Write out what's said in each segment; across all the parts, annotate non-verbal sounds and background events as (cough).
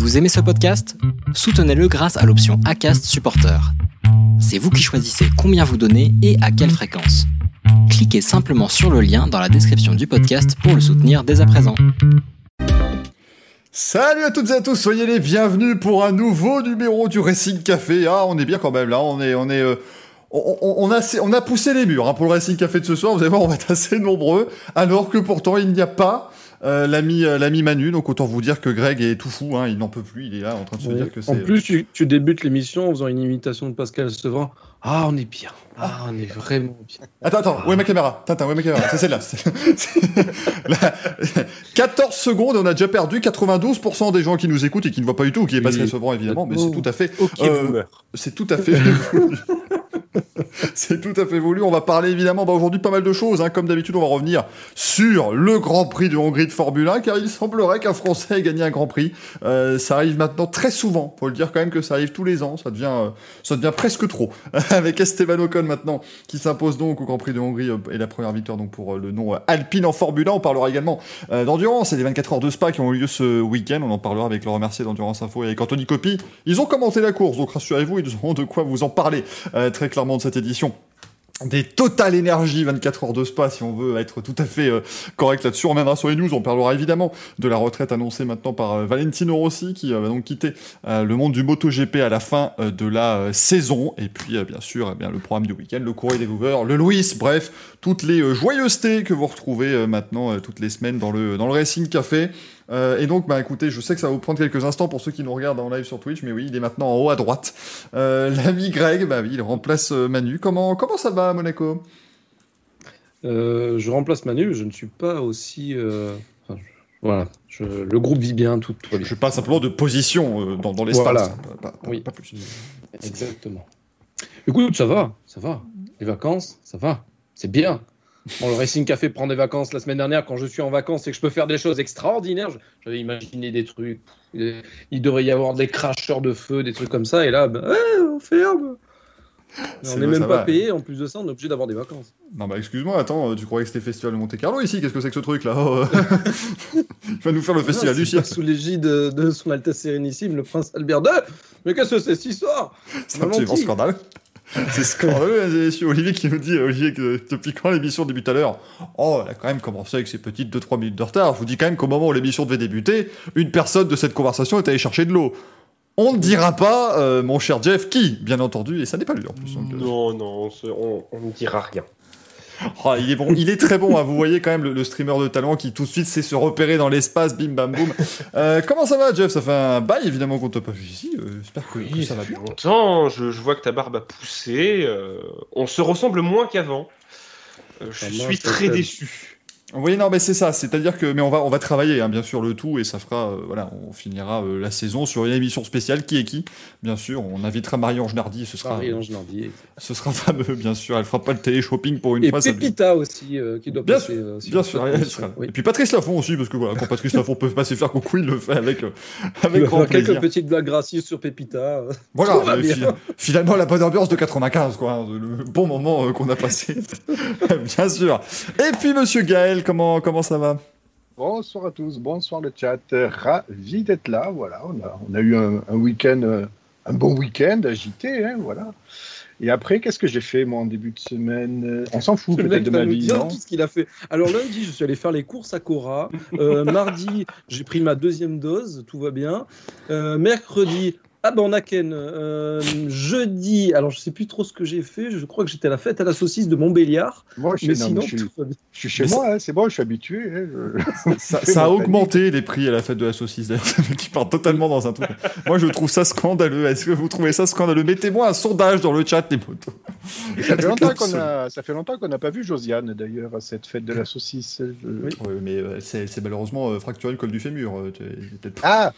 Vous aimez ce podcast? Soutenez-le grâce à l'option ACAST Supporter. C'est vous qui choisissez combien vous donnez et à quelle fréquence. Cliquez simplement sur le lien dans la description du podcast pour le soutenir dès à présent. Salut à toutes et à tous, soyez les bienvenus pour un nouveau numéro du Racing Café. Ah, on est bien quand même là, on est, on est, euh, on, a poussé les murs hein, pour le Racing Café de ce soir. Vous allez voir, on va être assez nombreux, alors que pourtant il n'y a pas euh, l'ami, euh, l'ami Manu. Donc autant vous dire que Greg est tout fou, hein, il n'en peut plus, il est là en train de se Oui. dire que c'est. En plus, tu, tu débutes l'émission en faisant une imitation de Pascal Sevran. Ah, on est bien. Ah, on est vraiment bien. Attends, attends, où est ma caméra? Tintin, où est ma caméra? C'est celle-là. (laughs) La- 14 secondes et on a déjà perdu 92% des gens qui nous écoutent et qui ne voient pas du tout, qui est Pascal. Sevran évidemment, mais c'est tout à fait Euh. C'est tout à fait. (laughs) (laughs) C'est tout à fait voulu. On va parler évidemment bah, aujourd'hui pas mal de choses. hein. Comme d'habitude, on va revenir sur le Grand Prix de Hongrie de Formule 1, car il semblerait qu'un Français ait gagné un Grand Prix. Euh, ça arrive maintenant très souvent. Faut le dire quand même que ça arrive tous les ans. Ça devient, euh, ça devient presque trop. (laughs) Avec Esteban Ocon maintenant, qui s'impose donc au Grand Prix de Hongrie euh, et la première victoire donc pour le nom Alpine en Formule 1. On parlera également d'endurance et des 24 heures de Spa qui ont eu lieu ce week-end. On en parlera avec Laurent Mercier d'Endurance Info et avec Anthony Copy. Ils ont commenté la course, donc rassurez-vous, ils ont de quoi vous en parler très clairement de cette édition. Des Total Energy 24 heures de spa, si on veut être tout à fait euh, correct là-dessus. On reviendra sur les news, on parlera évidemment de la retraite annoncée maintenant par euh, Valentino Rossi, qui euh, va donc quitter le monde du MotoGP à la fin de la saison. Et puis, bien sûr, eh le programme du week-end, le courrier des Gouvers, le Louis, bref, toutes les joyeusetés que vous retrouvez maintenant toutes les semaines dans le, dans le Racing Café. Euh, et donc, bah écoutez, je sais que ça va vous prendre quelques instants pour ceux qui nous regardent en live sur Twitch, mais oui, il est maintenant en haut à droite. Euh, L'ami Greg, bah oui, il remplace euh, Manu. Comment, comment ça va à Monaco? Euh, je remplace Manu, je ne suis pas aussi. enfin, voilà, je- le groupe vit bien, tout, tout bien. Je parle simplement de position dans, dans l'espace, Voilà. hein, pas, pas- Oui. pas plus. Exactement. Écoute, ça va, ça va. Les vacances, ça va. C'est bien. Bon, le Racing Café prend des vacances la semaine dernière. Quand je suis en vacances et que je peux faire des choses extraordinaires, j'avais imaginé des trucs. Il devrait y avoir des cracheurs de feu, des trucs comme ça. Et là, ben, on ferme. On n'est même pas va. payé. En plus de ça, on est obligé d'avoir des vacances. Non bah excuse-moi, attends, tu croyais que c'était Festival de Monte Carlo ici? Qu'est-ce que c'est que ce truc là? Oh, (laughs) Il va nous faire le Festival Non, du Cirque. Sous l'égide de, de son Altesse Sérénissime, le prince Albert II. Mais qu'est-ce que c'est cette histoire? C'est absolument menti. scandaleux. (laughs) C'est scandaleux, mesdames et messieurs. Olivier qui nous dit, euh, Olivier, que depuis quand l'émission débute à l'heure? Oh, elle a quand même commencé avec ses petites 2-3 minutes de retard. Je vous dis quand même qu'au moment où l'émission devait débuter, une personne de cette conversation est allée chercher de l'eau. On ne dira pas, euh, mon cher Jeff, qui, bien entendu, et ça n'est pas lui en plus. Non, non, on ne dira rien. (laughs) Oh, il est bon, il est très bon. hein. Vous voyez quand même le, le streamer de talent qui tout de suite sait se repérer dans l'espace, bim bam boum. Euh, comment ça va, Jeff? Ça fait un bail évidemment qu'on t'a pas vu ici. Euh, J'espère que, ça va bien. longtemps, je, je vois que ta barbe a poussé. euh, on se ressemble moins qu'avant. Euh, je suis très déçu. Oui, non, mais c'est ça. C'est-à-dire que, mais on va, on va travailler, hein, bien sûr, le tout, et ça fera, euh, voilà, on finira euh, la saison sur une émission spéciale. Qui est qui? Bien sûr, on invitera Marie-Ange Nardi. Ce sera, Marie-Ange Nardi. ce sera fameux, bien sûr. Elle fera pas le télé-shopping pour une Et fois. ça- Pépita aussi, euh, qui doit Bien passer. sur Bien sûr, elle émission. sera- Oui. Et puis Patrice Laffont aussi, parce que voilà, quand Patrice Laffont peut pas se faire coucou, il le fait avec, avec grand quelques plaisir. petites blagues gracieuses sur Pépita. Voilà, bien. fi- finalement la bonne ambiance de 95, quoi, hein, le bon moment qu'on a passé, (laughs) bien sûr. Et puis Monsieur Gaël, comment comment ça va? Bonsoir à tous, bonsoir le chat. Ravi d'être là. Voilà, on a, on a eu un, un week-end, euh, un bon week-end agité, hein, voilà. Et après, qu'est-ce que j'ai fait moi en début de semaine? On s'en fout peut-être de ma vie, dire non? tout ce qu'il a fait? Alors lundi, je suis allé faire les courses à Cora. Euh, mardi, j'ai pris ma deuxième dose, tout va bien. Euh, mercredi, ah ben on a Ken. Euh, jeudi, alors je sais plus trop ce que j'ai fait. Je crois que j'étais à la fête à la saucisse de Montbéliard. Moi, je, Mais non, sinon, mais je, suis, je suis chez Mais moi, hein, c'est bon, je suis habitué. hein, je- (laughs) ça, a augmenté les prix à la fête de la saucisse, (laughs) d'ailleurs, qui part totalement dans un truc. Moi, je trouve ça scandaleux. Est-ce que vous trouvez ça scandaleux? Mettez-moi un sondage dans le chat, les motos. Ça fait (laughs) longtemps qu'on a, ça fait longtemps qu'on n'a pas vu Josiane d'ailleurs à cette fête de la saucisse. Je- Oui. Ouais, mais euh, c'est c'est malheureusement euh, fracturé le col du fémur. euh, Ah,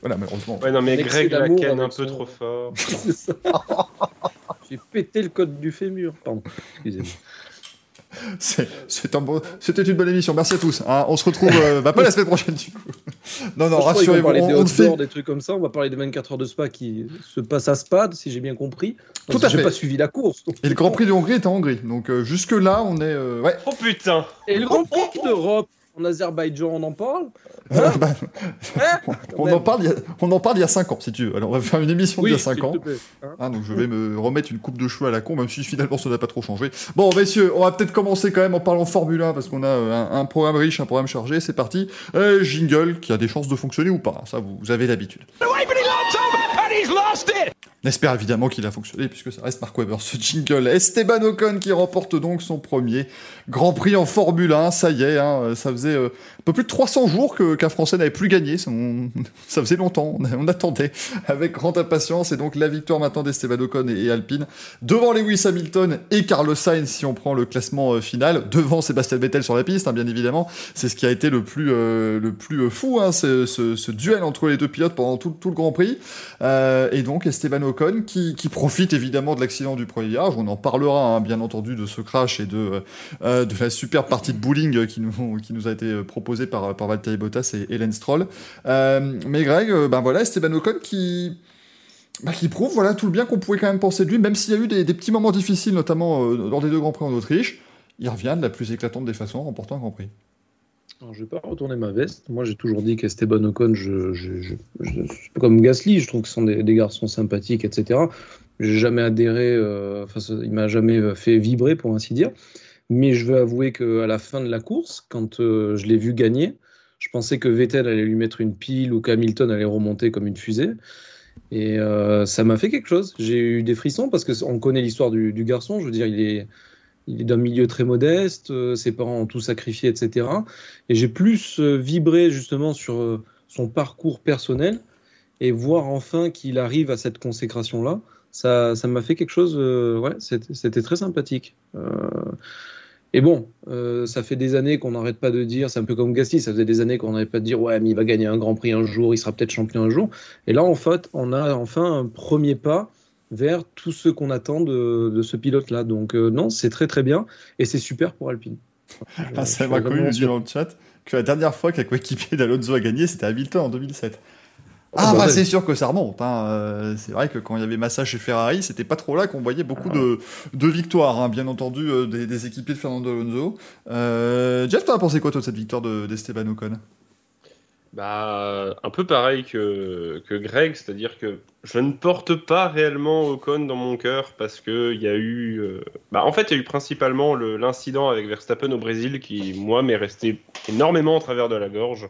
Voilà, malheureusement. Ouais, non, mais Greg la ken un peu son- trop fort. (laughs) C'est ça. (laughs) J'ai pété le code du fémur. Pardon. Excusez-moi. (laughs) C'est- c'est un bon- C'était une bonne émission. Merci à tous. hein. on se retrouve euh, bah, pas la semaine prochaine du coup. Non, non, Je crois qu'ils vont rassurez-vous. parler On, des on fait... des trucs comme ça. On va parler des 24 heures de spa qui se passent à Spa, si j'ai bien compris. Tout à que J'ai fait. pas suivi la course. donc- Et le Grand Prix de Hongrie est en Hongrie. Donc euh, jusque là, on est. euh, Ouais. Oh putain Et le Grand Prix d'Europe. En Azerbaïdjan, on en parle (laughs) Bah, Hein on, en parle il y a, on en parle il y a 5 ans, si tu veux. Alors, on va faire une émission Oui, d'il y a s'il 5 ans. plaît, hein. Ah, donc je vais me remettre une coupe de cheveux à la con, même si finalement ça n'a pas trop changé. Bon, messieurs, on va peut-être commencer quand même en parlant Formule 1, parce qu'on a euh, un, un programme riche, un programme chargé. C'est parti. Euh, jingle, qui a des chances de fonctionner ou pas. Ça, vous, vous avez l'habitude. On espère évidemment qu'il a fonctionné, puisque ça reste Mark Webber, ce jingle. Esteban Ocon qui remporte donc son premier Grand Prix en Formule 1. Ça y est, hein, ça faisait euh, un peu plus de 300 jours qu'un Français n'avait plus gagné. Ça, (laughs) faisait longtemps, on, on attendait avec grande impatience. Et donc la victoire maintenant d'Esteban Ocon et, Alpine devant Lewis Hamilton et Carlos Sainz si on prend le classement euh, final, devant Sébastien Vettel sur la piste, hein, bien évidemment. C'est ce qui a été le plus, euh, le plus fou, hein, ce, duel entre les deux pilotes pendant tout, le Grand Prix. Et donc Esteban Ocon qui, qui profite évidemment de l'accident du premier virage. On en parlera hein, bien entendu de ce crash et de, euh, de la super partie de bowling qui nous, a été proposée par, par Valtteri Bottas et Hélène Stroll. Euh, mais Greg, euh, ben voilà, Esteban Ocon qui, bah, qui prouve voilà, tout le bien qu'on pouvait quand même penser de lui, même s'il y a eu des, petits moments difficiles, notamment euh, lors des deux Grands Prix en Autriche. Il revient de la plus éclatante des façons en remportant un Grand Prix. Je vais pas retourner ma veste. Moi, j'ai toujours dit qu'Esteban Ocon, je, comme Gasly, je trouve que ce sont des, garçons sympathiques, etc. J'ai jamais adhéré, euh, enfin, il m'a jamais euh, fait vibrer, pour ainsi dire. Mais je veux avouer qu'à la fin de la course, quand euh, je l'ai vu gagner, je pensais que Vettel allait lui mettre une pile ou qu'Hamilton allait remonter comme une fusée. Et euh, ça m'a fait quelque chose. J'ai eu des frissons parce qu'on connaît l'histoire du, du garçon. Je veux dire, il est, il est d'un milieu très modeste, euh, ses parents ont tout sacrifié, etc. Et j'ai plus euh, vibré justement sur euh, son parcours personnel et voir enfin qu'il arrive à cette consécration-là. Ça, ça m'a fait quelque chose, ouais, c'était très sympathique. Et bon, ça fait des années qu'on n'arrête pas de dire, c'est un peu comme Gasly, ça faisait des années qu'on n'arrête pas de dire, ouais, mais il va gagner un Grand Prix un jour, il sera peut-être champion un jour. Et là, en fait, on a enfin un premier pas vers tout ce qu'on attend de, de ce pilote-là. Donc euh, non, c'est très très bien et c'est super pour Alpine. Ah, ça m'a connu dit dans le chat que la dernière fois qu'un coéquipier d'Alonso a gagné, c'était Hamilton en 2007. Ah, Ah, bah bah c'est sûr que ça remonte. Hein. Euh, c'est vrai que quand il y avait Massa chez Ferrari, c'était pas trop là qu'on voyait beaucoup de, de victoires, hein. bien entendu, euh, des, des équipiers de Fernando Alonso. Euh, Jeff, t'en as pensé quoi toi de cette victoire de- d'Esteban Ocon? Bah, un peu pareil que, que Greg, c'est-à-dire que je ne porte pas réellement Ocon dans mon cœur parce que il y a eu, euh, bah, en fait, il y a eu principalement le- l'incident avec Verstappen au Brésil qui, moi, m'est resté énormément en travers de la gorge.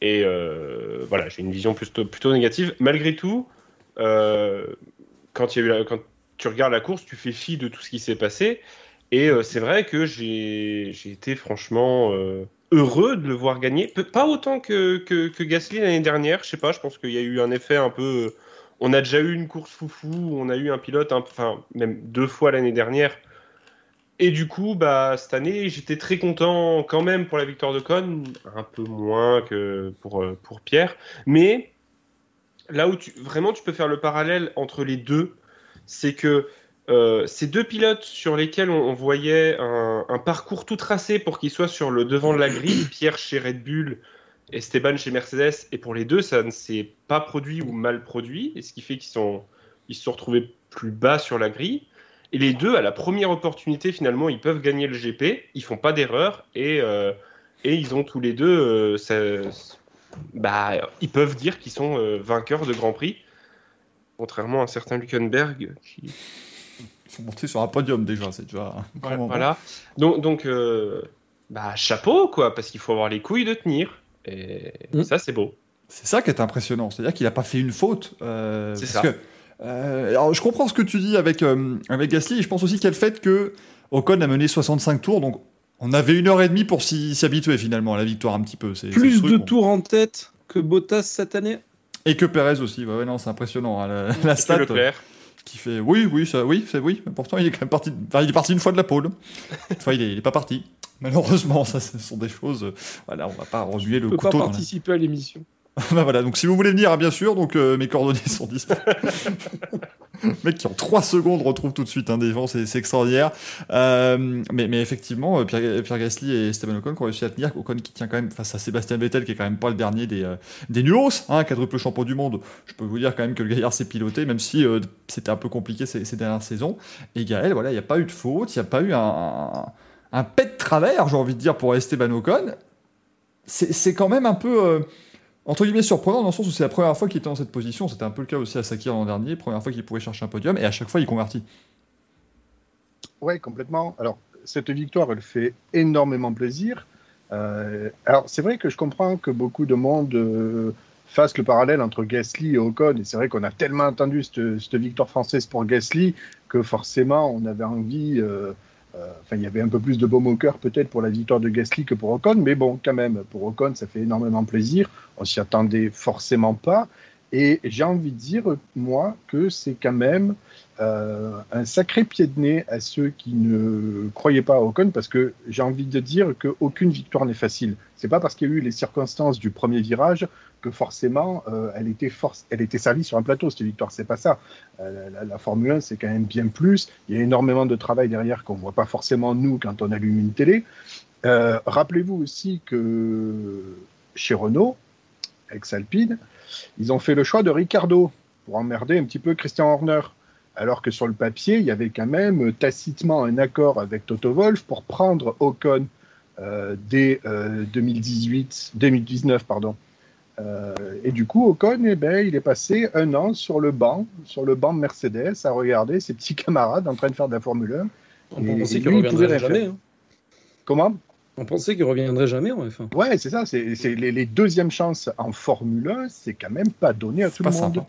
Et euh, voilà, j'ai une vision plutôt, plutôt négative. Malgré tout, euh, quand, y a eu quand tu regardes la course, tu fais fi de tout ce qui s'est passé. Et c'est vrai que j'ai été franchement heureux de le voir gagner. Pas autant que, que, Gasly l'année dernière, je sais pas, je pense qu'il y a eu un effet un peu. euh, On a déjà eu une course foufou, on a eu un pilote, enfin, même deux fois l'année dernière. Et du coup, bah, cette année, j'étais très content quand même pour la victoire de Con, un peu moins que pour, euh, pour Pierre. Mais là où tu, vraiment tu peux faire le parallèle entre les deux, c'est que euh, ces deux pilotes sur lesquels on, voyait un, parcours tout tracé pour qu'ils soient sur le devant de la grille, (coughs) Pierre chez Red Bull, Esteban chez Mercedes, et pour les deux, ça ne s'est pas produit ou mal produit, et ce qui fait qu'ils se sont retrouvés plus bas sur la grille. Et les deux, à la première opportunité, finalement, ils peuvent gagner le GP, ils font pas d'erreur, et, euh, et ils ont tous les deux, euh, bah, ils peuvent dire qu'ils sont vainqueurs de Grand Prix, contrairement à un certain Luckenberg qui, Ils sont montés sur un podium déjà, c'est déjà moment. voilà. Donc, donc euh, bah, chapeau, quoi, parce qu'il faut avoir les couilles de tenir. Et Mm. ça, c'est beau. C'est ça qui est impressionnant, c'est-à-dire qu'il n'a pas fait une faute. euh, C'est ça. que, euh, alors je comprends ce que tu dis avec, euh, avec Gasly, et je pense aussi qu'il y a le fait que Ocon a mené 65 tours, donc on avait une heure et demie pour s'y habituer finalement à la victoire un petit peu. Plus truc, de on- tours en tête que Bottas cette année? Et que Perez aussi, ouais, ouais, non, c'est impressionnant. hein, la, la stat Leclerc. Qui fait, oui, oui, ça, oui, c'est oui. mais Pourtant, il est quand même parti, enfin, il est parti une fois de la pole. Enfin, il est, il est pas parti. Malheureusement, ça, ce sont des choses. euh, Voilà, on va pas remuer le pas couteau. la- participer à l'émission. (laughs) Bah voilà, donc si vous voulez venir, hein, bien sûr, donc euh, mes coordonnées sont disponibles. (laughs) (laughs) Mec qui en 3 secondes retrouve tout de suite un défense, c'est extraordinaire. Euh, mais, mais effectivement, euh, Pierre, Pierre Gasly et Esteban Ocon qui ont réussi à tenir. Ocon qui tient quand même face à Sébastien Vettel, qui est quand même pas le dernier des, euh, des nuos, hein, quadruple champion du monde. Je peux vous dire quand même que le gaillard s'est piloté, même si euh, c'était un peu compliqué ces, ces dernières saisons. Et Gaël, voilà, il n'y a pas eu de faute, il n'y a pas eu un, un- un pet de travers, j'ai envie de dire, pour Esteban Ocon. C'est quand même un peu, euh, entre guillemets, surprenant dans le sens où c'est la première fois qu'il était dans cette position. C'était un peu le cas aussi à Sakir l'an dernier, première fois qu'il pouvait chercher un podium, et à chaque fois, il convertit. Oui, complètement. Alors, cette victoire, elle fait énormément plaisir. Euh, alors, c'est vrai que je comprends que beaucoup de monde euh, fasse le parallèle entre Gasly et Ocon. Et c'est vrai qu'on a tellement entendu cette, victoire française pour Gasly que forcément, on avait envie. Euh, enfin, il y avait un peu plus de baume au cœur peut-être pour la victoire de Gasly que pour Ocon. Mais bon, quand même, pour Ocon, ça fait énormément plaisir. On s'y attendait forcément pas. Et j'ai envie de dire, moi, que c'est quand même euh, un sacré pied de nez à ceux qui ne croyaient pas à Ocon, parce que j'ai envie de dire qu'aucune victoire n'est facile. C'est pas parce qu'il y a eu les circonstances du premier virage que forcément euh, elle, était force, elle était servie sur un plateau, cette victoire. C'est pas ça. Euh, la, Formule 1, c'est quand même bien plus. Il y a énormément de travail derrière qu'on voit pas forcément nous quand on allume une télé. Rappelez-vous aussi que chez Renault, ex-Alpine, ils ont fait le choix de Ricardo pour emmerder un petit peu Christian Horner. Alors que sur le papier, il y avait quand même tacitement un accord avec Toto Wolf pour prendre Ocon euh, dès 2018, euh, 2019. Pardon. Euh, et du coup, Ocon, eh ben, il est passé un an sur le banc, sur le banc de Mercedes, à regarder ses petits camarades en train de faire de la Formule 1. On pensait qu'il reviendrait jamais. Hein. Comment? On pensait qu'il reviendrait jamais en F1. Ouais, c'est ça. C'est les, deuxièmes chances en Formule 1, c'est quand même pas donné à tout le monde.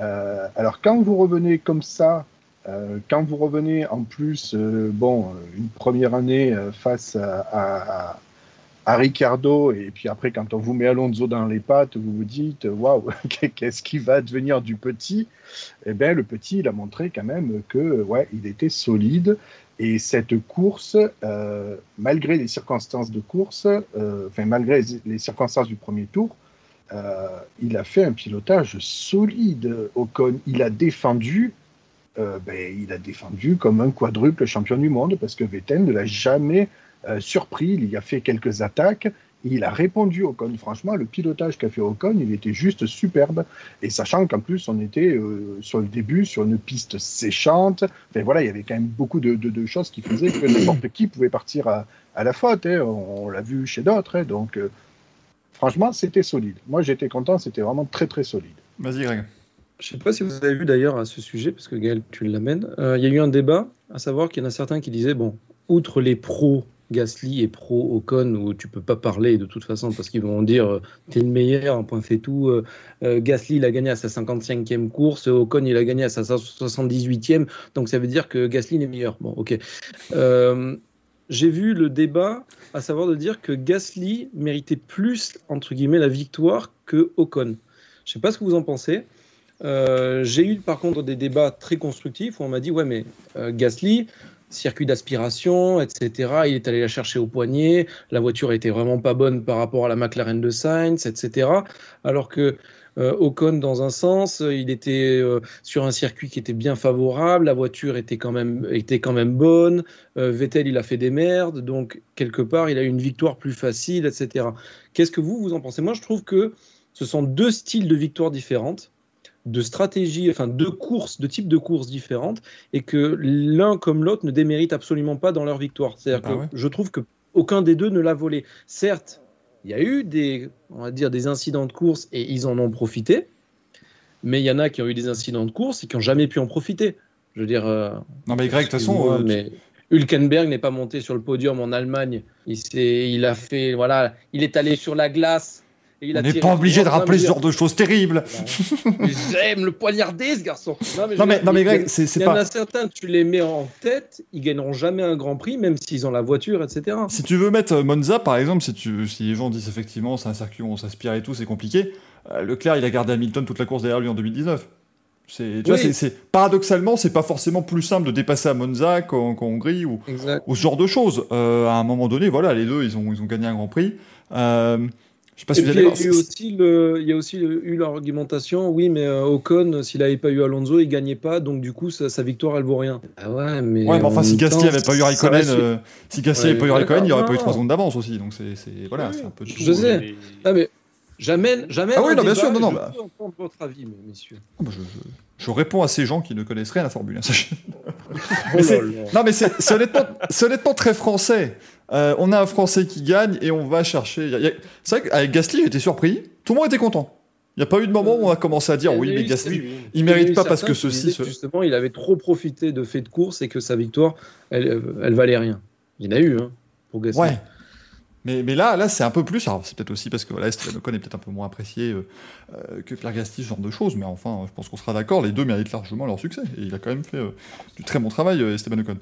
Euh, alors quand vous revenez comme ça, euh, quand vous revenez en plus, euh, bon, une première année face à, à, Ricardo, et puis après quand on vous met Alonso dans les pattes, vous vous dites, waouh, (laughs) qu'est-ce qui va devenir du petit? Eh bien, le petit, il a montré quand même que, ouais, il était solide. Et cette course, euh, malgré les circonstances de course, euh, enfin malgré les circonstances du premier tour, euh, il a fait un pilotage solide. Ocon, il a défendu, ben, il a défendu comme un quadruple champion du monde parce que Vettel ne l'a jamais surpris. Il y a fait quelques attaques, il a répondu Ocon. Franchement, le pilotage qu'a fait Ocon, il était juste superbe. Et sachant qu'en plus, on était euh, sur le début sur une piste séchante. Enfin voilà, il y avait quand même beaucoup de, choses qui faisaient que n'importe qui pouvait partir à, la faute. Hein. On, l'a vu chez d'autres. Hein. Donc, euh, franchement, c'était solide. Moi, j'étais content. C'était vraiment très, très solide. Vas-y, Greg. Je ne sais pas si vous avez vu d'ailleurs à ce sujet, parce que Gaël, tu l'amènes. Euh, il y a eu un débat, à savoir qu'il y en a certains qui disaient bon, outre les pros Gasly est pro Ocon où tu peux pas parler de toute façon parce qu'ils vont dire euh, t'es le meilleur, un point fait tout. Euh, euh, Gasly il a gagné à sa 55e course, Ocon il a gagné à sa 78e, donc ça veut dire que Gasly est meilleur. Bon, ok. J'ai vu le débat à savoir de dire que Gasly méritait plus entre guillemets la victoire que Ocon. Je sais pas ce que vous en pensez. J'ai eu par contre des débats très constructifs où on m'a dit ouais mais Gasly circuit d'aspiration, etc. Il est allé la chercher au poignet. La voiture était vraiment pas bonne par rapport à la McLaren de Sainz, etc. Alors que euh, Ocon, dans un sens, il était euh, sur un circuit qui était bien favorable. La voiture était quand même, était quand même bonne. Euh, Vettel, il a fait des merdes. Donc, quelque part, il a eu une victoire plus facile, etc. Qu'est-ce que vous, vous en pensez? Moi, je trouve que ce sont deux styles de victoire différentes de stratégies, enfin de courses, de types de courses différentes, et que l'un comme l'autre ne démérite absolument pas dans leur victoire. C'est-à-dire ah que je trouve que aucun des deux ne l'a volé. Certes, il y a eu des, on va dire, des incidents de course et ils en ont profité, mais il y en a qui ont eu des incidents de course et qui n'ont jamais pu en profiter. Je veux dire. Euh, non mais Greg, de toute façon. Euh, mais... Hülkenberg n'est pas monté sur le podium en Allemagne. Il, il a fait, voilà, il est allé sur la glace on n'est pas obligé de rappeler ce genre de choses terribles. J'aime le poignarder, ce garçon. Non, mais, non, mais, Greg, c'est pas. Il y en a certains, tu les mets en tête, ils gagneront jamais un grand prix, même s'ils ont la voiture, etc. Si tu veux mettre Monza, par exemple, si, tu, si les gens disent effectivement c'est un circuit où on s'aspire et tout, c'est compliqué. Euh, Leclerc, il a gardé Hamilton toute la course derrière lui en 2019. C'est, tu vois, c'est, paradoxalement, c'est pas forcément plus simple de dépasser à Monza qu'en, Hongrie ou, ou, ce genre de choses. Euh, à un moment donné, voilà, les deux, ils ont, ils ont gagné un grand prix. Euh, je sais pas si vous avez il, y a aussi le, il y a aussi eu l'argumentation, oui, mais euh, Ocon, s'il n'avait pas eu Alonso, il gagnait pas, donc du coup, sa, victoire, elle vaut rien. Ah ouais, mais. Ouais, mais enfin, si Gasly n'avait pas eu Raikkonen, euh, si Gasly n'avait pas eu Raikkonen, il n'y aurait pas eu 3 secondes d'avance aussi, donc c'est, voilà, c'est un peu. Je sais. Ah, mais J'amène, j'amène. Ah oui, non, bien débat sûr, non, non, je bah. veux entendre votre avis, mes- messieurs. Ah, bah, je, je- réponds à ces gens qui ne connaissent rien à la Formule 1. sachez. (laughs) Oh Mais là. Non, mais c'est honnêtement, honnêtement très français. Euh, on a un Français qui gagne et on va chercher. C'est vrai qu'avec Gasly, j'étais surpris. Tout le monde était content. Il n'y a pas eu de moment où on a commencé à dire y oui, mais Gasly, oui, oui. il en mérite pas parce que ceci, ce- Justement, il avait trop profité de faits de course et que sa victoire, elle, elle valait rien. Il y en a eu, hein, pour Gasly. Ouais. Mais, là, là c'est un peu plus. Alors, c'est peut-être aussi parce que voilà, Esteban est peut-être un peu moins apprécié euh, euh, que Pierre ce genre de choses. Mais enfin, je pense qu'on sera d'accord. Les deux méritent largement leur succès. Et il a quand même fait euh, du très bon travail, Esteban Ocon.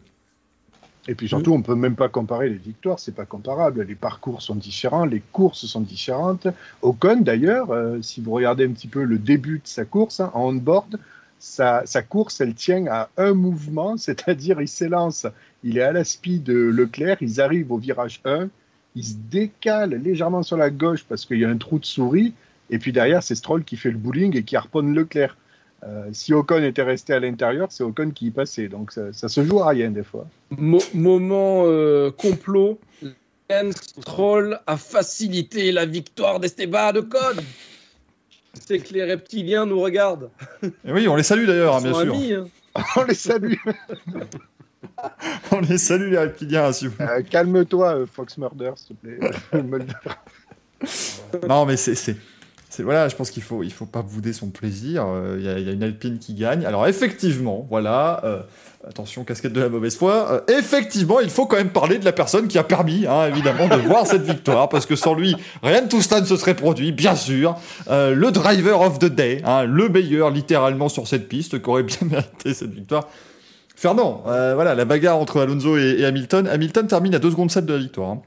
Et puis surtout, on peut même pas comparer les victoires, c'est pas comparable. Les parcours sont différents, les courses sont différentes. Ocon, d'ailleurs, si vous regardez un petit peu le début de sa course hein, en on-board, sa, sa course, elle tient à un mouvement, (laughs) c'est-à-dire il s'élance, il est à la speed de Leclerc, ils arrivent au virage 1, il se décale légèrement sur la gauche parce qu'il y a un trou de souris, et puis derrière, c'est Stroll qui fait le bowling et qui harponne Leclerc. Euh, si Ocon était resté à l'intérieur, c'est Ocon qui y passait. Donc ça, ça se joue à rien des fois. Mo- moment euh, complot. Lance Stroll a facilité la victoire d'Esteban Ocon. C'est que les reptiliens nous regardent. Et oui, on les salue d'ailleurs, hein, bien sûr. amis, hein. (laughs) On les salue. (laughs) (laughs) On les salue, les reptiliens, si vous Euh, Calme-toi, euh, Fox Murder, s'il te plaît. (laughs) Non, mais c'est. c'est- c'est- voilà, je pense qu'il faut, il faut pas bouder son plaisir. Euh, Il y, a- il y a une Alpine qui gagne. Alors, effectivement, voilà. euh, attention, casquette de la mauvaise foi. euh, effectivement, il faut quand même parler de la personne qui a permis, hein, évidemment, de voir cette victoire. Parce que sans lui, rien de tout cela ne se serait produit, bien sûr. Le driver of the day, hein, le meilleur, littéralement, sur cette piste, qui aurait bien (laughs) mérité cette victoire. Fernand, euh, voilà, la bagarre entre Alonso et, Hamilton. Hamilton termine à 2 secondes 7 de la victoire. hein.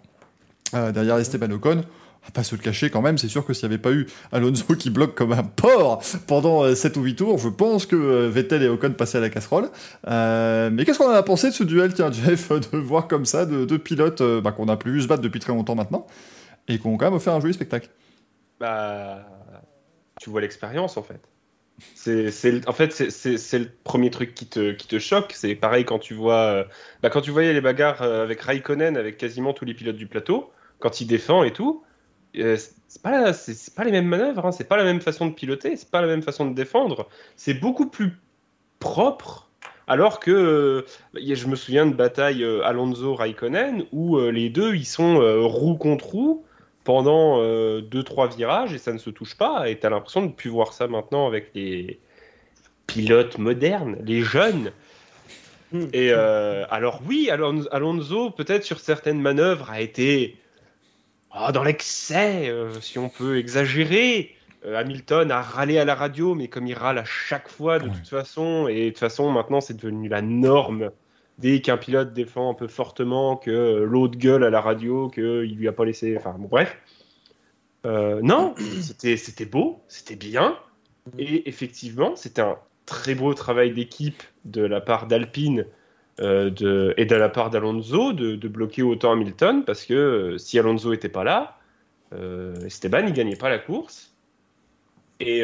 Euh, derrière Esteban Ocon. On va pas se le cacher quand même, c'est sûr que s'il n'y avait pas eu Alonso qui bloque comme un porc pendant euh, 7 ou 8 tours, je pense que euh, Vettel et Ocon passaient à la casserole. Euh, mais qu'est-ce qu'on en a pensé de ce duel, tiens, (laughs) Jeff, de voir comme ça deux, pilotes euh, bah, qu'on a plus vu se battre depuis très longtemps maintenant, et qui ont quand même offert un joli spectacle? Bah, tu vois l'expérience en fait. C'est, en fait, c'est, le premier truc qui te, qui te choque. C'est pareil quand tu vois, euh, bah, quand tu voyais les bagarres euh, avec Raikkonen, avec quasiment tous les pilotes du plateau, quand il défend et tout. euh, c'est- pas, c'est, pas les mêmes manœuvres, hein, c'est pas la même façon de piloter, c'est pas la même façon de défendre. C'est beaucoup plus propre. Alors que je me souviens de bataille euh, Alonso-Raikkonen où les deux ils sont roue contre roue pendant 2-3 virages et ça ne se touche pas. Et tu as l'impression de ne plus voir ça maintenant avec les pilotes modernes, les jeunes. Hmm. Et euh, alors oui, Alonso, Alonso, peut-être sur certaines manœuvres, a été ah, dans l'excès, euh, si on peut exagérer. Euh, Hamilton a râlé à la radio, mais comme il râle à chaque fois de toute façon, et de toute façon maintenant c'est devenu la norme. Dès qu'un pilote défend un peu fortement, que euh, l'autre gueule à la radio, qu'il lui a pas laissé. Enfin bon, bref. Euh, non, (clears throat) c'était beau, c'était bien. Et effectivement, c'était un très beau travail d'équipe de la part d'Alpine euh, et de la part d'Alonso de, de bloquer autant Hamilton parce que euh, si Alonso était pas là, Esteban il gagnait pas la course. Et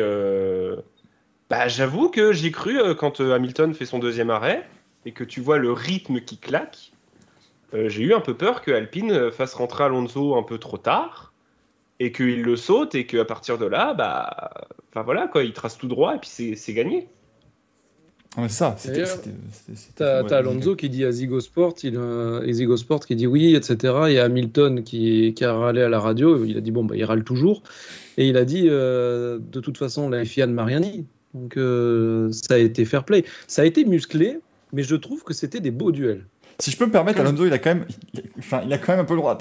bah, j'avoue que j'ai cru quand Hamilton fait son deuxième arrêt et que tu vois le rythme qui claque, euh, j'ai eu un peu peur que Alpine euh, fasse rentrer Alonso un peu trop tard et qu'il le saute et qu'à partir de là, bah, enfin voilà quoi, il trace tout droit et puis c'est gagné. Ouais, ça, c'était. T'as ouais, Alonso qui dit à Zigo Sport, il, euh, et Zigo Sport qui dit oui, etc. Et Hamilton qui, qui a râlé à la radio, il a dit bon, bah, il râle toujours. Et il a dit euh, de toute façon, la FIA ne m'a rien dit. Donc euh, ça a été fair play. Ça a été musclé, mais je trouve que c'était des beaux duels. Si je peux me permettre, Alonso, il a quand même, enfin, il a quand même un peu le droit.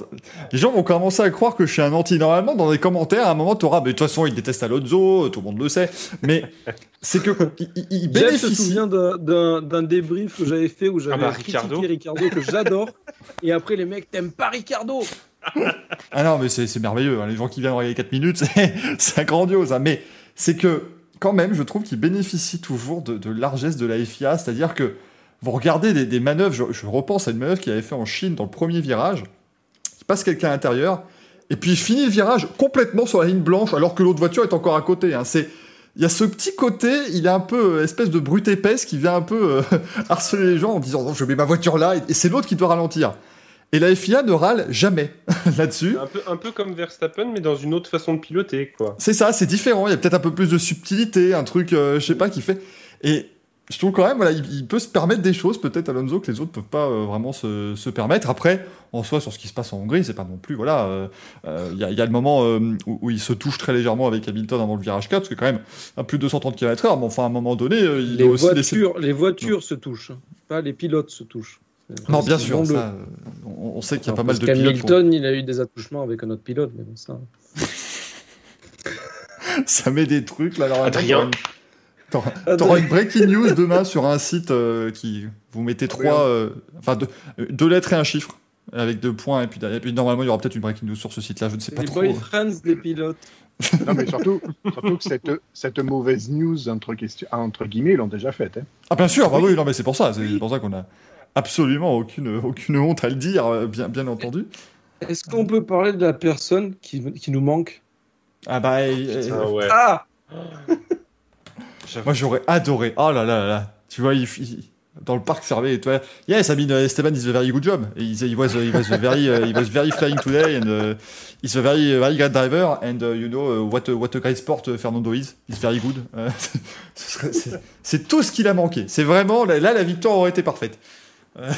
Les gens vont commencer à croire que je suis un anti. Normalement, dans les commentaires, à un moment, tu auras, mais de toute façon, il déteste Alonso, tout le monde le sait. Mais c'est que il, il- bénéficie. souvient d'un- d'un d'un débrief que j'avais fait où j'avais bah, critiqué Ricardo. Ricardo. que j'adore. et après, les mecs, t'aimes pas Ricardo Ah non, mais c'est merveilleux. hein. Les gens qui viennent regarder 4 minutes, (laughs) c'est- c'est grandiose. hein. Mais c'est que, quand même, je trouve qu'il bénéficie toujours de, de largesse de la FIA. C'est-à-dire que vous regardez des, des manœuvres, je, je repense à une manœuvre qu'il avait fait en Chine dans le premier virage. Il passe quelqu'un à l'intérieur, et puis il finit le virage complètement sur la ligne blanche, alors que l'autre voiture est encore à côté. hein. C'est. Il y a ce petit côté, il est un peu euh, espèce de brute épaisse qui vient un peu euh, (laughs) harceler les gens en disant je mets ma voiture là, et, et c'est l'autre qui doit ralentir. Et la FIA ne râle jamais (laughs) là-dessus. Un peu, un peu comme Verstappen, mais dans une autre façon de piloter, quoi. C'est ça, c'est différent. Il y a peut-être un peu plus de subtilité, un truc, euh, je sais pas, qui fait. Et je trouve quand même, voilà, il, il peut se permettre des choses, peut-être Alonso, que les autres peuvent pas euh, vraiment se, se permettre. Après, en soi, sur ce qui se passe en Hongrie, c'est pas non plus, voilà. euh, euh, Il y, a, il y a le moment euh, où, où il se touche très légèrement avec Hamilton avant le virage 4, parce que quand même, à plus de 230 km/h, mais enfin, à un moment donné, euh, il Les voitures, les voitures se touchent, hein. pas les pilotes se touchent. Non, bien sûr, ça, on, on sait qu'il y a Enfin, pas mal de pilotes. qu'Hamilton, il a eu des attouchements avec un autre pilote, mais bon, ça. (laughs) Ça met des trucs là. Alors, Adrien. T'auras- T'auras une breaking news demain sur un site euh, qui vous mettez trois, euh, enfin deux, euh, deux lettres et un chiffre avec deux points et puis, derrière- et puis normalement il y aura peut-être une breaking news sur ce site-là. Je ne sais pas Les trop. boyfriends des pilotes. (laughs) Non, mais surtout, surtout que cette, cette mauvaise news, entre, question, entre guillemets, ils l'ont déjà faite. Hein. Ah bien sûr, bah oui, non mais c'est pour ça, c'est pour ça qu'on a absolument aucune aucune honte à le dire, euh, bien bien entendu. Est-ce qu'on peut parler de la personne qui, qui nous manque? Ah bah euh, Ah ouais. Ah (laughs) moi j'aurais adoré. Oh là là là. Tu vois, il, il- dans le parc Servet, tu vois, yes, I mean, uh, Esteban is a very good job. He, he was, he was very, uh, he was very flying today, and uh, he's a very, very great driver. And uh, you know uh, what, a- what a great sport uh, Fernando is. He's very good. (laughs) C'est- tout ce qu'il a manqué. C'est vraiment là, là, la victoire aurait été parfaite. Euh,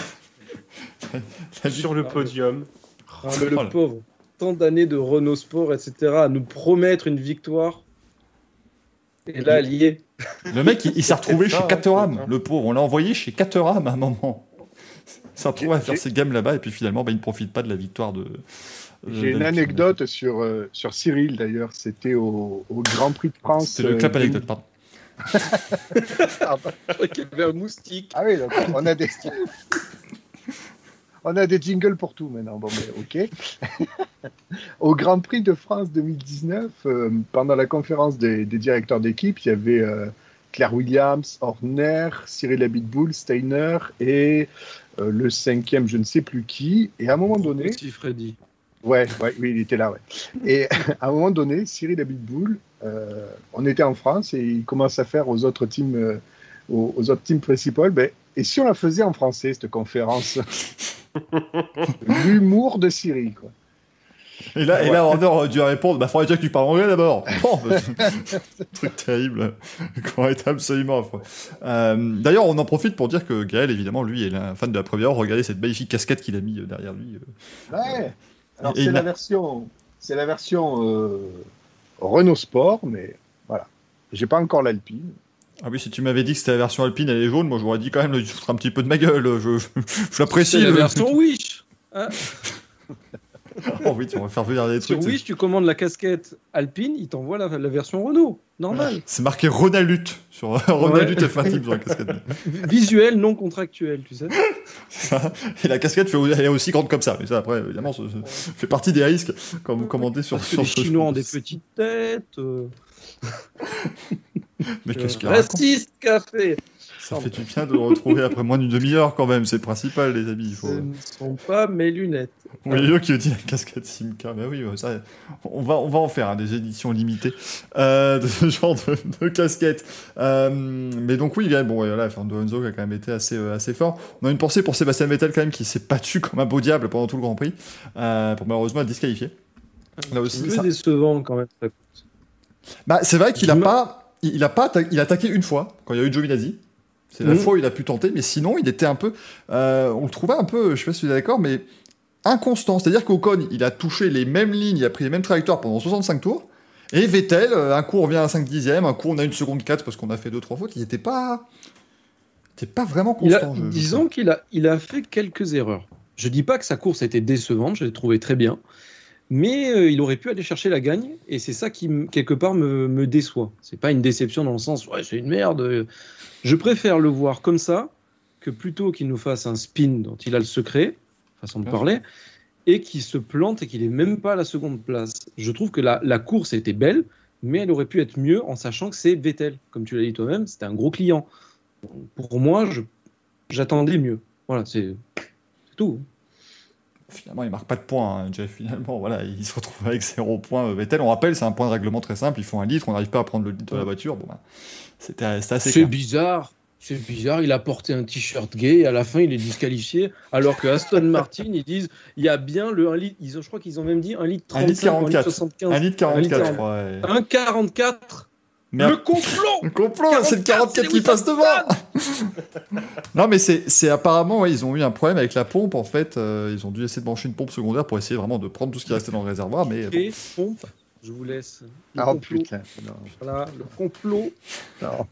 (laughs) Sur le podium. Ah, mais le Voilà. pauvre. Tant d'années de Renault Sport, etc., à nous promettre une victoire. Et là, est. Le mec, il, il s'est retrouvé C'est chez Caterham, c'est le pauvre. On l'a envoyé chez Caterham à un moment. Il s'est retrouvé à faire ses gammes là-bas et puis finalement, bah, il ne profite pas de la victoire de. J'ai une anecdote sur, euh, sur Cyril, d'ailleurs. C'était au, au Grand Prix de France. C'était le euh, clap deux- anecdote, pardon. (laughs) Je crois qu'il y avait un moustique. Ah oui, donc on a des... on a des jingles pour tout maintenant. Bon, mais ok. (laughs) Au Grand Prix de France 2019, euh, pendant la conférence des, des directeurs d'équipe, il y avait euh, Claire Williams, Horner, Cyril Abitboul, Steiner et euh, le cinquième, je ne sais plus qui. Et à un moment donné, Petit Freddy. Ouais, ouais, oui, il était là, ouais. Et (laughs) à un moment donné, Cyril Abitboul, on était en France et il commence à faire aux autres teams, aux, aux autres teams principales, ben, et si on la faisait en français, cette conférence? (laughs) (laughs) L'humour de Cyril, quoi. Et là, et là Horner aurait dû répondre Bah, faudrait déjà que tu parles anglais d'abord. (laughs) Bon, bah, (laughs) truc terrible, été absolument. Euh, D'ailleurs, on en profite pour dire que Gaël, évidemment, lui, est un fan de la première heure. Regardez cette magnifique casquette qu'il a mis euh, derrière lui. euh. Ouais. Alors c'est a- la version, c'est la version euh, Renault Sport, mais voilà. J'ai pas encore l'Alpine. Ah oui, si tu m'avais dit que c'était la version alpine, elle est jaune, moi j'aurais dit quand même, se foutre un petit peu de ma gueule. Je, je, je l'apprécie. C'est la version (laughs) Wish. Hein Oh oui, tu vas faire venir des Sur trucs. c'est- Wish, tu commandes la casquette Alpine, il t'envoie la, la version Renault. Normal. C'est marqué Ronalut sur (laughs) Ronalut Ouais. F1 Team sur la casquette. (laughs) Visuel, non contractuel, tu sais. Ça. Et la casquette fait, elle est aussi grande comme ça. Mais ça, après, évidemment, ça, ça fait partie des risques quand vous commandez sur, sur les ce Chinois ont des petites têtes. euh, (laughs) Mais qu'est-ce qu'il raconte Raciste café. Ça fait du bien de le retrouver après moins d'une demi-heure quand même. C'est le principal, les amis. Faut... Ce ne sont pas mes lunettes. Oui, Léo qui dit la casquette Simca. Mais oui, ça, on, va, on va en faire hein, des éditions limitées euh, de ce genre de, de casquette. Euh, mais donc, oui, bon, voilà, Fernando Alonso qui a quand même été assez, euh, assez fort. On a une pensée pour Sébastien Vettel quand même qui s'est battu comme un beau diable pendant tout le Grand Prix euh, pour malheureusement être disqualifié. Là aussi, C'est un peu ça- décevant quand même. Bah, c'est vrai qu'il a pas, il a pas, atta- il a attaqué une fois quand il y a eu Giovinazzi. C'est la fois où il a pu tenter, mais sinon il était un peu, euh, on le trouvait un peu, je sais pas si tu es d'accord, mais inconstant. C'est-à-dire qu'Ocon, il a touché les mêmes lignes, il a pris les mêmes trajectoires pendant 65 tours. Et Vettel, euh, un coup on revient à 5 dixièmes, un coup on a une seconde 4 parce qu'on a fait 2-3 fautes. Il était pas, il était pas vraiment Il a- constant. disons qu'il a, il a fait quelques erreurs. Je dis pas que sa course a été décevante, je l'ai trouvé très bien. Mais euh, il aurait pu aller chercher la gagne, et c'est ça qui, quelque part, me, me déçoit. C'est pas une déception dans le sens, ouais, c'est une merde. Je préfère le voir comme ça, que plutôt qu'il nous fasse un spin dont il a le secret, façon de parler, et qu'il se plante et qu'il ait même pas la seconde place. Je trouve que la, la course était belle, mais elle aurait pu être mieux en sachant que c'est Vettel. Comme tu l'as dit toi-même, c'était un gros client. Pour moi, j'attendais mieux. Voilà, c'est tout. Finalement, il marque pas de points, hein, Jeff. Finalement, voilà, il se retrouve avec 0 points. euh, Vettel, on rappelle, c'est un point de règlement très simple. Ils font un litre, on n'arrive pas à prendre le litre de la voiture. Bon, bah, c'était assez C'est bizarre. c'est bizarre, il a porté un t-shirt gay et à la fin il est disqualifié. Alors que Aston (laughs) Martin, ils disent il y a bien le 1 litre, ils ont, je crois qu'ils ont même dit 1 litre 35, 1 litre 44. 1 litre 75. 1 litre 44, je 1 crois. ouais. 1,44 Mais Le complot Le complot, c'est le 44 qui passe devant (laughs) Non, mais c'est c'est apparemment, ouais, ils ont eu un problème avec la pompe, en fait. euh, ils ont dû essayer de brancher une pompe secondaire pour essayer vraiment de prendre tout ce qui restait dans le réservoir, mais... bon. Et pompe, je vous laisse. Le Ah complot. putain. non. Voilà, le complot. Non.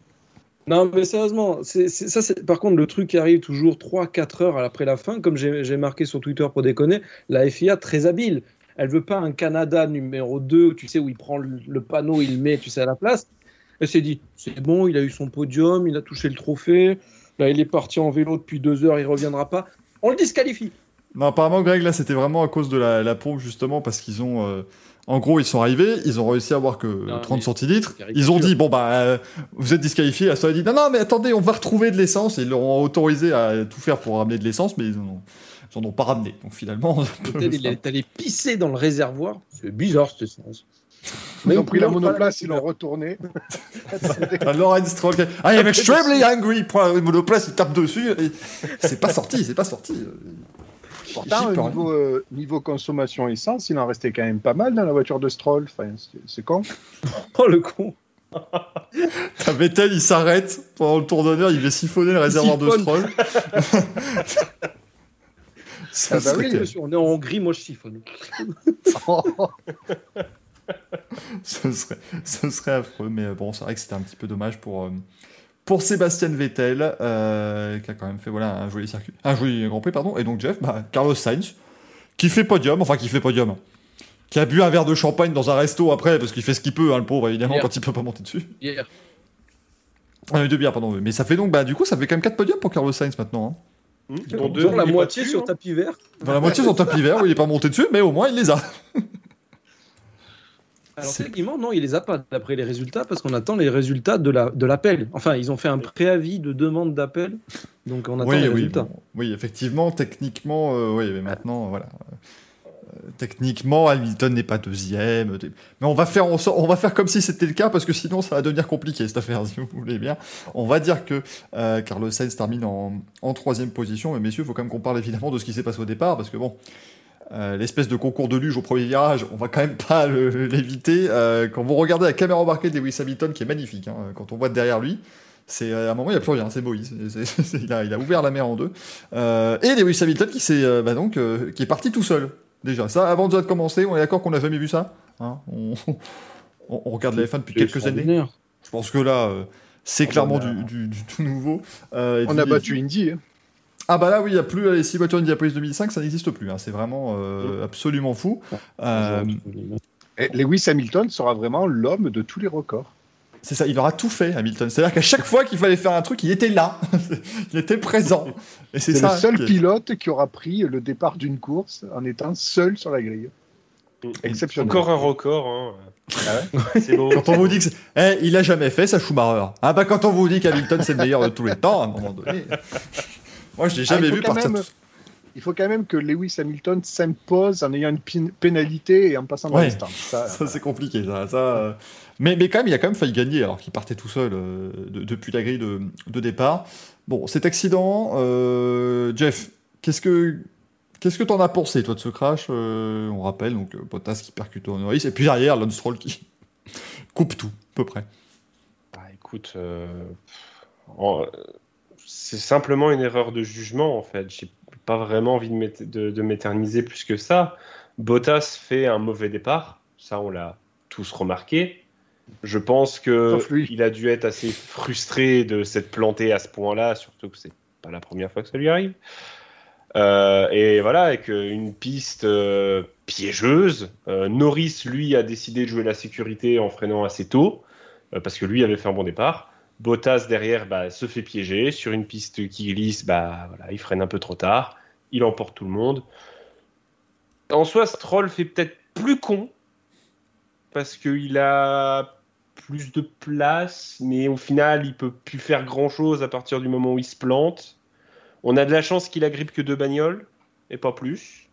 Non, mais sérieusement, ça, c'est par contre le truc qui arrive toujours 3-4 heures après la fin, comme j'ai j'ai marqué sur Twitter pour déconner, la FIA très habile. Elle veut pas un Canada numéro 2, tu sais, où il prend le, le panneau, il le met, tu sais, à la place. Elle s'est dit, c'est bon, il a eu son podium, il a touché le trophée, là il est parti en vélo depuis deux heures, il reviendra pas. On le disqualifie. Non, apparemment, Greg, là, c'était vraiment à cause de la, la pompe, justement, parce qu'ils ont. euh, en gros, ils sont arrivés, ils ont réussi à avoir que Non, 30 mais centilitres. Ils ont dit, bon, bah, euh, vous êtes disqualifiés. La a dit, non, non, mais attendez, on va retrouver de l'essence. Et ils leur ont autorisé à tout faire pour ramener de l'essence, mais ils en ont, ils en ont pas ramené. Donc finalement. (laughs) Peut-être il est allé pisser dans le réservoir. C'est bizarre cette essence. Ils ont pris la monoplace, ils l'ont retourné. (laughs) Ah, Lawrence Stroll, I am extremely angry. Point, le monoplace, il tape dessus. C'est pas sorti, c'est pas sorti. Pourtant, niveau, euh, niveau consommation essence, il en restait quand même pas mal dans la voiture de Stroll. Enfin, c'est- con. (laughs) Oh le con. (laughs) T'as Vettel, il s'arrête pendant le tour d'honneur, il va siphonner le réservoir de. Stroll. Ça Ah bah oui, on est en Hongrie, moi je siphonne. (laughs) ce, serait, ce serait affreux, mais bon, c'est vrai que c'était un petit peu dommage pour, euh, pour Sébastien Vettel, euh, qui a quand même fait voilà, un joli circuit, un joli Grand Prix, pardon. Et donc Jeff, bah, Carlos Sainz, qui fait podium, enfin qui fait podium, qui a bu un verre de champagne dans un resto après, parce qu'il fait ce qu'il peut, hein, le pauvre, évidemment, Hier. quand il peut pas monter dessus. Hier. Ah, deux bières, pardon. Mais ça fait donc, bah, du coup, ça fait quand même 4 podiums pour Carlos Sainz maintenant. hein. Dont deux, la moitié sur hein. tapis vert. Dans la moitié sont tapis vert, où il est pas monté dessus, mais au moins il les a. (laughs) Alors techniquement, non, il les a pas d'après les résultats parce qu'on attend les résultats de la de l'appel. Enfin, ils ont fait un préavis de demande d'appel, donc on attend oui, les oui, résultats. bon. oui, effectivement, techniquement, euh, oui, mais maintenant, voilà. Euh, techniquement, Hamilton n'est pas deuxième. Mais on va faire, on va faire comme si c'était le cas, parce que sinon, ça va devenir compliqué cette affaire, (laughs) si vous voulez bien. On va dire que euh, Carlos Sainz termine en, en troisième position, mais messieurs, il faut quand même qu'on parle évidemment de ce qui s'est passé au départ, parce que bon. Euh, L'espèce de concours de luge au premier virage, on va quand même pas l'éviter. Euh, quand vous regardez la caméra embarquée de Lewis Hamilton, qui est magnifique, hein, quand on voit derrière lui, c'est euh, à un moment il n'y a plus rien, c'est Moïse. (laughs) Il, a, il a ouvert la mer en deux. Euh, et Lewis Hamilton qui, euh, bah donc, qui est parti tout seul. Déjà, ça, avant déjà de commencer, on est d'accord qu'on n'a jamais vu ça Hein on, (laughs) on- on regarde la F1 depuis quelques années. Je pense que là, c'est Ah, clairement a- du, du- du tout nouveau. On a battu Indy. hein. Ah bah là, oui, il n'y a plus les 6 voitures Indianapolis 2005, ça n'existe plus. hein. C'est vraiment euh, absolument fou. Euh, Et Lewis Hamilton sera vraiment l'homme de tous les records. C'est ça, il aura tout fait, Hamilton. C'est-à-dire qu'à chaque fois qu'il fallait faire un truc, il était là. (laughs) il était présent. Et c'est le seul qui est- pilote qui aura pris le départ d'une course en étant seul sur la grille. Exceptionnel. Encore un record. Hein. Ah (laughs) c'est beau. Quand on vous dit que eh, il a jamais fait ça, Schumacher. Ah bah quand on vous dit qu'Hamilton c'est le meilleur de tous les temps, à un moment donné. Moi je l'ai Ah, jamais faut vu partir. même- Il faut quand même que Lewis Hamilton s'impose en ayant une pénalité et en passant dans Ouais. les stands. Ça, (laughs) Ça c'est compliqué. Ça, ça, euh. mais, mais quand même, il a quand même failli gagner alors qu'il partait tout seul euh, de- depuis la grille de, de départ. Bon, cet accident, euh, Jeff, qu'est-ce que qu'est-ce que t'en as pensé toi de ce crash Euh, On rappelle donc euh, Bottas qui percute au Norris et puis derrière Lance Stroll qui (laughs) coupe tout à peu près. Bah, écoute, euh, en- c'est simplement une erreur de jugement en fait. J'ai pas vraiment envie de m'ét- de de m'éterniser plus que ça. Bottas fait un mauvais départ, ça on l'a tous remarqué. Je pense que il a dû être assez frustré de s'être planté à ce point-là, surtout que c'est pas la première fois que ça lui arrive. Euh, et voilà, avec une piste euh, piégeuse, euh, Norris lui a décidé de jouer la sécurité en freinant assez tôt euh, parce que lui avait fait un bon départ. Bottas derrière bah, se fait piéger sur une piste qui glisse, bah il freine un peu trop tard, il emporte tout le monde. En soi, Stroll fait peut-être plus con parce qu'il a plus de place, mais au final, il peut plus faire grand-chose à partir du moment où il se plante. On a de la chance qu'il agrippe que deux bagnoles et pas plus.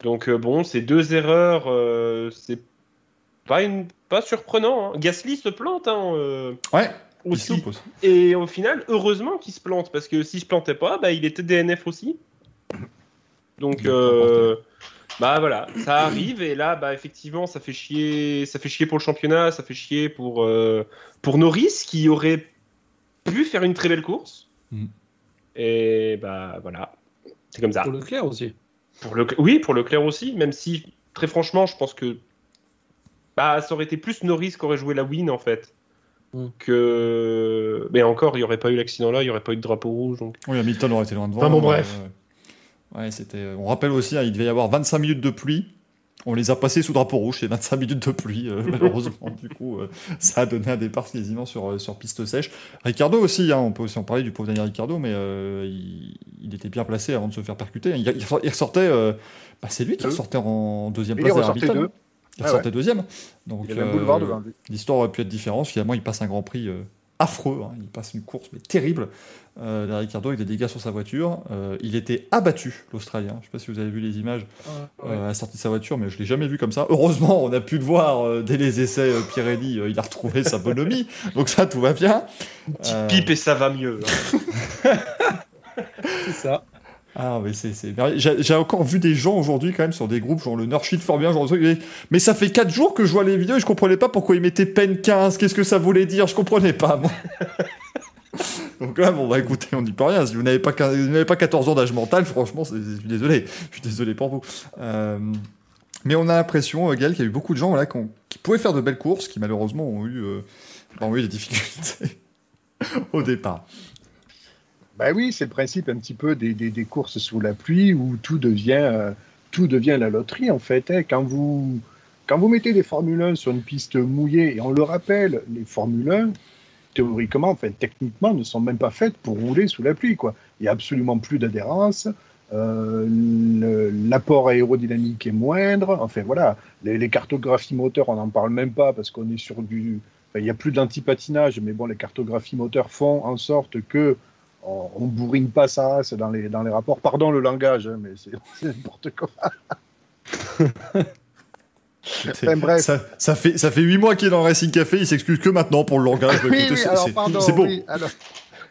Donc euh, bon, ces deux erreurs, euh, c'est pas une pas surprenant. hein. Gasly se plante. Hein, euh. Ouais. Aussi. loupe aussi. Et au final, heureusement qu'il se plante, parce que si je plantais pas, bah, il était DNF aussi. Donc, euh, bah voilà, ça arrive, et là, bah, effectivement, ça fait chier, ça fait chier pour le championnat, ça fait chier pour, euh, pour Norris, qui aurait pu faire une très belle course. Mhm. Et bah voilà, c'est comme ça. Pour Leclerc aussi. Pour le, oui, pour Leclerc aussi, même si, très franchement, je pense que bah, ça aurait été plus Norris qui aurait joué la win, en fait. Mm. Que... Mais encore, il n'y aurait pas eu l'accident là, il n'y aurait pas eu de drapeau rouge. Donc... Oui, Hamilton aurait été loin devant. Enfin, bon, Euh, bref. Ouais, c'était. On rappelle aussi, hein, il devait y avoir 25 minutes de pluie. On les a passés sous drapeau rouge, c'est 25 minutes de pluie, euh, (laughs) malheureusement. du coup, euh, ça a donné un départ quasiment sur, euh, sur piste sèche. Ricardo aussi, hein, on peut aussi en parler du pauvre Daniel Ricardo, mais euh, il, il était bien placé avant de se faire percuter. Il, ressortait. euh, bah, c'est lui qui ressortait en deuxième place ressortait deux. Il Ah ressortait deuxième. Donc, Il y avait un euh. L'histoire aurait pu être différente. Finalement, il passe un Grand Prix euh, affreux. hein. Il passe une course mais terrible. Euh, derrière Ricardo avec des dégâts sur sa voiture. Euh, il était abattu, l'Australien. Je ne sais pas si vous avez vu les images euh, à la sortie de sa voiture, mais je l'ai jamais vu comme ça. Heureusement, on a pu le voir euh, dès les essais. euh, Pirelli, euh, il a retrouvé sa bonhomie. (laughs) Donc ça, tout va bien. Petite Euh, pipe et ça va mieux. hein. (laughs) C'est ça. Ah, mais c'est. J'ai encore vu des gens aujourd'hui, quand même, sur des groupes, genre le Nurshit fort bien, genre de trucs, mais- ça fait 4 jours que je vois les vidéos et je comprenais pas pourquoi ils mettaient peine 15. Qu'est-ce que ça voulait dire? Je comprenais pas, moi. (laughs) Donc là, bon, bah écoutez, on n'y peut rien. Si vous n'avez pas, 15 vous n'avez pas 14 ans d'âge mental, franchement, je suis désolé. Je suis désolé pour vous. Euh, Mais on a l'impression, euh, Gaël, qu'il y a eu beaucoup de gens qui, pouvaient faire de belles courses, qui malheureusement ont eu, euh, bah, ont eu des difficultés (laughs) au départ. Bah oui, c'est le principe un petit peu des, des- courses sous la pluie où tout devient, euh, tout devient la loterie en fait. hein. Quand, vous, quand vous mettez des Formule 1 sur une piste mouillée, et on le rappelle, les Formule 1, théoriquement, enfin techniquement, ne sont même pas faites pour rouler sous la pluie. Quoi. Il n'y a absolument plus d'adhérence, euh, l'apport aérodynamique est moindre, enfin voilà, les, cartographies moteurs, on n'en parle même pas parce qu'on est sur du... Il n'y a plus d'antipatinage, mais bon, les cartographies moteurs font en sorte que on, on bourrine pas sa race dans les, dans les rapports. Pardon le langage, hein, mais c'est (laughs) c'est n'importe quoi. Enfin, bref. Ça, ça fait, ça fait 8 mois qu'il est dans le Racing Café, il s'excuse que maintenant pour le langage. Oui, écoutez, oui, c'est- alors c'est- pardon. c'est beau. oui, alors,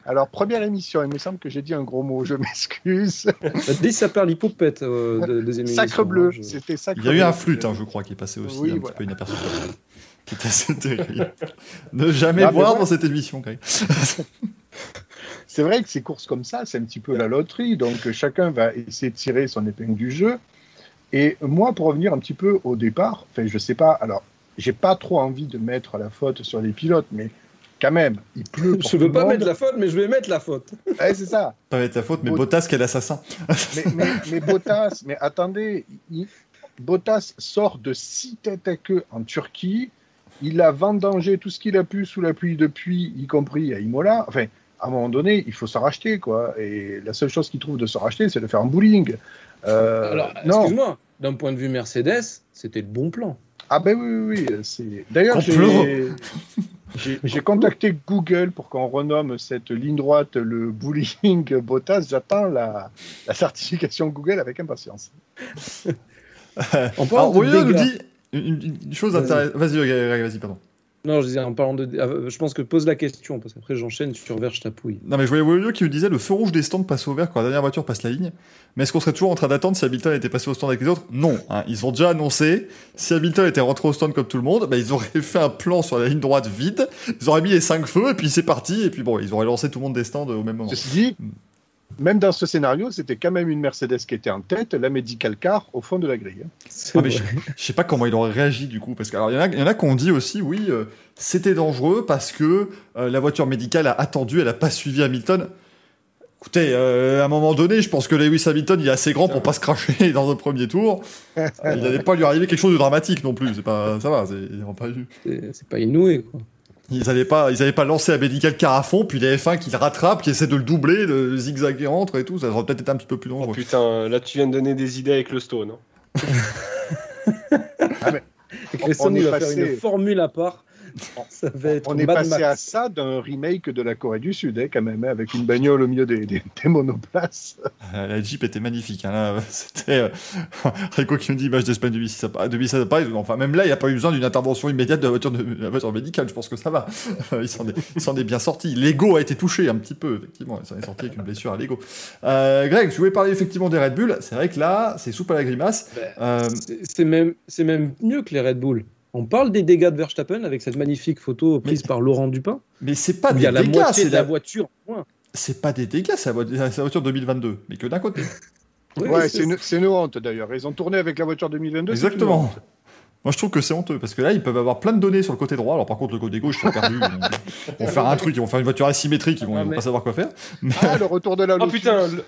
alors, première émission, il me semble que j'ai dit un gros mot, je m'excuse. (laughs) Dès ça perd l'hypopète, euh, de- deuxième Sacre émission, bleu, hein, je- c'était sacre Il y a eu bleu. un flûte, hein, je crois, qui est passé aussi Oui, un voilà. petit peu inaperçu. qui est assez terrible. (laughs) ne jamais Non, mais boire ouais. dans cette émission, Greg. C'est vrai que ces courses comme ça, c'est un petit peu la loterie, donc chacun va essayer de tirer son épingle du jeu. Et moi, pour revenir un petit peu au départ, enfin, je sais pas, alors, j'ai pas trop envie de mettre la faute sur les pilotes, mais quand même, il pleut. Pour Je veux pas monde. mettre la faute, mais je vais mettre la faute. Ouais, c'est ça. (laughs) Pas être ta faute, mais Bot- Bottas, quel assassin. Mais, mais, mais Bottas, mais attendez, il- Bottas sort de six têtes à queue en Turquie. Il a vendangé tout ce qu'il a pu sous la pluie depuis, y compris à Imola. Enfin, à un moment donné, il faut se racheter, quoi. Et la seule chose qu'il trouve de se racheter, c'est de faire un bowling. Euh, Alors, non. excuse-moi, d'un point de vue Mercedes, c'était le bon plan. Ah ben oui, oui, oui. c'est- D'ailleurs, (laughs) j'ai... Contacté Google pour qu'on renomme cette ligne droite le bowling (laughs) Bottas. J'attends la, la certification Google avec impatience. En parlant Alors, de Royo nous dit une, une- chose intéressante. Vas-y, vas-y, pardon. Non, je disais, en parlant de. euh, Je pense que pose la question, parce qu'après j'enchaîne sur Verge tapouille. Non, mais je voyais Royo qui nous disait le feu rouge des stands passe au vert quand la dernière voiture passe la ligne. Mais est-ce qu'on serait toujours en train d'attendre si Hamilton était passé au stand avec les autres? Non. hein. Ils ont déjà annoncé. Si Hamilton était rentré au stand comme tout le monde, bah, ils auraient (laughs) fait un plan sur la ligne droite vide. Ils auraient mis les 5 feux et puis c'est parti. Et puis bon, ils auraient lancé tout le monde des stands au même moment. Ceci dit, même dans ce scénario, c'était quand même une Mercedes qui était en tête, la medical car au fond de la grille. C'est Ah, mais vrai. je sais pas comment il aurait réagi du coup, parce qu'il y, en a- il y en a qui ont dit aussi, oui, euh, c'était dangereux parce que euh, la voiture médicale a attendu, elle a pas suivi Hamilton. Écoutez, euh, à un moment donné, je pense que Lewis Hamilton, il est assez grand pour pas se cracher dans le premier tour. Il n'allait pas lui arriver quelque chose de dramatique non plus. C'est pas, ça va, c'est- ils n'ont pas eu. C'est c'est pas inoué, quoi. Ils n'avaient pas, ils avaient pas lancé la médicale car à fond, puis les F1 qui le rattrapent, qui essaient de le doubler, de le zigzaguer entre et tout. Ça aurait peut-être été un petit peu plus Oh dangereux. putain, là tu viens de donner des idées avec le stone. hein. (laughs) On est il va faire une formule à part (laughs) Ça va être On est Mad passé Max. à ça d'un remake de la Corée du Sud, hein, quand même, hein, avec une bagnole au milieu des, des, des monoplaces. (laughs) Euh, La Jeep était magnifique. Hein, là, (laughs) c'était euh, Rico qui me dit image d'Espagne 2006 à 2016 à Paris. Enfin, même là, il n'y a pas eu besoin d'une intervention immédiate de la voiture, de, de la voiture médicale. Je pense que ça va. il s'en est, bien sorti. L'ego a été touché un petit peu, effectivement. Il s'en est sorti avec une blessure à l'ego. Euh, Greg, je voulais parler effectivement des Red Bull. C'est vrai que là, c'est soupe à la grimace. Ben, Euh, C'est- C'est même, c'est même mieux que les Red Bull. On parle des dégâts de Verstappen avec cette magnifique photo prise par Laurent Dupin. mais c'est pas des dégâts, c'est de la la... voiture. c'est pas des dégâts, c'est la, voiture 2022, mais que d'un côté. Oui, ouais, c'est une, c'est une honte d'ailleurs. Ils ont tourné avec la voiture 2022. c'est une Exactement. Moi, je trouve que c'est honteux parce que là, ils peuvent avoir plein de données sur le côté droit. Alors, par contre, le côté gauche, ils sont perdus. Ils vont, faire un truc, ils vont faire une voiture asymétrique, ils vont, Ah, ils vont mais- pas savoir quoi faire. Ah, le retour de la Oh putain le-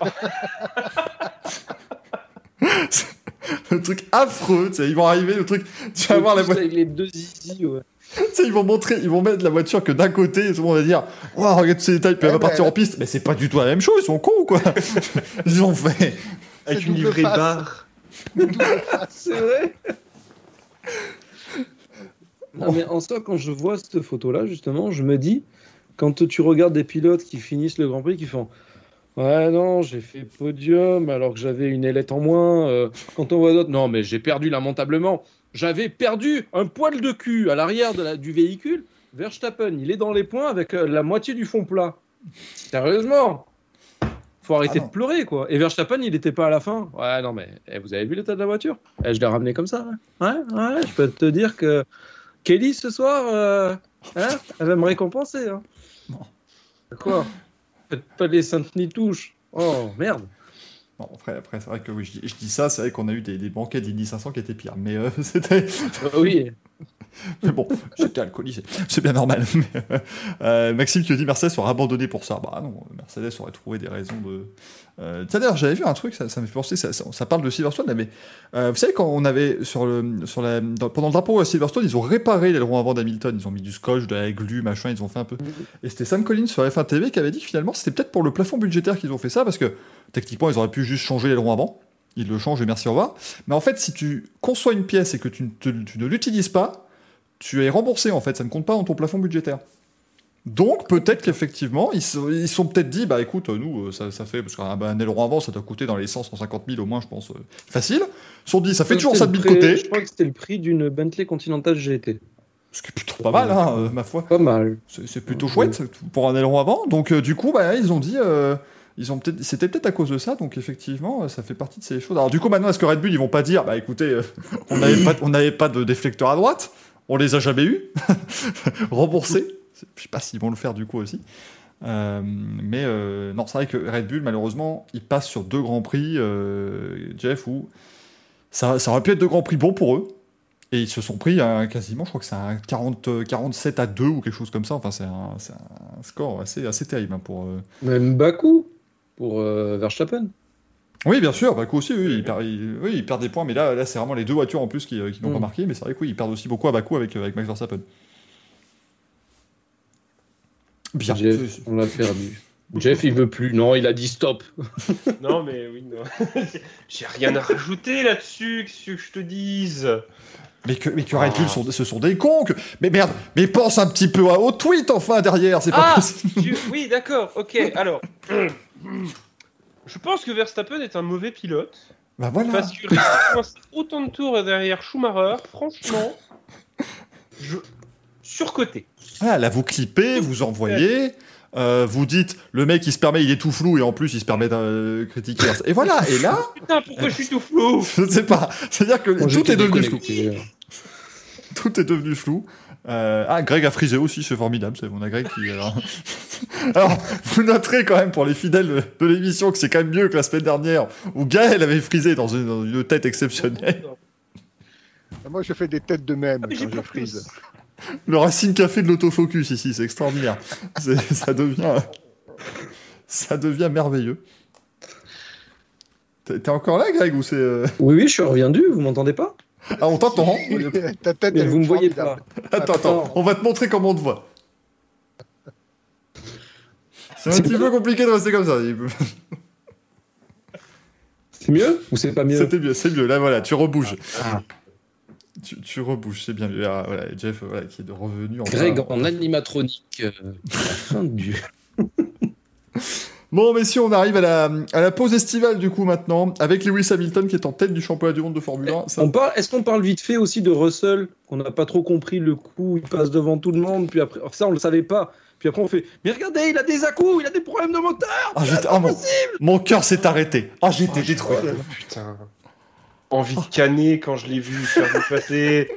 (laughs) (laughs) Le truc affreux, tu sais, ils vont arriver, le truc. Tu vas voir la voiture. avec les deux zizi. ouais. (laughs) Tu sais, ils vont montrer, ils vont mettre la voiture que d'un côté, et tout le monde va dire Waouh, regarde ces détails, puis elle va partir en piste. Mais c'est pas du tout la même chose, ils sont cons ou quoi (laughs) Ils ont fait. avec une livrée face. barre. C'est vrai Non, mais en soi, quand je vois cette photo-là, justement, je me dis, quand tu regardes des pilotes qui finissent le Grand Prix, qui font Ouais, non, j'ai fait podium alors que j'avais une ailette en moins. euh, quand on voit d'autres, non, mais j'ai perdu lamentablement. J'avais perdu un poil de cul à l'arrière la- du véhicule. Verstappen, il est dans les points avec euh, la moitié du fond plat. Sérieusement faut arrêter Ah non. de pleurer, quoi. Et Verstappen, il n'était pas à la fin. Ouais, non, mais eh, vous avez vu l'état de la voiture? Eh, Je l'ai ramené comme ça. Ouais, ouais, ouais, je peux te dire que Kelly, ce soir, euh, hein, elle va me récompenser. Hein. Quoi? Faites pas les saintes ni touches. Oh, merde. Bon, après, après c'est vrai que oui, je, dis, je dis ça, c'est vrai qu'on a eu des, des banquets d'Indy 500 qui étaient pires. Mais euh, (laughs) c'était. Oui. (laughs) Mais bon, j'étais alcoolisé, c'est bien normal. (laughs) Euh, Maxime qui dit Mercedes aurait abandonné pour ça. Bah non, Mercedes aurait trouvé des raisons de. Euh, d'ailleurs, j'avais vu un truc, ça, ça me fait penser, ça, parle de Silverstone, mais euh, vous savez, quand on avait sur le, sur la, pendant le drapeau à Silverstone, ils ont réparé l'aileron avant d'Hamilton, ils ont mis du scotch, de la glu, machin, ils ont fait un peu. Et c'était Sam Collins sur F1 TV qui avait dit que finalement, c'était peut-être pour le plafond budgétaire qu'ils ont fait ça, parce que techniquement, ils auraient pu juste changer l'aileron avant. Ils le changent et merci, au revoir. Mais en fait, si tu conçois une pièce et que tu, ne te- tu ne l'utilises pas, tu es remboursé en fait, ça ne compte pas dans ton plafond budgétair. Donc peut-être qu'effectivement, ils se sont peut-être dit, bah écoute, nous, euh, ça, ça fait, parce qu'un bah, aileron avant, ça doit coûter dans les 100, 150 000 au moins, je pense, euh, facile. Ils se sont dit, ça fait toujours ça de prix- côtés, Je crois que c'était le prix d'une Bentley Continental GT. ce qui est plutôt pas mal, hein, euh, ma foi. Pas mal. C'est plutôt chouette pour un aileron avant. Donc euh, du coup, bah, ils ont dit, ils ont peut-être, c'était peut-être à cause de ça. Donc effectivement, euh, ça fait partie de ces choses. Alors du coup, maintenant, est-ce que Red Bull, ils vont pas dire, bah écoutez, euh, on n'avait pas, on pas de déflecteur à droite, on les a jamais eu, (laughs) remboursés? Je sais pas s'ils vont le faire du coup aussi. Euh, mais euh, non, c'est vrai que Red Bull, malheureusement, il passe sur deux grands prix, Jeff, où ça, ça aurait pu être deux grands prix bons pour eux. Et ils se sont pris quasiment, je crois que c'est un 40, euh, 47 à 2 ou quelque chose comme ça. Enfin, c'est un, c'est un score assez, assez terrible hein, pour. euh, Même Baku pour euh, Verstappen. Oui, bien sûr, Baku aussi, oui, il perd, il- oui, il perd des points, mais là, là c'est vraiment les deux voitures en plus qui, euh, qui n'ont Mm. pas marqué. Mais c'est vrai que oui, ils perdent aussi beaucoup à Baku avec, euh, avec Max Verstappen. Bien. Jeff, on l'a perdu. Jeff, il veut plus. Non, il a dit stop. (laughs) Non, mais oui, non. (laughs) J'ai rien à rajouter là-dessus, que je te dise? Mais que, mais que Red Bull, sont, ce sont des cons. que- Mais merde, mais pense un petit peu à- au tweet enfin derrière, c'est pas Ah possible. tu- Oui, d'accord, ok, alors. (laughs) Je pense que Verstappen est un mauvais pilote. Bah voilà. Parce que autant de tours derrière Schumacher, franchement, je... surcoté. Ah, là, vous clippez, vous envoyez, euh, vous dites, le mec, il se permet, il est tout flou, et en plus, il se permet de euh, critiquer. Et voilà, et là, Putain, pourquoi je suis tout flou? (laughs) Je ne sais pas. C'est-à-dire que Moi, tout j'étais est devenu flou. Tout est devenu flou. Euh, ah, Greg a frisé aussi, c'est formidable. C'est on a Greg qui. Alors... (laughs) alors, vous noterez quand même pour les fidèles de, l'émission que c'est quand même mieux que la semaine dernière où Gaël avait frisé dans une, dans une tête exceptionnelle. Moi, je fais des têtes de même Ah, quand je frise. Le Racing Café de l'autofocus ici, c'est extraordinaire. Ça devient. Ça devient merveilleux. T'es t'es encore là, Greg, ou c'est. euh, Oui, oui, je suis reviendu. Vous m'entendez pas? Ah, on t'entend (laughs) Ta tête, Mais elle vous me voyez pas. Attends, attends, on va te montrer comment on te voit. C'est un petit peu compliqué de rester comme ça. C'est mieux ou c'est pas mieux C'était mieux, c'est mieux. Là, voilà, tu rebouges. Ah. Tu, tu rebouches, c'est bien vu. Ah, voilà, Jeff voilà, qui est revenu en Greg en animatronique. euh, à la fin du. (laughs) Bon, messieurs, on arrive à la, à la pause estivale du coup maintenant, avec Lewis Hamilton qui est en tête du championnat du monde de Formule 1. Ça- On parle- Est-ce qu'on parle vite fait aussi de Russell qu'on n'a pas trop compris le coup, il passe devant tout le monde, puis après, ça on le savait pas. Puis après on fait, mais regardez, il a des à il a des problèmes de moteur. Ah, ah, mon, mon cœur s'est arrêté. Ah, j'étais détruit. Putain. Envie de canner quand je l'ai vu faire passer.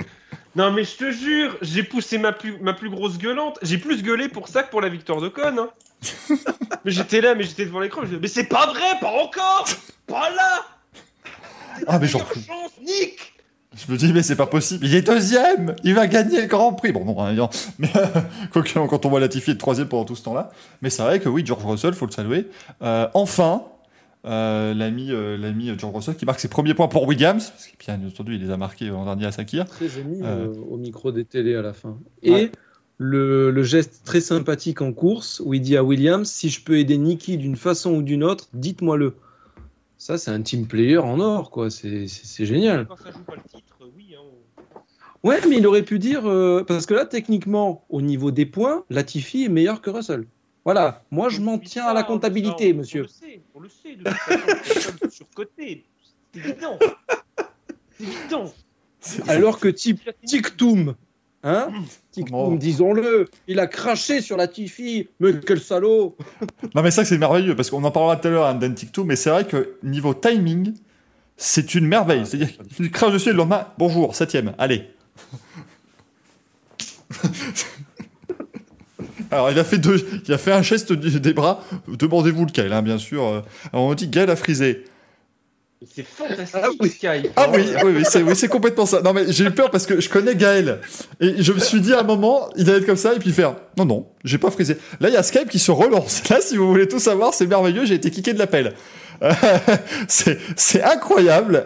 Non mais je te jure, j'ai poussé ma plus, ma plus grosse gueulante. J'ai plus gueulé pour ça que pour la victoire de Con. hein. (laughs) mais j'étais là, mais j'étais devant l'écran. je Mais c'est pas vrai, pas encore Pas là Ah, mais j'en chance, Nick Je me dis, mais c'est pas possible. Il est deuxième. Il va gagner le Grand Prix. Bon, non, rien. (laughs) Mais quoique, quand on voit Latifi être troisième pendant tout ce temps-là. Mais c'est vrai que oui, George Russell, faut le saluer. Euh, enfin, euh, l'ami, euh, l'ami George Russell qui marque ses premiers points pour Williams. Parce que bien entendu, il les a marqués l'an dernier à Sakir. Très ému Euh. euh, au micro des télés à la fin. Et Ouais. Le, le geste très sympathique en course où il dit à Williams si je peux aider Nicky d'une façon ou d'une autre, dites-moi-le. Ça, c'est un team player en or, quoi. C'est génial. Quand ça joue pas le titre, oui. Hein, Ouais, mais il aurait pu dire euh, parce que là, techniquement, au niveau des points, Latifi est meilleur que Russell. Voilà, moi je m'en tiens à la comptabilité, on, monsieur. On le sait, on le sait. De façon, c'est surcoté. C'est évident. C'est évident. (laughs) Alors que type hein Oh. Disons-le, il a craché sur Latifi, mais quel salaud (laughs) Non, mais ça, c'est merveilleux parce qu'on en parlera tout à l'heure à Dan TikTok, mais c'est vrai que niveau timing, c'est une merveille. C'est-à-dire qu'il crache dessus et le lendemain, bonjour, septième, allez. (laughs) Alors, il a fait deux, il a fait un geste des bras. Demandez-vous lequel, hein, bien sûr. Euh, Alors, on dit Gaël a frisé. C'est fantastique, Ah oui. Skype. Ah oui, oui, oui, c'est oui, c'est complètement ça. Non, mais j'ai eu peur parce que je connais Gaël. Et je me suis dit à un moment, il allait être comme ça et puis faire Non, non, j'ai pas frisé. Là, il y a Skype qui se relance. Là, si vous voulez tout savoir, c'est merveilleux, j'ai été kické de l'appel. Euh, (laughs) c'est c'est incroyable.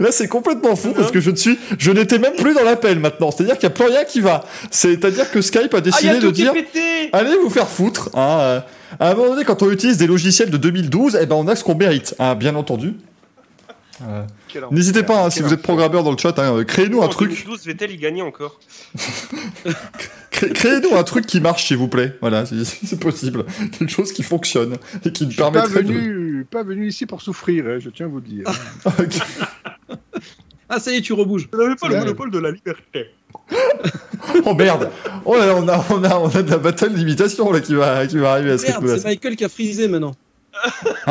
Là, c'est complètement fou parce que je ne suis, je n'étais même plus dans l'appel maintenant. C'est-à-dire qu'il n'y a plus rien qui va. C'est-à-dire que Skype a Ah, décidé a de dire Allez vous faire foutre. hein, euh. À un moment donné, quand on utilise des logiciels de 2012, eh ben, on a ce qu'on mérite, hein, bien entendu. Euh, N'hésitez pas, hein, si vous êtes programmeur dans le chat, hein, créez-nous un truc. 2012, Vettel, il gagnait encore. (laughs) Cré- Créez-nous un truc qui marche, s'il vous plaît. Voilà, c'est- c'est possible. Quelque chose qui fonctionne et qui Je nous suis pas permettrait de. venu, pas venu ici pour souffrir, hein, je tiens à vous le dire. (laughs) Ah ça y est, tu rebouges. Vous n'avez pas le monopole de la liberté. (laughs) Oh merde Oh là là, on a, on a, on a de la battle d'imitation là qui va, qui va arriver à ce Merde, c'est Michael qui a frisé maintenant. (laughs)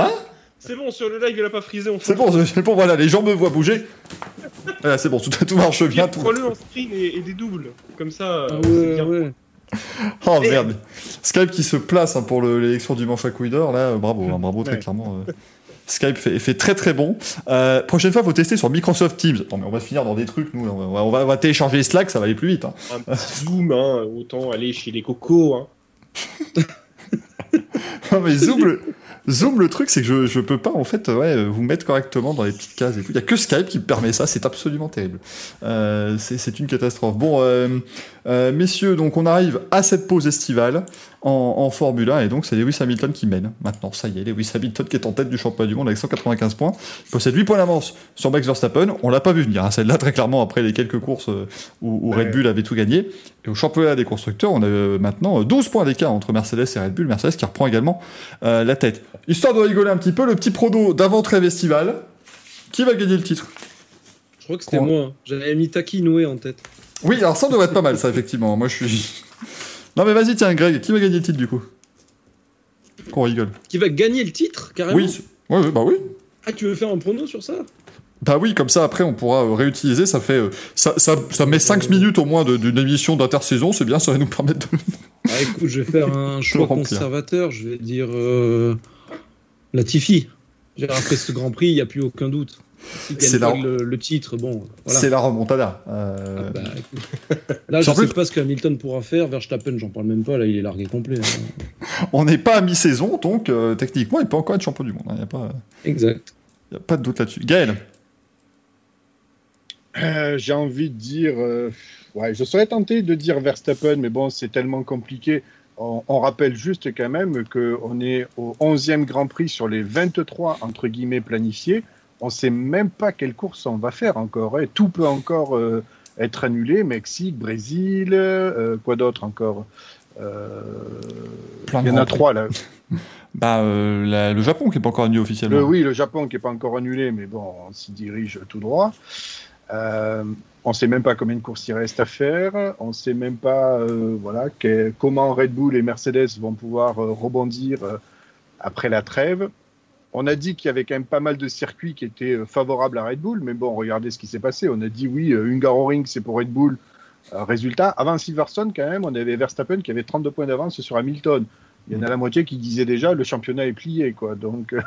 C'est bon, sur le live, il a pas frisé. On C'est bon, c'est bon, voilà, les gens me voient bouger. Voilà, c'est bon, tout, tout marche bien. Tout... Prends-le en screen et, et des doubles. Comme ça, Ah ouais, bien. ouais. Oh merde. Skype qui se place hein, pour le- l'élection du manche à couille d'or, là, euh, bravo, hein, bravo, très Ouais. clairement. euh. Skype fait, fait très très bon. Euh, prochaine fois, faut tester sur Microsoft Teams. Non, mais on va finir dans des trucs, nous. On va, on va, on va télécharger Slack, ça va aller plus vite. hein. Un petit zoom, hein, autant aller chez les cocos. Hein. (laughs) Non, mais Zoom, le, Zoom, le truc, c'est que je, je peux pas, en fait, ouais, vous mettre correctement dans les petites cases et tout. Il y a que Skype qui me permet ça, c'est absolument terrible. Euh, c'est c'est une catastrophe. Bon, euh, euh, messieurs, donc on arrive à cette pause estivale en, en Formule 1, et donc c'est Lewis Hamilton qui mène. Maintenant, ça y est, Lewis Hamilton qui est en tête du championnat du monde avec 195 points. Il possède 8 points d'avance sur Max Verstappen. On l'a pas vu venir, hein, celle-là, très clairement, après les quelques courses euh, où, Red. Bull avait tout gagné. Et au championnat des constructeurs, on a euh, maintenant euh, 12 points d'écart entre Mercedes et Red Bull. Mercedes qui reprend également euh, la tête. Histoire de rigoler un petit peu, le petit prono d'avant-trêve estivale. Qui va gagner le titre? Je crois que c'était moi. J'avais mis Taki Noé en tête. Oui, alors ça devrait être pas mal, ça, effectivement. Moi, je suis. Non, mais vas-y, tiens, Greg, qui va gagner le titre du coup Qu'on rigole. Qui va gagner le titre, carrément Oui, ouais, bah oui. Ah, tu veux faire un prono sur ça Bah oui, comme ça, après, on pourra euh, réutiliser. Ça fait. euh, ça, ça, ça met 5 minutes au moins d'une émission d'intersaison, c'est bien, ça va nous permettre de. (laughs) Ah, écoute, je vais faire un (laughs) choix conservateur. Je vais dire euh, Latifi. Après ce Grand Prix, il n'y a plus aucun doute. C'est la- le, le titre, bon, voilà. C'est la remontada. Euh, Ah bah. (laughs) Là, je En sais pas ce que Hamilton pourra faire. Verstappen, j'en parle même pas. Là, il est largué complet. hein. On n'est pas à mi-saison, donc euh, techniquement, il peut encore être champion du monde. Il n'y a, pas- Exact. y a pas de doute là-dessus. Gaël Euh, J'ai envie de dire. euh, ouais, je serais tenté de dire Verstappen, mais bon, c'est tellement compliqué. On, on rappelle juste quand même qu'on est au 11e Grand Prix sur les 23 entre guillemets planifiés. On sait même pas quelle course on va faire encore. hein. Tout peut encore euh, être annulé. Mexique, Brésil, euh, quoi d'autre encore Euh, Il y en a trois là. (laughs) Bah, euh, la- le Japon qui est pas encore annulé officiellement. Le, oui, le Japon qui n'est pas encore annulé, mais bon, on s'y dirige tout droit. Euh, on ne sait même pas combien de courses il reste à faire. On ne sait même pas euh, voilà, que- comment Red Bull et Mercedes vont pouvoir euh, rebondir euh, après la trêve. On a dit qu'il y avait quand même pas mal de circuits qui étaient euh, favorables à Red Bull, mais bon, regardez ce qui s'est passé. On a dit oui, euh, Hungaroring, c'est pour Red Bull. Euh, résultat, avant Silverstone, quand même, on avait Verstappen qui avait 32 points d'avance sur Hamilton. Il y en a la moitié qui disait déjà le championnat est plié, quoi. Donc, euh,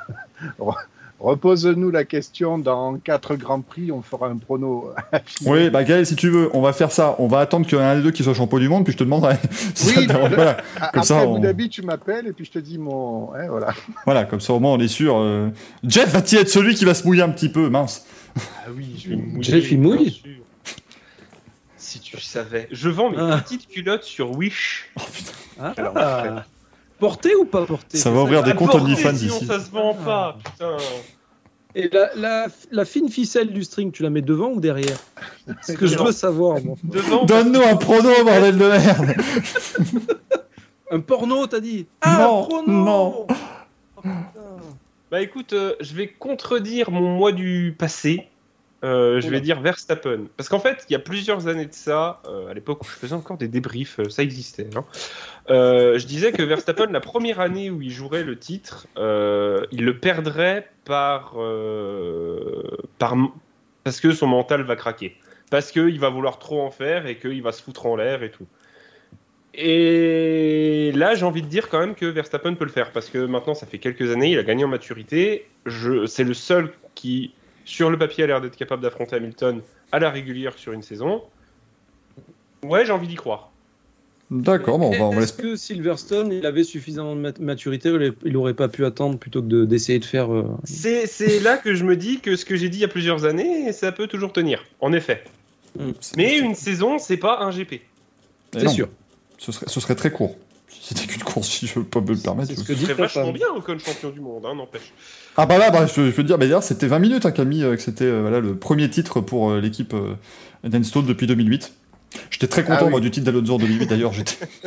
(laughs) repose-nous la question dans quatre grands prix, on fera un prono. (laughs) Oui, bah Gaël, si tu veux, on va faire ça. On va attendre qu'il y en ait un des deux qui soit champion du monde, puis je te demanderai. si (laughs) ça Oui, te dérange. voilà. Après ça, on- Abu Dhabi, tu m'appelles et puis je te dis mon. hein, voilà. (laughs) voilà, comme ça au moins on est sûr. euh, Jeff va-t-il être celui qui va se mouiller un petit peu Mince. Ah oui, je vais mouiller. Jeff, il mouille. Si tu savais. Je vends mes Ah. petites culottes sur Wish. Ah, Alors, porté ou pas porté Ça va ouvrir des Ah, comptes OnlyFans ici. ça se vend pas, putain. Et la, la, la fine ficelle du string, tu la mets devant ou derrière C'est (laughs) ce que je veux savoir. moi. Devant, Donne-nous un prono, bordel de merde (laughs) Un porno, t'as dit Ah, Non, un porno non. Oh. Bah écoute, euh, je vais contredire mon mois du passé. Euh, je vais dire Verstappen. Parce qu'en fait, il y a plusieurs années de ça, euh, à l'époque où je faisais encore des débriefs, euh, ça existait. hein. Je disais que Verstappen, la première année où il jouerait le titre, il le perdrait par, par parce que son mental va craquer, parce qu'il va vouloir trop en faire et qu'il va se foutre en l'air et tout. Et là, j'ai envie de dire quand même que Verstappen peut le faire parce que maintenant, ça fait quelques années, il a gagné en maturité. C'est le seul qui, sur le papier, a l'air d'être capable d'affronter Hamilton à la régulière sur une saison. Ouais, j'ai envie d'y croire. D'accord, bon, on va, on va Est-ce que Silverstone, il avait suffisamment de mat- maturité, il- il aurait pas pu attendre plutôt que de- d'essayer de, faire. euh, C'est, là que je me dis que ce que j'ai dit il y a plusieurs années, ça peut toujours tenir. En effet. Mm. Mais une saison, c'est pas un GP. C'est sûr. Ce serait, ce serait très court. Si c'était qu'une course, si je peux pas me le permettre. C'est ce que dit vachement bien Ocon champion du monde, hein, n'empêche. Ah bah là, bah, je, te dire, bah, d'ailleurs, c'était 20 minutes, hein, Camille, euh, que c'était euh, voilà, le premier titre pour euh, l'équipe euh, d'Enstone depuis 2008. J'étais très content, Ah oui. moi, du titre d'Alonso en 2008, d'ailleurs.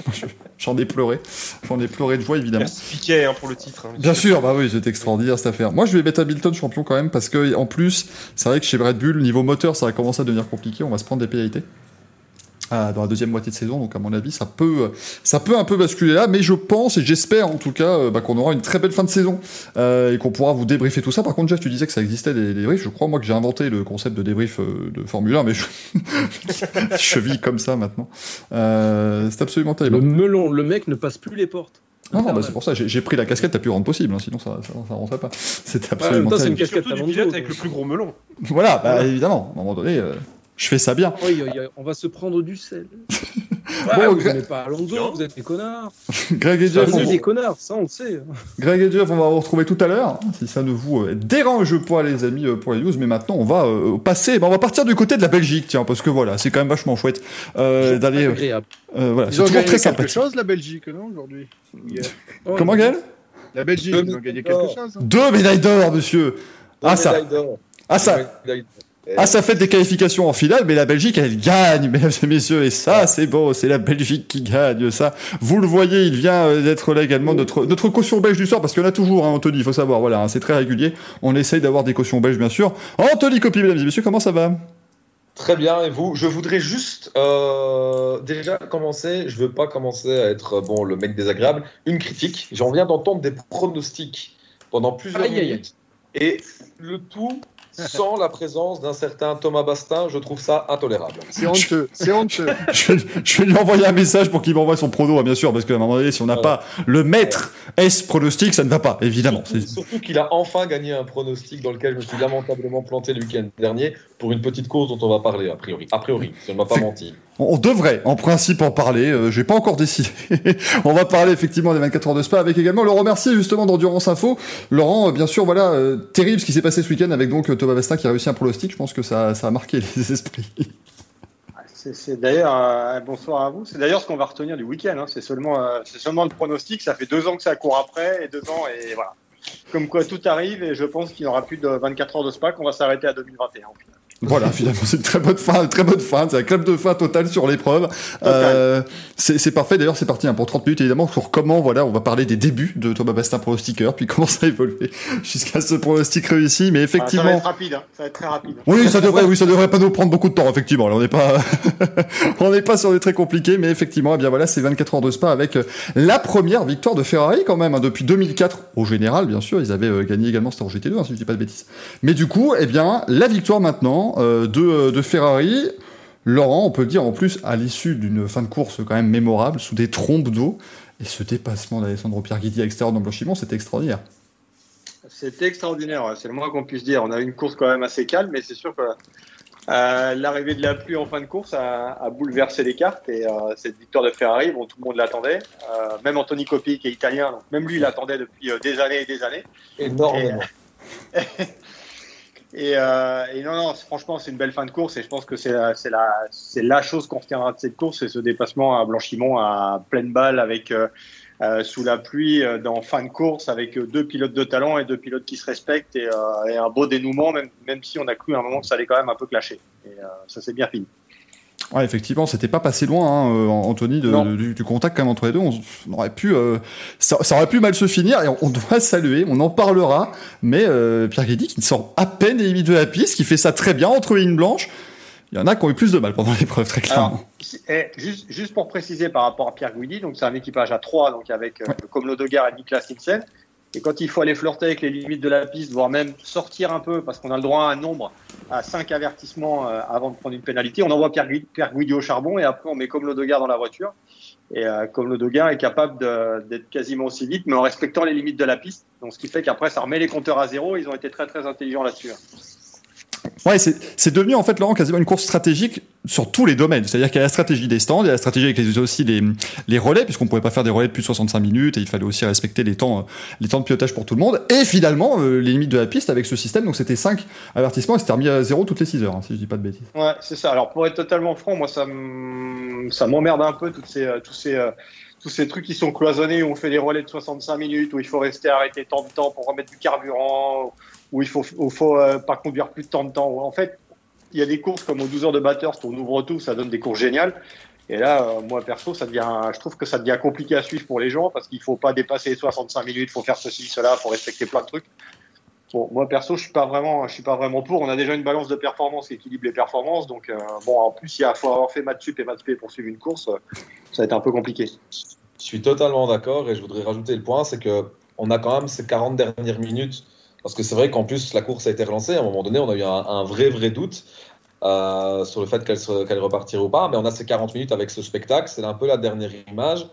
(laughs) J'en ai pleuré. J'en ai pleuré de joie, évidemment. Merci Piquet hein, pour le titre. hein. Bien sûr, bah oui, c'était extraordinaire cette affaire. Moi, je vais mettre Hamilton champion quand même parce que, en plus, c'est vrai que chez Red Bull, niveau moteur, ça va commencer à devenir compliqué. On va se prendre des pénalités dans la deuxième moitié de saison. Donc, à mon avis, ça peut, ça peut un peu basculer là. Mais je pense et j'espère en tout cas euh, bah, qu'on aura une très belle fin de saison euh, et qu'on pourra vous débriefer tout ça. Par contre, Jeff, tu disais que ça existait des débriefs. Je crois moi que j'ai inventé le concept de débrief euh, de Formule 1, mais je, (laughs) je vis comme ça maintenant. Euh, c'est absolument terrible. Le melon, le mec ne passe plus les portes. Non, non, bah, c'est pour ça, j'ai j'ai pris la casquette la plus grande possible, hein, sinon ça, ça, ça rentrait pas. C'était absolument même temps, c'est une casquette Surtout du pilote avec le plus gros melon. Voilà, bah, évidemment, à un moment donné, euh, je fais ça bien. Oui, oui, oui, on va se prendre du sel. (laughs) Bon, Ah, vous Greg- n'êtes pas Alonso, Non. vous êtes des connards. (laughs) Greg et Vous Jeff, êtes on, des connards, ça on le sait. Greg et Jeff, on va vous retrouver tout à l'heure, hein, si ça ne vous euh, dérange pas, les amis, euh, pour les news. Mais maintenant, on va euh, passer, bah, on va partir du côté de la Belgique, tiens, parce que voilà, c'est quand même vachement chouette euh, d'aller. voilà, Ils c'est toujours gagné très quelque sympathique. chose, la Belgique, non, aujourd'hui? Oh, (laughs) Comment, Gaël? La Belgique, Deux ils ont gagné médailles quelque d'or. chose. hein. Deux médailles d'or, monsieur. Ah, ça, ah ça. Ah, ça fait des qualifications en finale, mais la Belgique, elle gagne, (laughs) mesdames et messieurs, et ça, c'est beau, c'est la Belgique qui gagne, ça. Vous le voyez, il vient euh, d'être là également notre, notre caution belge du soir, parce qu'il y en a toujours, hein, Anthony, il faut savoir, voilà, hein, c'est très régulier. On essaye d'avoir des cautions belges, bien sûr. Anthony Copy, mesdames et messieurs, comment ça va? Très bien, et vous? Je voudrais juste euh, déjà commencer, je veux pas commencer à être bon le mec désagréable, une critique. J'en viens d'entendre des pronostics pendant plusieurs Aïe, aïe, aïe. minutes, et le tout sans la présence d'un certain Thomas Bastin, je trouve ça intolérable. C'est honteux, (laughs) c'est honteux. je vais, je vais lui envoyer un message pour qu'il m'envoie son prono, hein, bien sûr, parce qu'à un moment donné, si on n'a Voilà. pas le maître S pronostic, ça ne va pas, évidemment. Surtout, C'est- surtout qu'il a enfin gagné un pronostic dans lequel je me suis lamentablement planté le week-end dernier pour une petite cause dont on va parler a priori. A priori, si on ne m'a pas menti. On devrait, en principe, en parler. Euh, J'ai pas encore décidé. (laughs) on va parler effectivement des 24 heures de spa avec également le remercier justement d'Endurance Info. Laurent, euh, bien sûr, voilà, euh, terrible ce qui s'est passé ce week-end avec donc euh, Thomas Vestin qui a réussi un pronostic. Je pense que ça, a marqué (laughs) les esprits. C'est d'ailleurs, bonsoir à vous. C'est d'ailleurs ce qu'on va retenir du week-end. hein. C'est seulement, c'est seulement le pronostic. Ça fait deux ans que ça court après et deux ans et voilà. comme quoi tout arrive et je pense qu'il n'y aura plus de 24 heures de spa, qu'on va s'arrêter à 2021. au final. Voilà, finalement, c'est une très bonne fin, très bonne fin. C'est un club de fin total sur l'épreuve. Euh, c'est parfait. D'ailleurs, c'est parti hein, pour 30 minutes, évidemment, sur comment, voilà, on va parler des débuts de Thomas Bastin pronostiqueur, puis (laughs) comment ça a évolué jusqu'à ce pronostic réussi. Mais Ah, ça va effectivement. être rapide, hein. ça va être très rapide. Oui, ça devrait, oui, ça devrait pas nous prendre beaucoup de temps, effectivement. Là, on n'est pas, (laughs) on n'est pas sur des très compliqués, mais effectivement, eh bien voilà, c'est 24 heures de spa avec euh, la première victoire de Ferrari quand même, hein, depuis 2004 au général, bien sûr. Ils avaient euh, gagné également, c'était en GT2, hein, si je dis pas de bêtises. Mais du coup, eh bien, la victoire maintenant euh, de, euh, de Ferrari. Laurent, on peut le dire en plus, à l'issue d'une fin de course quand même mémorable, sous des trompes d'eau, et ce dépassement d'Alessandro Pierguidi à l'extérieur dans le blanchiment, c'était extraordinaire. C'était extraordinaire, c'est le moins qu'on puisse dire. On a eu une course quand même assez calme, mais c'est sûr que euh, l'arrivée de la pluie en fin de course a, a bouleversé les cartes. Et euh, cette victoire de Ferrari, bon, tout le monde l'attendait. Euh, même Anthony Coppi, qui est italien, donc même lui l'attendait depuis euh, des années et des années. Énormément. Et, (laughs) euh, et non, non, franchement, c'est une belle fin de course. Et je pense que c'est la, la, chose qu'on retiendra de cette course, c'est ce dépassement à Blanchimont à pleine balle avec euh, euh, sous la pluie euh, dans fin de course avec euh, deux pilotes de talent et deux pilotes qui se respectent et, euh, et un beau dénouement, même, même si on a cru à un moment que ça allait quand même un peu clasher. Et ça s'est bien fini. Ouais, effectivement, c'était pas passé loin, hein, euh, Anthony, de- Non. de- du, du contact quand même entre les deux. On, on aurait pu, euh, ça, ça aurait pu mal se finir et on, on doit (laughs) saluer, on en parlera. Mais euh, Pierre Guédy qui sort à peine des limites de la piste, qui fait ça très bien entre lignes blanches. Il y en a qui ont eu plus de mal pendant (laughs) l'épreuve, très clairement. Alors, eh, juste, juste pour préciser par rapport à Pierre Guidi, donc c'est un équipage à 3, donc avec euh, comme Lodegar et Niklas Nielsen. Et quand il faut aller flirter avec les limites de la piste, voire même sortir un peu, parce qu'on a le droit à un nombre, à 5 avertissements euh, avant de prendre une pénalité, on envoie Pierre, Pierre Guidi au charbon et après on met comme Lodegar dans la voiture. Et euh, comme Lodegar est capable d'être quasiment aussi vite, mais en respectant les limites de la piste. Donc ce qui fait qu'après ça remet les compteurs à zéro. Ils ont été très très intelligents là-dessus. Ouais, c'est devenu en fait Laurent quasiment une course stratégique sur tous les domaines. C'est-à-dire qu'il y a la stratégie des stands, il y a la stratégie avec les, aussi les, les relais, puisqu'on pouvait pas faire des relais de plus de 65 minutes et il fallait aussi respecter les temps, les temps de pilotage pour tout le monde. Et finalement, euh, les limites de la piste avec ce système. Donc c'était 5 avertissements et c'était remis à zéro toutes les 6 heures, hein, si je dis pas de bêtises. Ouais, c'est ça. Alors pour être totalement franc, moi ça m'emmerde un peu toutes ces, euh, tous ces euh, tous ces trucs qui sont cloisonnés où on fait des relais de 65 minutes où il faut rester arrêté tant de temps pour remettre du carburant il faut où faut euh, pas conduire plus de temps de temps. Où, en fait, il y a des courses comme aux 12 heures de Bathurst où on ouvre tout, ça donne des courses géniales. Et là, euh, moi perso, ça devient, je trouve que ça devient compliqué à suivre pour les gens parce qu'il faut pas dépasser les 65 minutes, faut faire ceci, cela, faut respecter plein de trucs. Bon, moi perso, je suis pas vraiment, je suis pas vraiment pour. On a déjà une balance de performance qui équilibre les performances, donc euh, bon, en plus, il faut avoir fait maths sup et maths p pour suivre une course, ça va être un peu compliqué. Je suis totalement d'accord et je voudrais rajouter le point, c'est que on a quand même ces 40 dernières minutes parce que c'est vrai qu'en plus la course a été relancée. À un moment donné, on a eu un, vrai vrai doute euh, sur le fait qu'elle repartirait ou pas. Mais on a ces 40 minutes avec ce spectacle. C'est un peu la dernière image.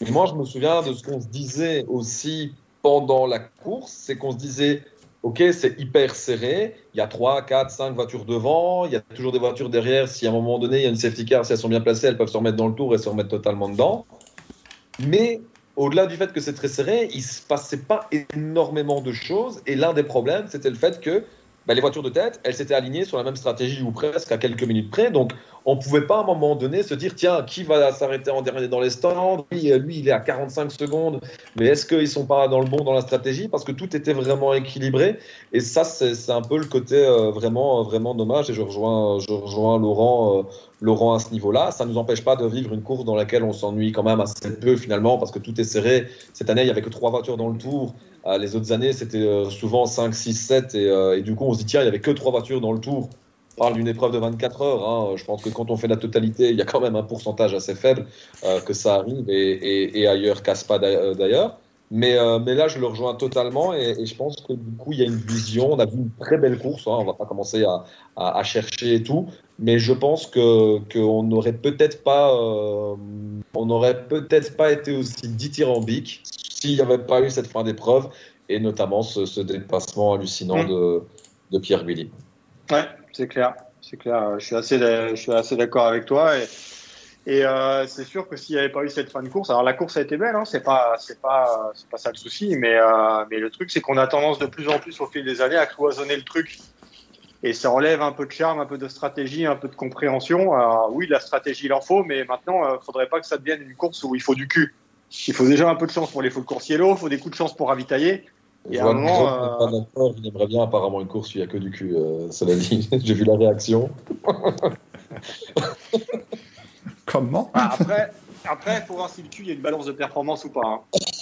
Mais moi, je me souviens de ce qu'on se disait aussi pendant la course, c'est qu'on se disait. Ok, c'est hyper serré. Il y a 3, 4, 5 voitures devant. Il y a toujours des voitures derrière. Si à un moment donné, il y a une safety car, si elles sont bien placées, elles peuvent se remettre dans le tour et se remettre totalement dedans. Mais au-delà du fait que c'est très serré, il se passait pas énormément de choses. Et l'un des problèmes, c'était le fait que bah, les voitures de tête, elles s'étaient alignées sur la même stratégie ou presque à quelques minutes près. Donc, on pouvait pas à un moment donné se dire tiens, qui va s'arrêter en dernier dans les stands? Lui, euh, lui, il est à 45 secondes. Mais est-ce qu'ils sont pas dans le bon dans la stratégie? Parce que tout était vraiment équilibré. Et ça, c'est un peu le côté euh, vraiment, vraiment dommage. Et je rejoins, je rejoins Laurent. euh, Laurent à ce niveau-là. Ça ne nous empêche pas de vivre une course dans laquelle on s'ennuie quand même assez peu finalement parce que tout est serré. Cette année, il n'y avait que trois voitures dans le tour. Euh, les autres années, c'était euh, souvent 5, 6, 7. Et, du coup, on se dit, tiens, il n'y avait que trois voitures dans le tour. On parle d'une épreuve de 24 heures. hein. Je pense que quand on fait la totalité, il y a quand même un pourcentage assez faible euh, que ça arrive et, ailleurs casse pas d'a- d'ailleurs. Mais, là, je le rejoins totalement et, je pense que du coup, il y a une vision. On a vu une très belle course. Hein. On va pas commencer à, à, à chercher et tout. Mais je pense que qu'on n'aurait peut-être pas, euh, on n'aurait peut-être pas été aussi dithyrambique s'il n'y avait pas eu cette fin d'épreuve et notamment ce, ce dépassement hallucinant Mm. de, de Pierre Willy. Ouais, c'est clair, c'est clair. Je suis assez, je suis assez d'accord avec toi et, et euh, c'est sûr que s'il n'y avait pas eu cette fin de course, alors la course a été belle, hein, c'est pas, c'est pas, c'est pas ça le souci, mais euh, mais le truc c'est qu'on a tendance de plus en plus au fil des années à cloisonner le truc et ça enlève un peu de charme, un peu de stratégie, un peu de compréhension. Alors, oui, la stratégie il en faut, mais maintenant, euh, faudrait pas que ça devienne une course où il faut du cul. Il faut déjà un peu de chance pour les faux coursiers il faut des coups de chance pour ravitailler. Et Je à un moment, pas il aimerait bien apparemment une course où il n'y a que du cul, euh, cela dit. (laughs) J'ai vu la réaction. (laughs) Comment? Ah, après, après, faut voir si le cul, il y a une balance de performance ou pas. hein.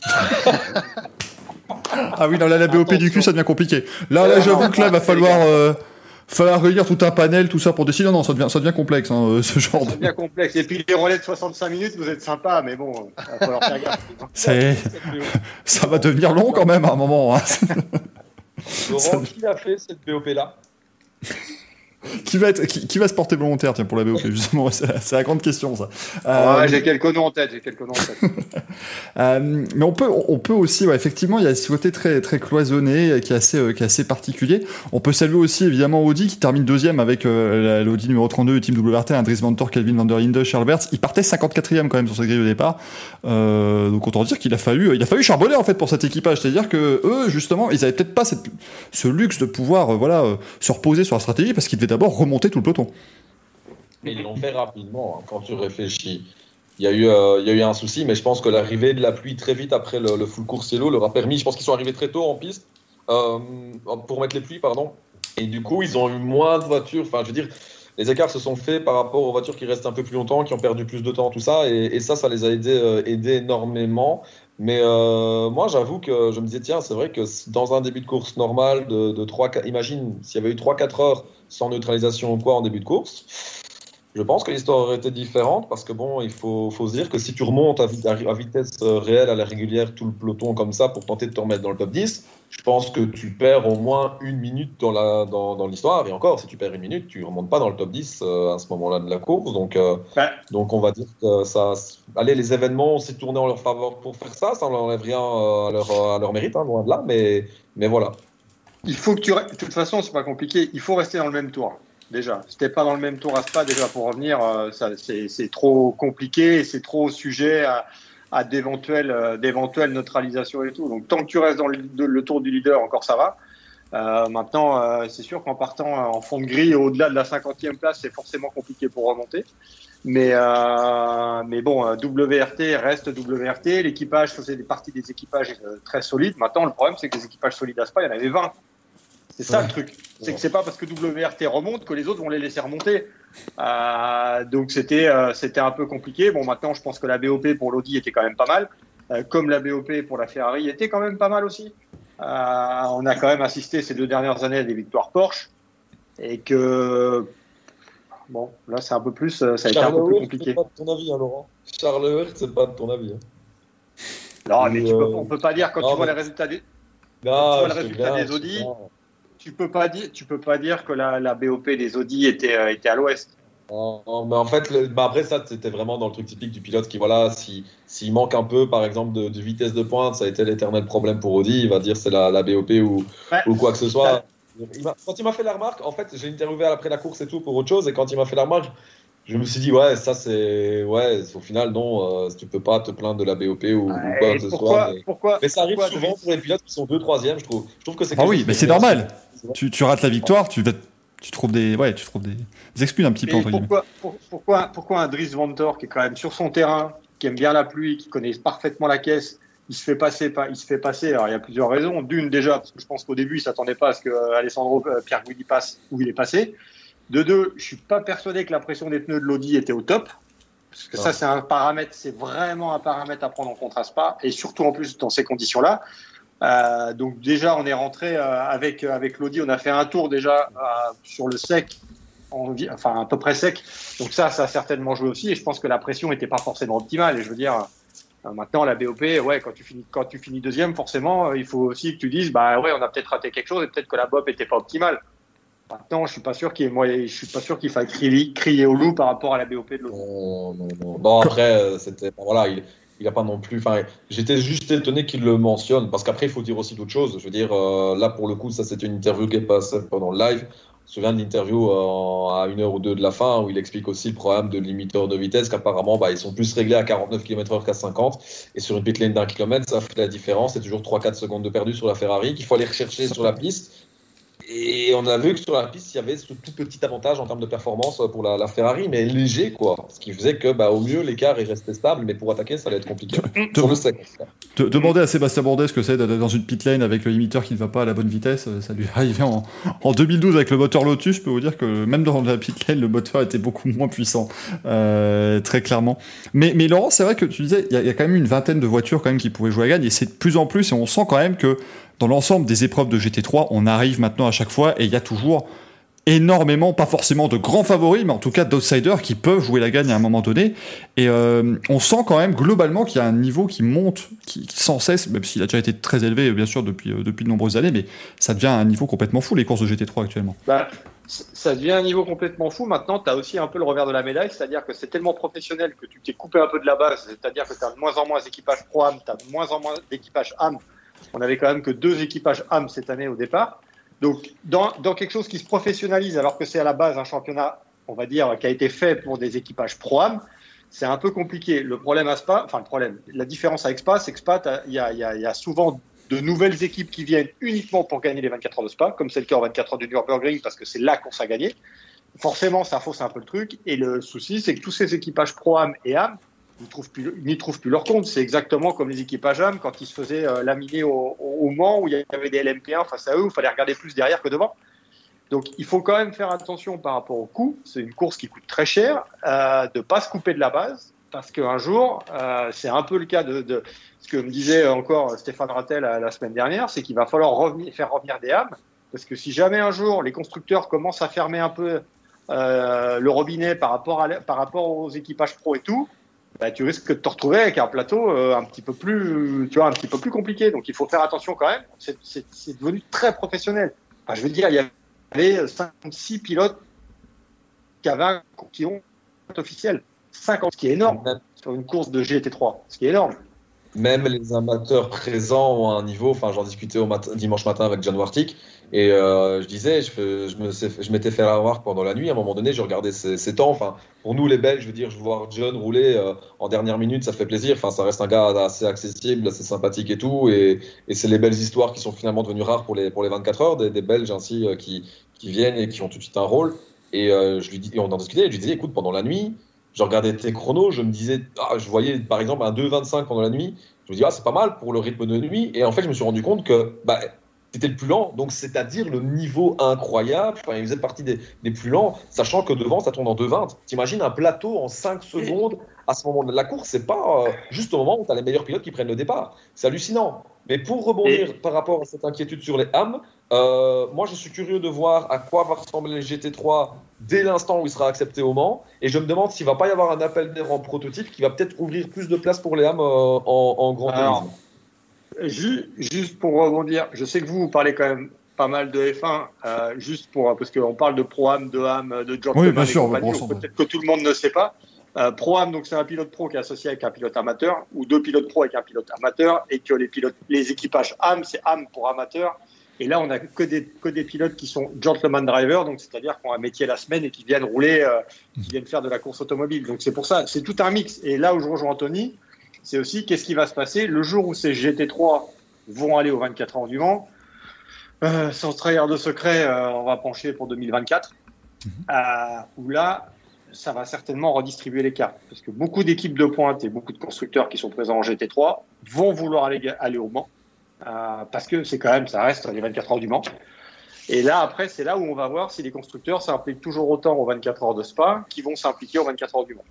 (laughs) Ah oui, non, là, la BOP du cul, ça devient compliqué. Là, là, Ouais, j'avoue que là, ça, va falloir, euh, falloir réunir tout un panel, tout ça pour décider. Non, non, ça devient, ça devient complexe, hein, euh, ce genre de. C'est bien complexe. Et puis les relais de 65 minutes, vous êtes sympa, mais bon, il va falloir faire gaffe. (laughs) C'est, ça va devenir long quand même à un moment. hein. Laurent, qui a fait cette BOP-là qui va être, qui, qui va se porter volontaire, tiens, pour la BOP, justement, c'est la, grande question, ça. Ouais, Euh, j'ai quelques noms en tête, j'ai quelques noms en tête. (laughs) Euh, mais on peut, on peut aussi, ouais, effectivement, il y a ce côté très, très cloisonné qui est assez, euh, qui est assez particulier. On peut saluer aussi évidemment Audi qui termine deuxième avec la- l'Audi numéro 32, Team WRT, Andries Vantor, Calvin van der Linde, Charles Bertz. Il partait 54e quand même sur cette grille au départ. Donc autant dire qu'il a fallu, il a fallu charbonner en fait pour cet équipage. C'est-à-dire que eux, justement, ils avaient peut-être pas cette, ce luxe de pouvoir, voilà, se reposer sur la stratégie parce qu'ils devaient d'abord remonter tout le peloton. Ils l'ont fait rapidement, hein, quand tu réfléchis. Il y, a eu, euh, il y a eu un souci, mais je pense que l'arrivée de la pluie très vite après le, full course yellow leur a permis. Je pense qu'ils sont arrivés très tôt en piste euh, pour mettre les pluies, pardon. Et du coup, ils ont eu moins de voitures. Enfin, je veux dire, les écarts se sont faits par rapport aux voitures qui restent un peu plus longtemps, qui ont perdu plus de temps, tout ça. Et, et ça, ça les a aidés, euh, aidés énormément. Mais euh, moi, j'avoue que je me disais, tiens, c'est vrai que dans un début de course normal, de, de 3, 4, imagine s'il y avait eu 3-4 heures sans neutralisation ou quoi en début de course, je pense que l'histoire aurait été différente parce que bon, il faut, se dire que si tu remontes à vitesse euh, réelle, à la régulière, tout le peloton comme ça pour tenter de te remettre dans le top 10, je pense que tu perds au moins une minute dans la dans, dans l'histoire. Et encore, si tu perds une minute, tu remontes pas dans le top 10 euh, à ce moment-là de la course. Donc, euh, Ouais. donc on va dire que ça. Allez, les événements s'est tourné en leur faveur pour faire ça. Ça n'enlève rien euh, à leur, à leur mérite, hein, loin de là. Mais, mais voilà. Il faut que tu. De toute façon, c'est pas compliqué. Il faut rester dans le même tour. Déjà, si t'es pas dans le même tour à Spa, déjà pour revenir, euh, ça, c'est, c'est trop compliqué c'est trop sujet à, à d'éventuelles, euh, d'éventuelles neutralisations et tout. Donc, tant que tu restes dans le, le tour du leader, encore ça va. Euh, maintenant, euh, c'est sûr qu'en partant euh, en fond de grille au-delà de la 50e place, c'est forcément compliqué pour remonter. Mais, euh, mais bon, WRT reste WRT. L'équipage faisait des parties des équipages très solides. Maintenant, le problème, c'est que les équipages solides à Spa, il y en avait 20. C'est ça Ouais. le truc. C'est que c'est pas parce que WRT remonte que les autres vont les laisser remonter. Euh, donc c'était euh, c'était un peu compliqué. Bon, maintenant, je pense que la BOP pour l'Audi était quand même pas mal, euh, comme la BOP pour la Ferrari était quand même pas mal aussi. Euh, on a quand même assisté ces deux dernières années à des victoires Porsche et que bon, là c'est un peu plus, ça a été un peu plus compliqué. c'est pas de ton avis, hein, Laurent. Charles Hertz, c'est pas de ton avis. hein. Non, mais tu Euh, peux, on peut pas dire quand non, tu vois mais- les résultats des, Non, vois le je sais résultat bien, des Audi, bien. Tu peux pas dire, tu peux pas dire que la, la BOP des Audi était, euh, était à l'ouest. Mais en fait, le- bah après ça, c'était vraiment dans le truc typique du pilote qui, voilà, si- s'il manque un peu, par exemple, de, de vitesse de pointe, ça a été l'éternel problème pour Audi, il va dire c'est la, la BOP ou, Ouais. ou quoi que ce soit. Il quand il m'a fait la remarque, en fait, j'ai interviewé après la course et tout pour autre chose, et quand il m'a fait la remarque, je me suis dit, ouais, ça c'est. Ouais, au final, non, euh, tu peux pas te plaindre de la BOP ou, ou quoi que ce pourquoi, soit. Mais, pourquoi, mais ça arrive pourquoi souvent Driss pour les pilotes qui sont 2 3 je trouve. Je trouve que c'est Ah oui, mais c'est est normal. Tu, tu rates la victoire, tu, vas- tu trouves des, ouais, tu trouves des, des excuses un petit peu entre guillemets. pourquoi, pour- pourquoi, pourquoi un Dries Vantor qui est quand même sur son terrain, qui aime bien la pluie, qui connaît parfaitement la caisse, il se fait passer, pas, il se fait passer. Alors il y a plusieurs raisons. D'une déjà, parce que je pense qu'au début il s'attendait pas à ce que euh, Alessandro euh, Pierre Guidi passe où il est passé. De deux, je suis pas persuadé que la pression des pneus de l'Audi était au top. Parce que ça, c'est un paramètre, c'est vraiment un paramètre à prendre en compte à Spa, et surtout en plus dans ces conditions-là. Euh, donc déjà, on est rentré euh, avec avec l'Audi, on a fait un tour déjà euh, sur le sec, en enfin à peu près sec. Donc ça, ça a certainement joué aussi, et je pense que la pression n'était pas forcément optimale. Et je veux dire, maintenant la BOP, ouais, quand tu finis quand tu finis deuxième, forcément, il faut aussi que tu dises, bah ouais, on a peut-être raté quelque chose, et peut-être que la BOP était pas optimale. Maintenant, je suis pas sûr qu'il moi, je suis pas sûr qu'il faille crier, crier au loup par rapport à la BOP de l'Audi. Non, non, non. Bon, après, euh, Voilà, il il pas non plus. Enfin, j'étais juste étonné qu'il le mentionne, parce qu'après, il faut dire aussi d'autres choses. Je veux dire, euh, là, pour le coup, ça, c'était une interview qui est passée pendant le live. Je me souviens de l'interview euh, à une heure ou deux de la fin, où il explique aussi le problème de limiteur de vitesse, qu'apparemment, bah, ils sont plus réglés à 49 km/h qu'à 50. Et sur une pit lane d'un kilomètre, ça fait la différence. C'est toujours 3-4 secondes de perdu sur la Ferrari qu'il faut aller rechercher sur la piste. Et on a vu que sur la piste, il y avait ce tout petit avantage en termes de performance pour la, la Ferrari, mais léger, quoi. Ce qui faisait que, bah, au mieux, l'écart est resté stable, mais pour attaquer, ça allait être compliqué. sur le sec. À Sébastien Bourdais ce que c'est d'être dans une pit lane avec le limiteur qui ne va pas à la bonne vitesse. euh, Ça lui est arrivé en, en 2012 avec le moteur Lotus. Je peux vous dire que même dans la pit lane, le moteur était beaucoup moins puissant, euh, très clairement. Mais, mais Laurent, c'est vrai que tu disais, il y, a- il y a quand même une vingtaine de voitures quand même qui pouvaient jouer à gagne, et c'est de plus en plus, et on sent quand même que dans l'ensemble des épreuves de GT3, on arrive maintenant à chaque fois, et il y a toujours énormément, pas forcément de grands favoris, mais en tout cas d'outsiders qui peuvent jouer la gagne à un moment donné. Et euh, on sent quand même globalement qu'il y a un niveau qui monte, qui, sans cesse, même s'il a déjà été très élevé bien sûr depuis, euh, depuis de nombreuses années, mais ça devient un niveau complètement fou les courses de GT3 actuellement. Bah, ça devient un niveau complètement fou. Maintenant, tu as aussi un peu le revers de la médaille, c'est-à-dire que c'est tellement professionnel que tu t'es coupé un peu de la base, c'est-à-dire que tu as de moins en moins d'équipages pro-AM, tu as de moins en moins d'équipages AM. On avait quand même que deux équipages AM cette année au départ. Donc, dans, quelque chose qui se professionnalise, alors que c'est à la base un championnat, on va dire, qui a été fait pour des équipages pro-AM, c'est un peu compliqué. Le problème à Spa, enfin le problème, la différence avec Spa, c'est que Spa, il y y a- souvent de nouvelles équipes qui viennent uniquement pour gagner les 24 heures de Spa, comme c'est le cas en 24 heures du Nürburgring, parce que c'est la course à gagner. Forcément, ça fausse un peu le truc. Et le souci, c'est que tous ces équipages pro-AM et AM, ils trouvent n'y trouvent plus leur compte. C'est exactement comme les équipages AM quand ils se faisaient euh, laminer au, au, Mans, où il y avait des LMP1 face à eux, où il fallait regarder plus derrière que devant. Donc, il faut quand même faire attention par rapport au coût. C'est une course qui coûte très cher, euh, de pas se couper de la base, parce qu'un jour, euh, c'est un peu le cas de, ce que me disait encore Stéphane Rattel la, la semaine dernière, c'est qu'il va falloir faire revenir des âmes, parce que si jamais un jour les constructeurs commencent à fermer un peu euh, le robinet par rapport, par rapport aux équipages pro et tout, bah, tu risques de te retrouver avec un plateau euh, un petit peu plus, tu vois, un petit peu plus compliqué. Donc il faut faire attention quand même. C'est- devenu très professionnel. Enfin, je veux dire, il y avait 56 pilotes qui, avaient un- qui ont officiel. 50, ce qui est énorme Même, sur une course de GT3, ce qui est énorme. même les amateurs présents ont un niveau. Enfin, j'en discutais au mat- dimanche matin avec John Wartick et euh, je disais, je, me je m'étais fait avoir pendant la nuit. À un moment donné, je regardais ses temps. Enfin, pour nous les Belges, je veux dire, je voir John rouler euh, en dernière minute, ça fait plaisir. Enfin, ça reste un gars assez accessible, assez sympathique et tout. Et, c'est les belles histoires qui sont finalement devenues rares pour les, pour les 24 heures, des, des Belges ainsi euh, qui, qui viennent et qui ont tout de suite un rôle. Et, euh, je lui dis, on en discutait. Je lui disais, écoute, pendant la nuit, je regardais tes chronos, je me disais, ah, je voyais par exemple un 2,25 pendant la nuit. Je me dis, ah, c'est pas mal pour le rythme de nuit. Et en fait, je me suis rendu compte que bah, c'était le plus lent. Donc, c'est-à-dire le niveau incroyable. Enfin, il faisait partie des, des plus lents, sachant que devant, ça tourne en 2,20. T'imagines un plateau en 5 secondes à ce moment de la course, c'est pas euh, juste au moment où tu as les meilleurs pilotes qui prennent le départ. C'est hallucinant. Mais pour rebondir Et- par rapport à cette inquiétude sur les ham, euh, moi je suis curieux de voir à quoi va ressembler le GT3 dès l'instant où il sera accepté au Mans. Et je me demande s'il va pas y avoir un appel d'air en prototype qui va peut-être ouvrir plus de place pour les ham euh, en, en grand Alors, tourisme. Ju- Juste pour rebondir, je sais que vous, vous parlez quand même pas mal de F1, euh, juste pour, parce qu'on parle de Pro-Am, de Ham, de John Oui, bien sûr, peut-être que tout le monde ne sait pas. Euh, Pro-Am, donc c'est un pilote pro qui est associé avec un pilote amateur, ou deux pilotes pro avec un pilote amateur, et que les, pilotes, les équipages AM, c'est AM pour amateur. Et là, on n'a que des, que des pilotes qui sont gentleman driver, donc c'est-à-dire qui ont un métier la semaine et qui viennent rouler, euh, qui viennent faire de la course automobile. Donc c'est pour ça, c'est tout un mix. Et là où je rejoins Anthony, c'est aussi qu'est-ce qui va se passer le jour où ces GT3 vont aller aux 24 ans du Mans. Euh, sans trahir de secret, euh, on va pencher pour 2024, euh, où là, ça va certainement redistribuer les cartes. Parce que beaucoup d'équipes de pointe et beaucoup de constructeurs qui sont présents en GT3 vont vouloir aller, aller au Mans, euh, parce que c'est quand même, ça reste les 24 heures du Mans. Et là, après, c'est là où on va voir si les constructeurs s'impliquent toujours autant aux 24 heures de Spa qu'ils vont s'impliquer aux 24 heures du Mans.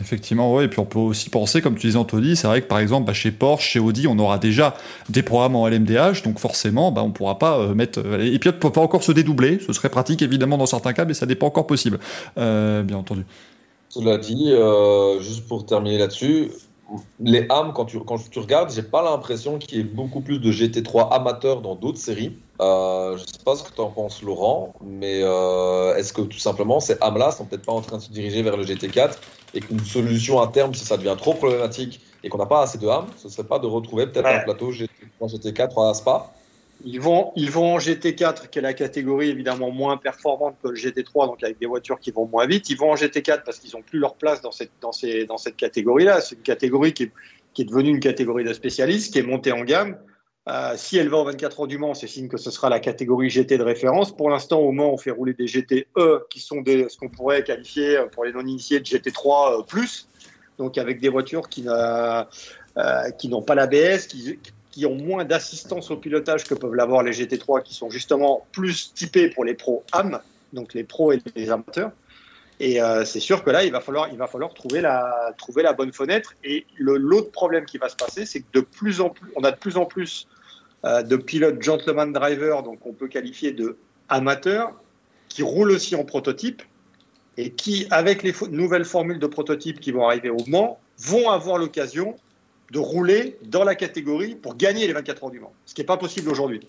Effectivement, ouais. Et puis on peut aussi penser, comme tu disais Anthony, c'est vrai que par exemple bah, chez Porsche, chez Audi, on aura déjà des programmes en LMDH, donc forcément, bah, on pourra pas euh, mettre. euh, les pilotes ne peuvent pas encore se dédoubler. Ce serait pratique évidemment dans certains cas, mais ça n'est pas encore possible, euh, bien entendu. Cela dit, euh, juste pour terminer là-dessus, les ham, quand tu, quand tu regardes, j'ai pas l'impression qu'il y ait beaucoup plus de GT3 amateurs dans d'autres séries. Euh, je sais pas ce que tu en penses, Laurent, mais euh, est-ce que tout simplement ces ham-là sont peut-être pas en train de se diriger vers le GT4 et qu'une solution à terme, si ça devient trop problématique et qu'on n'a pas assez de ham, ce serait pas de retrouver peut-être Ouais. un plateau GT3, GT4 à Spa? Ils vont, ils vont en GT4, qui est la catégorie évidemment moins performante que le GT3, donc avec des voitures qui vont moins vite. Ils vont en GT4 parce qu'ils n'ont plus leur place dans cette, dans ces, dans cette catégorie-là. C'est une catégorie qui est, qui est devenue une catégorie de spécialistes, qui est montée en gamme. Euh, si elle va aux 24 heures du Mans, c'est signe que ce sera la catégorie GT de référence. Pour l'instant, au Mans, on fait rouler des GTE qui sont des, ce qu'on pourrait qualifier pour les non-initiés de GT3 plus, donc avec des voitures qui, euh, n'ont pas l'ABS, qui, qui ont moins d'assistance au pilotage que peuvent l'avoir les GT3, qui sont justement plus typés pour les pros AM, donc les pros et les amateurs. Et euh, c'est sûr que là, il va falloir, trouver la, trouver la bonne fenêtre. Et l'autre problème qui va se passer, c'est que de plus en plus, on a de plus en plus euh, de pilotes gentleman driver, donc on peut qualifier de amateurs, qui roulent aussi en prototype et qui, avec les nouvelles formules de prototype qui vont arriver au Mans, vont avoir l'occasion de rouler dans la catégorie pour gagner les 24 heures du Mans, ce qui n'est pas possible aujourd'hui.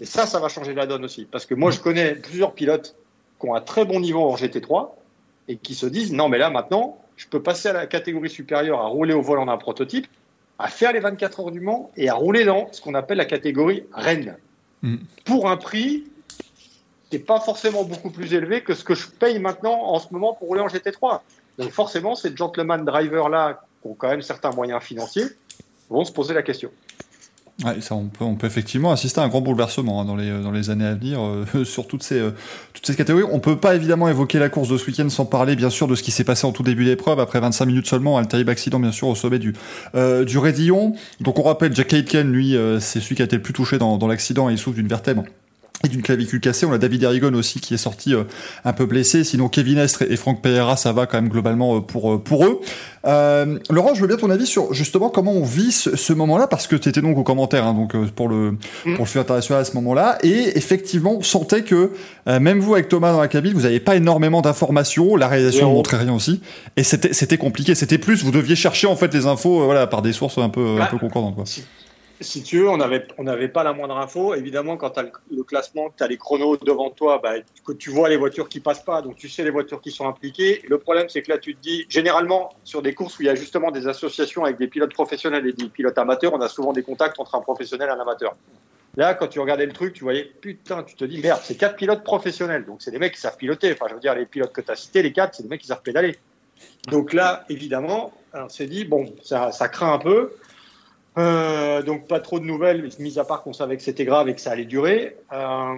Et ça, ça va changer la donne aussi, parce que moi, je connais plusieurs pilotes qui ont un très bon niveau en GT3 et qui se disent non, mais là maintenant, je peux passer à la catégorie supérieure à rouler au volant d'un prototype, à faire les 24 heures du Mans et à rouler dans ce qu'on appelle la catégorie Rennes. Mm. Pour un prix qui n'est pas forcément beaucoup plus élevé que ce que je paye maintenant en ce moment pour rouler en GT3. Donc forcément, ces gentleman drivers-là, qui ont quand même certains moyens financiers, vont se poser la question. Ouais, ça, on, peut, effectivement assister à un grand bouleversement hein, dans, les, dans les années à venir euh, (laughs) sur toutes ces, euh, toutes ces catégories. On peut pas évidemment évoquer la course de ce week-end sans parler bien sûr de ce qui s'est passé en tout début d'épreuve. Après 25 minutes seulement, terrible accident bien sûr au sommet du, euh, du Rédillon. Donc on rappelle, Jack Aitken, lui, euh, c'est celui qui a été le plus touché dans, dans l'accident et il souffre d'une vertèbre et d'une clavicule cassée. On a David Erigon aussi qui est sorti euh, un peu blessé. Sinon Kevin Estre et Franck Pereira, ça va quand même globalement euh, pour, euh, pour eux. Euh, Laurent, je veux bien ton avis sur justement comment on vit ce, ce moment-là, parce que tu étais donc au commentaire hein, donc, euh, pour le, Mm. pour le international à ce moment-là. Et effectivement, on sentait que euh, même vous avec Thomas dans la cabine, vous n'avez pas énormément d'informations. La réalisation ne montrait rien aussi. Et c'était c'était compliqué. C'était plus, vous deviez chercher en fait les infos voilà, par des sources un peu, un Ah. peu concordantes. Quoi. Si, si tu veux, on n'avait pas la moindre info. Évidemment, quand tu as le, le classement, tu as les chronos devant toi, bah, que tu vois les voitures qui passent pas, donc tu sais les voitures qui sont impliquées. Le problème, c'est que là, tu te dis, généralement, sur des courses où il y a justement des associations avec des pilotes professionnels et des pilotes amateurs, on a souvent des contacts entre un professionnel et un amateur. Là, quand tu regardais le truc, tu voyais, putain, tu te dis, merde, c'est quatre pilotes professionnels. Donc, c'est des mecs qui savent piloter. Enfin, je veux dire, les pilotes que tu as cités, les quatre, c'est des mecs qui savent pédaler. Donc là, évidemment, on s'est dit, bon, ça craint un peu. Euh, donc pas trop de nouvelles, mis à part qu'on savait que c'était grave et que ça allait durer. Euh,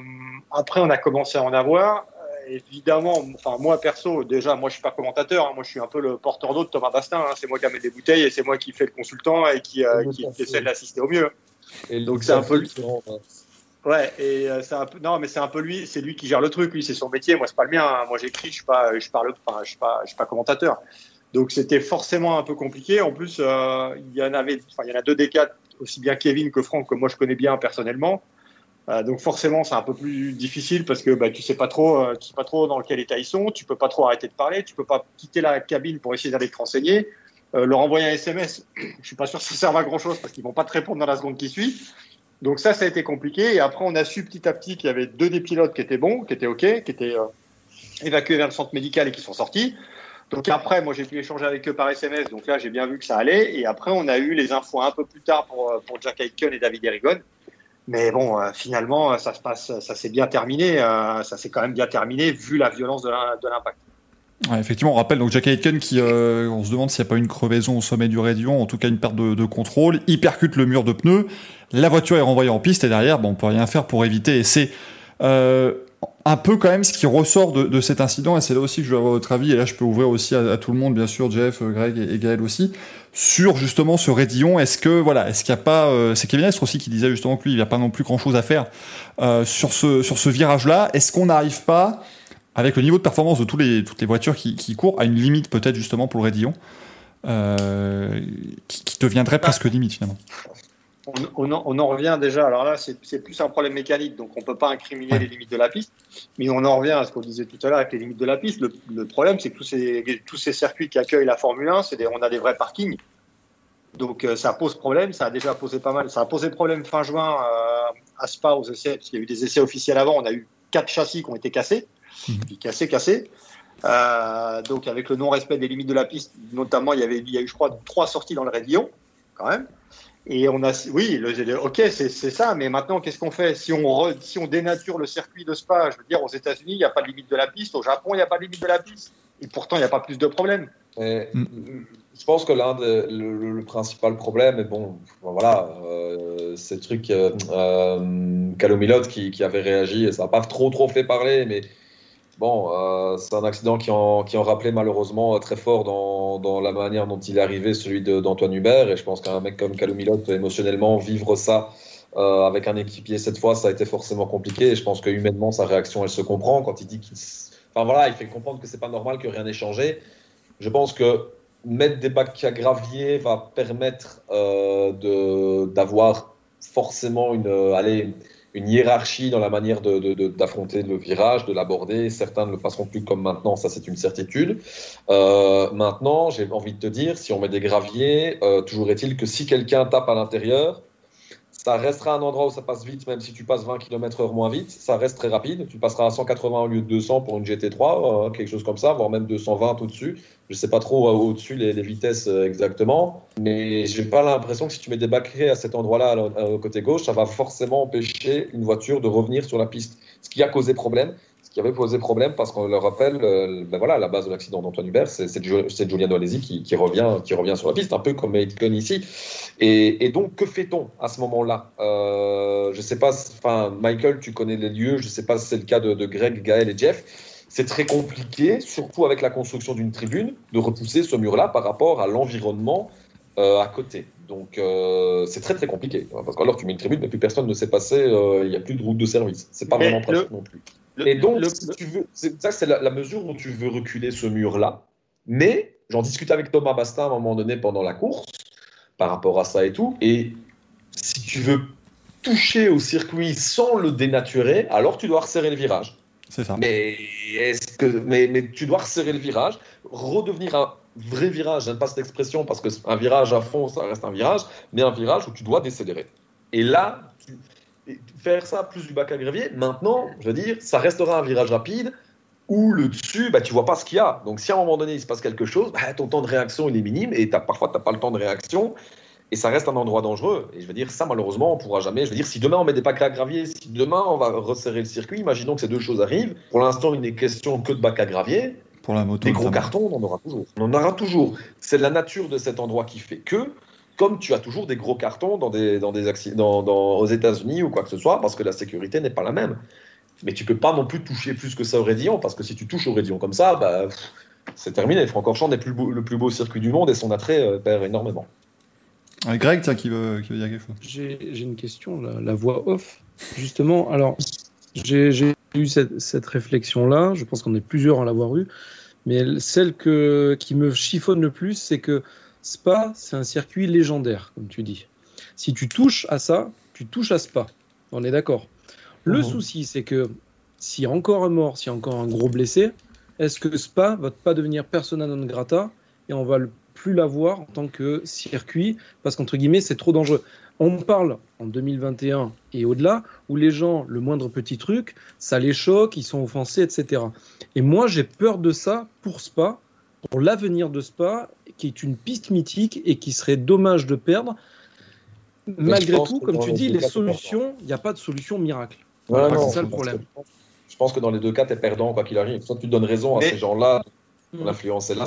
après, on a commencé à en avoir. Euh, évidemment, enfin moi perso, déjà, moi je suis pas commentateur, hein, moi je suis un peu le porteur d'eau de Thomas Bastin. hein, c'est moi qui amène des bouteilles et c'est moi qui fais le consultant et qui, essaie de l'assister au mieux. Et Donc, c'est un peu- hein. Ouais, et c'est un peu non, mais c'est un peu lui, c'est lui qui gère le truc. Lui, c'est son métier. Moi, c'est pas le mien. hein. Moi, j'écris, je suis pas, je parle, enfin, je suis pas, je suis pas commentateur. Donc, c'était forcément un peu compliqué. En plus, euh, il y en avait, enfin, il y en a deux des quatre, aussi bien Kevin que Franck, que moi je connais bien personnellement. Euh, donc, forcément, c'est un peu plus difficile parce que bah, tu sais pas trop, euh, tu sais pas trop dans quel état ils sont. Tu peux pas trop arrêter de parler. Tu peux pas quitter la cabine pour essayer d'aller te renseigner. Leur envoyer un SMS, (clears throat) je suis pas sûr que ça à grand chose parce qu'ils vont pas te répondre dans la seconde qui suit. Donc ça, ça a été compliqué. Et après, on a su petit à petit qu'il y avait deux des pilotes qui étaient bons, qui étaient OK, qui étaient évacués vers le centre médical et qui sont sortis. Donc après, moi, j'ai pu échanger avec eux par SMS. Donc là, j'ai bien vu que ça allait. Et après, on a eu les infos un peu plus tard pour, euh, Jack Aitken et David Erigon. Mais bon, euh, finalement, ça se passe, ça s'est bien terminé. euh, ça s'est quand même bien terminé vu la violence de l'im- de l'impact. Effectivement, on rappelle donc Jack Aitken qui, euh, on se demande s'il n'y a pas une crevaison au sommet du Rédillon, en tout cas une perte de, contrôle. Il percute le mur de pneus, la voiture est renvoyée en piste et derrière, bon, on peut rien faire pour éviter. Et c'est euh, un peu quand même ce qui ressort de, de cet incident. Et c'est là aussi que je veux avoir votre avis. Et là, je peux ouvrir aussi à, à tout le monde, bien sûr, Jeff, Greg et, et Gaël aussi, sur justement ce Rédillon. Est-ce que voilà, est-ce qu'il n'y a pas, euh, c'est Kevin Estre aussi qui disait justement que lui, il n'y a pas non plus grand chose à faire euh, sur ce sur ce virage-là. Est-ce qu'on n'arrive pas avec le niveau de performance de tous les, toutes les voitures qui, qui courent, à une limite peut-être justement pour le Rédillon, euh, qui, qui deviendrait presque limite finalement? On, on en, on en revient déjà. Alors là, c'est plus un problème mécanique, donc on peut pas incriminer les limites de la piste. Mais on en revient à ce qu'on disait tout à l'heure avec les limites de la piste. Le, le problème, c'est que tous ces, tous ces circuits qui accueillent la Formule 1, c'est des, on a des vrais parkings. Donc euh, ça pose problème. Ça a déjà posé pas mal. Ça a posé problème fin juin euh, à Spa aux essais, parce qu'il y a eu des essais officiels avant. On a eu quatre châssis qui ont été cassés, Mhm. puis cassés, cassés. Euh, donc avec le non-respect des limites de la piste, notamment, il y avait, il y a eu, je crois, trois sorties dans le Rédillon, quand même. Et on a, oui, le, le- ok, c'est c'est ça, mais maintenant, qu'est-ce qu'on fait? Si on, re- si on dénature le circuit de Spa Je veux dire, aux États-Unis, il n'y a pas de limite de la piste, au Japon, il n'y a pas de limite de la piste, et pourtant, il n'y a pas plus de problème. Et Mm. Je pense que l'un des le, le- le principal problème, et bon, voilà, euh, c'est le truc euh, euh, Calomilot qui, qui avait réagi et ça n'a pas trop trop fait parler, mais bon, euh, c'est un accident qui en, qui en rappelait malheureusement très fort dans, dans la manière dont il est arrivé, celui d'Antoine Hubert. Et je pense qu'un mec comme Calomilot, émotionnellement, vivre ça euh, avec un équipier cette fois, ça a été forcément compliqué. Et je pense que humainement, sa réaction, elle se comprend quand il dit qu'il. Enfin voilà, il fait comprendre que c'est pas normal que rien n'ait changé. Je pense que mettre des bacs à gravier va permettre euh, d'avoir forcément une, euh, allez, une hiérarchie dans la manière d'affronter le virage, de l'aborder. Certains ne le passeront plus comme maintenant, ça c'est une certitude. Euh, maintenant, j'ai envie de te dire, si on met des graviers, euh, toujours est-il que si quelqu'un tape à l'intérieur, ça restera un endroit où ça passe vite, même si tu passes 20 km/h moins vite, ça reste très rapide. Tu passeras à 180 au lieu de 200 pour une GT3, euh, quelque chose comme ça, voire même 220 au-dessus. Je sais pas trop euh, au-dessus les, vitesses euh, exactement, mais j'ai pas l'impression que si tu mets des baquets à cet endroit-là, l'en- au côté gauche, ça va forcément empêcher une voiture de revenir sur la piste. Ce qui a causé problème, ce qui avait posé problème, parce qu'on le rappelle, euh, ben voilà, la base de l'accident d'Antoine Hubert, c'est c'est Giu- c'est Giuliano Alesi qui, qui revient, qui revient sur la piste, un peu comme Aitken ici. Et, donc, que fait-on à ce moment-là? Euh, Je sais pas, Michael, tu connais les lieux, je sais pas si c'est le cas de Greg, Gaël et Jeff. C'est très compliqué, surtout avec la construction d'une tribune, de repousser ce mur-là par rapport à l'environnement euh, à côté. Donc, euh, c'est très très compliqué. Parce qu'alors, tu mets une tribune, mais plus personne ne sait passer, euh, il n'y a plus de route de service. C'est pas Mais vraiment pratique le- non plus. Le- Et donc, le- si tu veux, c'est ça, c'est la, la mesure où tu veux reculer ce mur-là. Mais j'en discute avec Thomas Bastin à un moment donné pendant la course, par rapport à ça et tout. Et si tu veux toucher au circuit sans le dénaturer, alors tu dois resserrer le virage. Mais, est-ce que, mais, mais tu dois resserrer le virage, redevenir un vrai virage. J'aime pas cette expression parce que un virage à fond, ça reste un virage, mais un virage où tu dois décélérer. Et là, faire ça plus du bac à gravier, maintenant, je veux dire, ça restera un virage rapide où le dessus, bah, tu vois pas ce qu'il y a. Donc si à un moment donné il se passe quelque chose, bah, ton temps de réaction il est minime et as, parfois tu n'as pas le temps de réaction. Et ça reste un endroit dangereux. Et je veux dire, ça, malheureusement, on pourra jamais. Je veux dire, si demain on met des bacs à gravier, si demain on va resserrer le circuit, imaginons que ces deux choses arrivent. Pour l'instant, il n'est question que de bacs à gravier. Pour la moto. Des gros cartons, on en aura toujours. On en aura toujours. C'est la nature de cet endroit qui fait que, comme tu as toujours des gros cartons dans des, dans des accidents, dans, dans- aux États-Unis ou quoi que ce soit, parce que la sécurité n'est pas la même. Mais tu peux pas non plus toucher plus que ça au Raidillon, parce que si tu touches au Raidillon comme ça, bah, c'est terminé. Francorchamps n'est plus le beau- le plus beau circuit du monde et son attrait euh, perd énormément. Ouais, Greg, tiens, qui veut, qui veut dire quelque chose? J'ai une question, la, la voix off. Justement, alors, j'ai eu cette, cette réflexion-là, je pense qu'on est plusieurs à l'avoir eu, mais celle que, qui me chiffonne le plus, c'est que Spa, c'est un circuit légendaire, comme tu dis. Si tu touches à ça, tu touches à Spa. On est d'accord. Le Mhm. souci, c'est que s'il y a encore un mort, s'il y a encore un gros blessé, est-ce que Spa va pas devenir persona non grata et on va le- plus l'avoir en tant que circuit parce qu'entre guillemets, c'est trop dangereux. On parle en 2021 et au-delà où les gens, le moindre petit truc, ça les choque, ils sont offensés, etc. Et moi, j'ai peur de ça pour Spa, pour l'avenir de Spa, qui est une piste mythique et qui serait dommage de perdre. Malgré tout, comme tu dis, les solutions, il n'y a pas de solution miracle. C'est ça le je pense problème. que- Je pense que dans les deux cas, tu es perdant, quoi qu'il arrive. Soit tu donnes raison à Mais- ces gens-là, Mm. l'influence est là.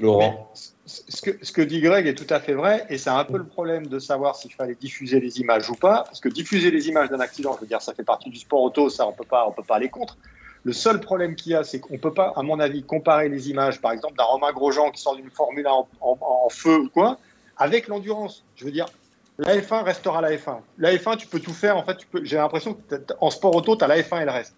Laurent. ce que, ce que dit Greg est tout à fait vrai, et c'est un peu le problème de savoir s'il fallait diffuser les images ou pas, parce que diffuser les images d'un accident, je veux dire, ça fait partie du sport auto, ça on peut pas, on peut pas aller contre. Le seul problème qu'il y a, c'est qu'on peut pas, à mon avis, comparer les images, par exemple, d'un Romain Grosjean qui sort d'une Formule 1 en, en- en feu ou quoi, avec l'endurance. Je veux dire, la F1 restera la F1. La F1, tu peux tout faire. En fait. J'ai l'impression que en sport auto, tu as la F1 et le reste.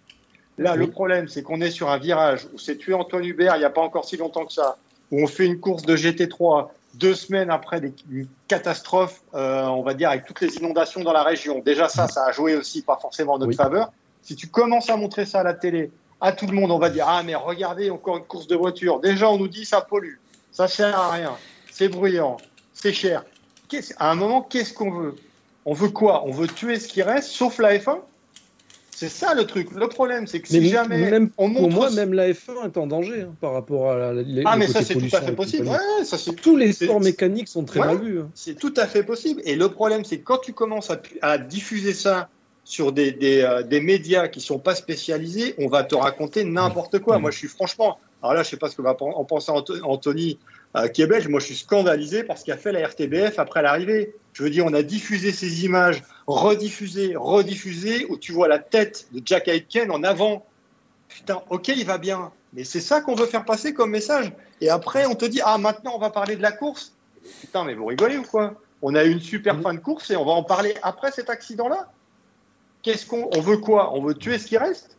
Là, le problème, c'est qu'on est sur un virage où c'est tué Antoine Hubert il n'y a pas encore si longtemps que ça, où on fait une course de GT3 deux semaines après des, une catastrophe, euh, on va dire, avec toutes les inondations dans la région. Déjà, ça, ça a joué aussi pas forcément en notre Oui. faveur. Si tu commences à montrer ça à la télé, à tout le monde, on va dire Ah, mais regardez, encore une course de voiture. Déjà, on nous dit ça pollue, ça sert à rien, c'est bruyant, c'est cher. Qu'est-ce- à un moment, qu'est-ce qu'on veut? On veut quoi? On veut tuer ce qui reste, sauf la F1 C'est ça le truc. Le problème, c'est que si Mais jamais même on pour montre moi, même la F1 est en danger hein, par rapport à la, ah, mais ça, c'est tout à fait possible. Ouais, ça, Tous les sports mécaniques sont très Voilà. mal vus. hein. C'est tout à fait possible. Et le problème, c'est que quand tu commences à, à diffuser ça sur des, des, euh, des médias qui sont pas spécialisés, on va te raconter n'importe quoi. Moi, je suis franchement, Alors là, je sais pas ce que va en penser Anthony, euh, belge. Moi, je suis scandalisé par ce qu'a fait la RTBF après l'arrivée. Je veux dire, on a diffusé ces images, rediffusé, rediffusé, où tu vois la tête de Jack Aitken en avant. Putain, ok, il va bien. Mais c'est ça qu'on veut faire passer comme message. Et après, on te dit, ah, maintenant, on va parler de la course. Putain, mais vous rigolez ou quoi? On a eu une super fin de course et on va en parler après cet accident-là? Qu'est-ce qu'on on veut quoi? On veut tuer ce qui reste?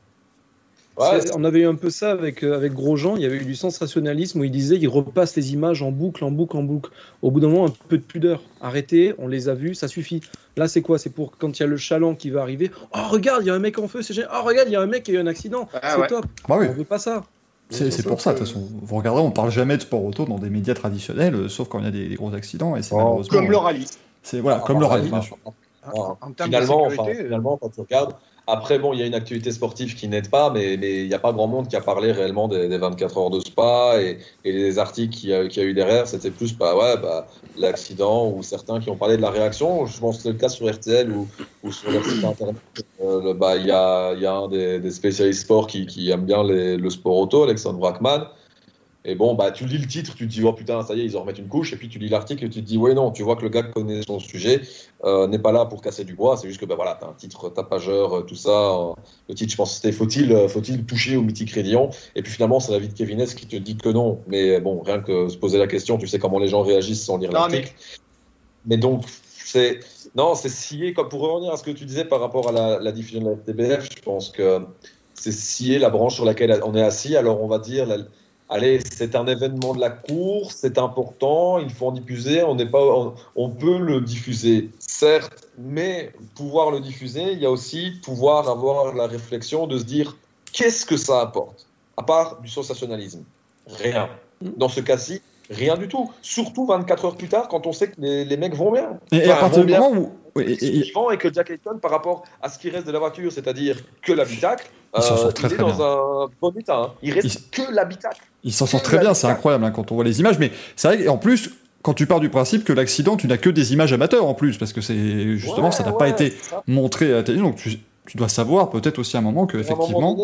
Ouais, on avait eu un peu ça avec, euh, avec Grosjean, il y avait eu du sensationnalisme où il disait il repasse les images en boucle, en boucle, en boucle. Au bout d'un moment, un peu de pudeur. Arrêtez, on les a vus, ça suffit. Là, c'est quoi? C'est pour quand il y a le chaland qui va arriver. Oh, regarde, il y a un mec en feu, c'est génial. Oh, regarde, il y a un mec qui a eu un accident. Ah, c'est ouais. top. Bah oui. On veut pas ça. C'est pour ça, de toute façon. Vous regarderez, on parle jamais de sport auto dans des médias traditionnels, euh, sauf quand il y a des, des gros accidents, et c'est Oh, malheureusement. Comme le rallye. C'est voilà, Ah, comme le ouais, rallye, bah, bien sûr. Enfin, En termes finalement, de enfin, sécurité, finalement, quand tu regardes, après, bon, il y a une activité sportive qui n'aide pas, mais il n'y a pas grand monde qui a parlé réellement des, des 24 heures de spa et, et les articles qu'il y, a- eu derrière, c'était plus bah, ouais, bah, l'accident ou certains qui ont parlé de la réaction. Je pense que c'est le cas sur RTL ou, sur leur site internet. Euh, bah, Il y, a, y a un des, des spécialistes sport qui, qui aime bien le sport auto, Alexandre Brackman. Et bon, bah, tu lis le titre, tu te dis, oh putain, ça y est, ils en remettent une couche. Et puis tu lis l'article et tu te dis, ouais, non, tu vois que le gars connaît son sujet, euh, n'est pas là pour casser du bois. C'est juste que, bah, voilà, t'as un titre tapageur, euh, tout ça. euh, le titre, je pense, c'était faut-il faut-il toucher au mythique Et puis finalement, c'est la vie de Kevin S qui te dit que non. Mais bon, rien que se poser la question, tu sais comment les gens réagissent sans lire l'article. Mais... donc, c'est. Non, c'est scier. Comme pour revenir à ce que tu disais par rapport à la, la diffusion de la FTBF, je pense que c'est scier la branche sur laquelle on est assis. Alors, on va dire. la- Allez, c'est un événement de la course, c'est important, il faut en diffuser, on n'est pas, on, on peut le diffuser, certes, mais pouvoir le diffuser, il y a aussi pouvoir avoir la réflexion de se dire qu'est-ce que ça apporte, à part du sensationnalisme, rien. Dans ce cas-ci, rien du tout. Surtout 24 heures plus tard, quand on sait que les, les mecs vont bien. Et, et à partir du moment où. Oui, et- et- vivant et que Jack Ayton, par rapport à ce qui reste de la voiture, c'est-à-dire que l'habitacle, Il s'en sort euh, très, il est très dans un bon état. hein. Il reste que l'habitacle. Il s'en sort très bien, c'est incroyable hein, quand on voit les images. Mais c'est vrai, et en plus, quand tu pars du principe que l'accident, tu n'as que des images amateurs en plus, parce que c'est justement, Ouais, ça n'a ouais, pas été montré à la télé. Donc tu, tu dois savoir peut-être aussi à un moment que effectivement,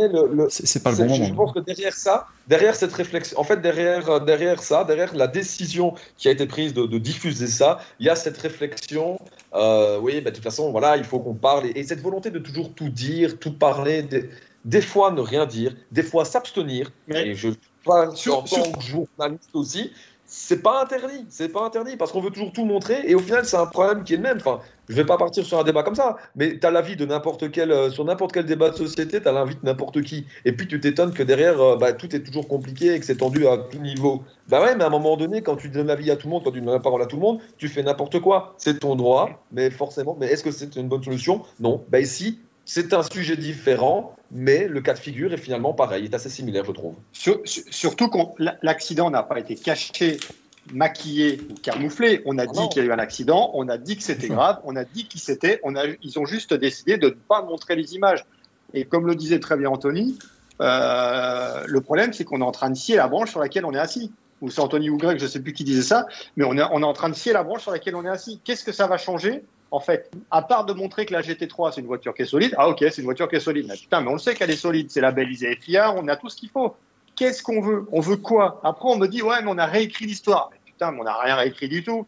c'est pas le bon moment. je pense que derrière ça, derrière cette réflexion, en fait, derrière, euh, derrière ça, derrière la décision qui a été prise de, de diffuser ça, il y a cette réflexion. euh, oui, bah, de toute façon, voilà, il faut qu'on parle. Et, et cette volonté de toujours tout dire, tout parler, des, des fois ne rien dire, des fois s'abstenir. Mais- Et je parle Sur- en tant que journaliste aussi. C'est pas interdit, c'est pas interdit parce qu'on veut toujours tout montrer et au final c'est un problème qui est le même. Enfin, je vais pas partir sur un débat comme ça, mais tu as l'avis de n'importe quel euh, sur n'importe quel débat de société, tu as l'avis de n'importe qui et puis tu t'étonnes que derrière euh, bah, tout est toujours compliqué et que c'est tendu à tout niveau. Bah ouais, mais à un moment donné quand tu donnes l'avis à tout le monde, quand tu donnes la parole à tout le monde, tu fais n'importe quoi. C'est ton droit, mais forcément, mais est-ce que c'est une bonne solution? Non. Bah ici, c'est un sujet différent, mais le cas de figure est finalement pareil, est assez similaire, je trouve. Sur- sur- surtout quand la- l'accident n'a pas été caché, maquillé ou camouflé. On a Ah dit qu'il y a eu un accident, on a dit que c'était grave, on a dit qui c'était. On a, ils ont juste décidé de ne pas montrer les images. Et comme le disait très bien Anthony, euh, le problème c'est qu'on est en train de scier la branche sur laquelle on est assis. Ou c'est Anthony ou Greg, je ne sais plus qui disait ça, mais on est, on est en train de scier la branche sur laquelle on est assis. Qu'est-ce que ça va changer? En fait, à part de montrer que la GT3 c'est une voiture qui est solide, ah ok, c'est une voiture qui est solide. Mais putain, mais on le sait qu'elle est solide, c'est labellisé FIA, on a tout ce qu'il faut. Qu'est-ce qu'on veut? On veut quoi? Après, on me dit, ouais, mais on a réécrit l'histoire. Mais putain, mais on n'a rien réécrit du tout.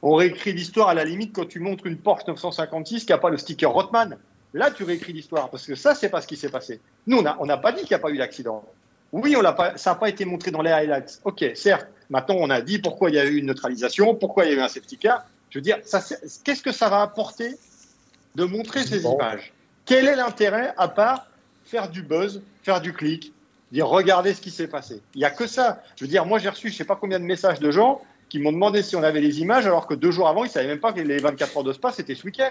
On réécrit l'histoire à la limite quand tu montres une Porsche 956 qui n'a pas le sticker Rothman. Là, tu réécris l'histoire parce que ça, c'est pas ce qui s'est passé. Nous, on n'a pas dit qu'il n'y a pas eu d'accident. Oui, on pas, ça n'a pas été montré dans les highlights. Ok, certes. Maintenant, on a dit pourquoi il y a eu une neutralisation, pourquoi il y a eu un safety car. Je veux dire, qu'est-ce que ça va apporter de montrer ces Bon. images? Quel est l'intérêt à part faire du buzz, faire du clic, dire regardez ce qui s'est passé? Il n'y a que ça. Je veux dire, moi j'ai reçu je sais pas combien de messages de gens qui m'ont demandé si on avait les images alors que deux jours avant ils savaient même pas que les 24 heures de spa c'était ce week-end.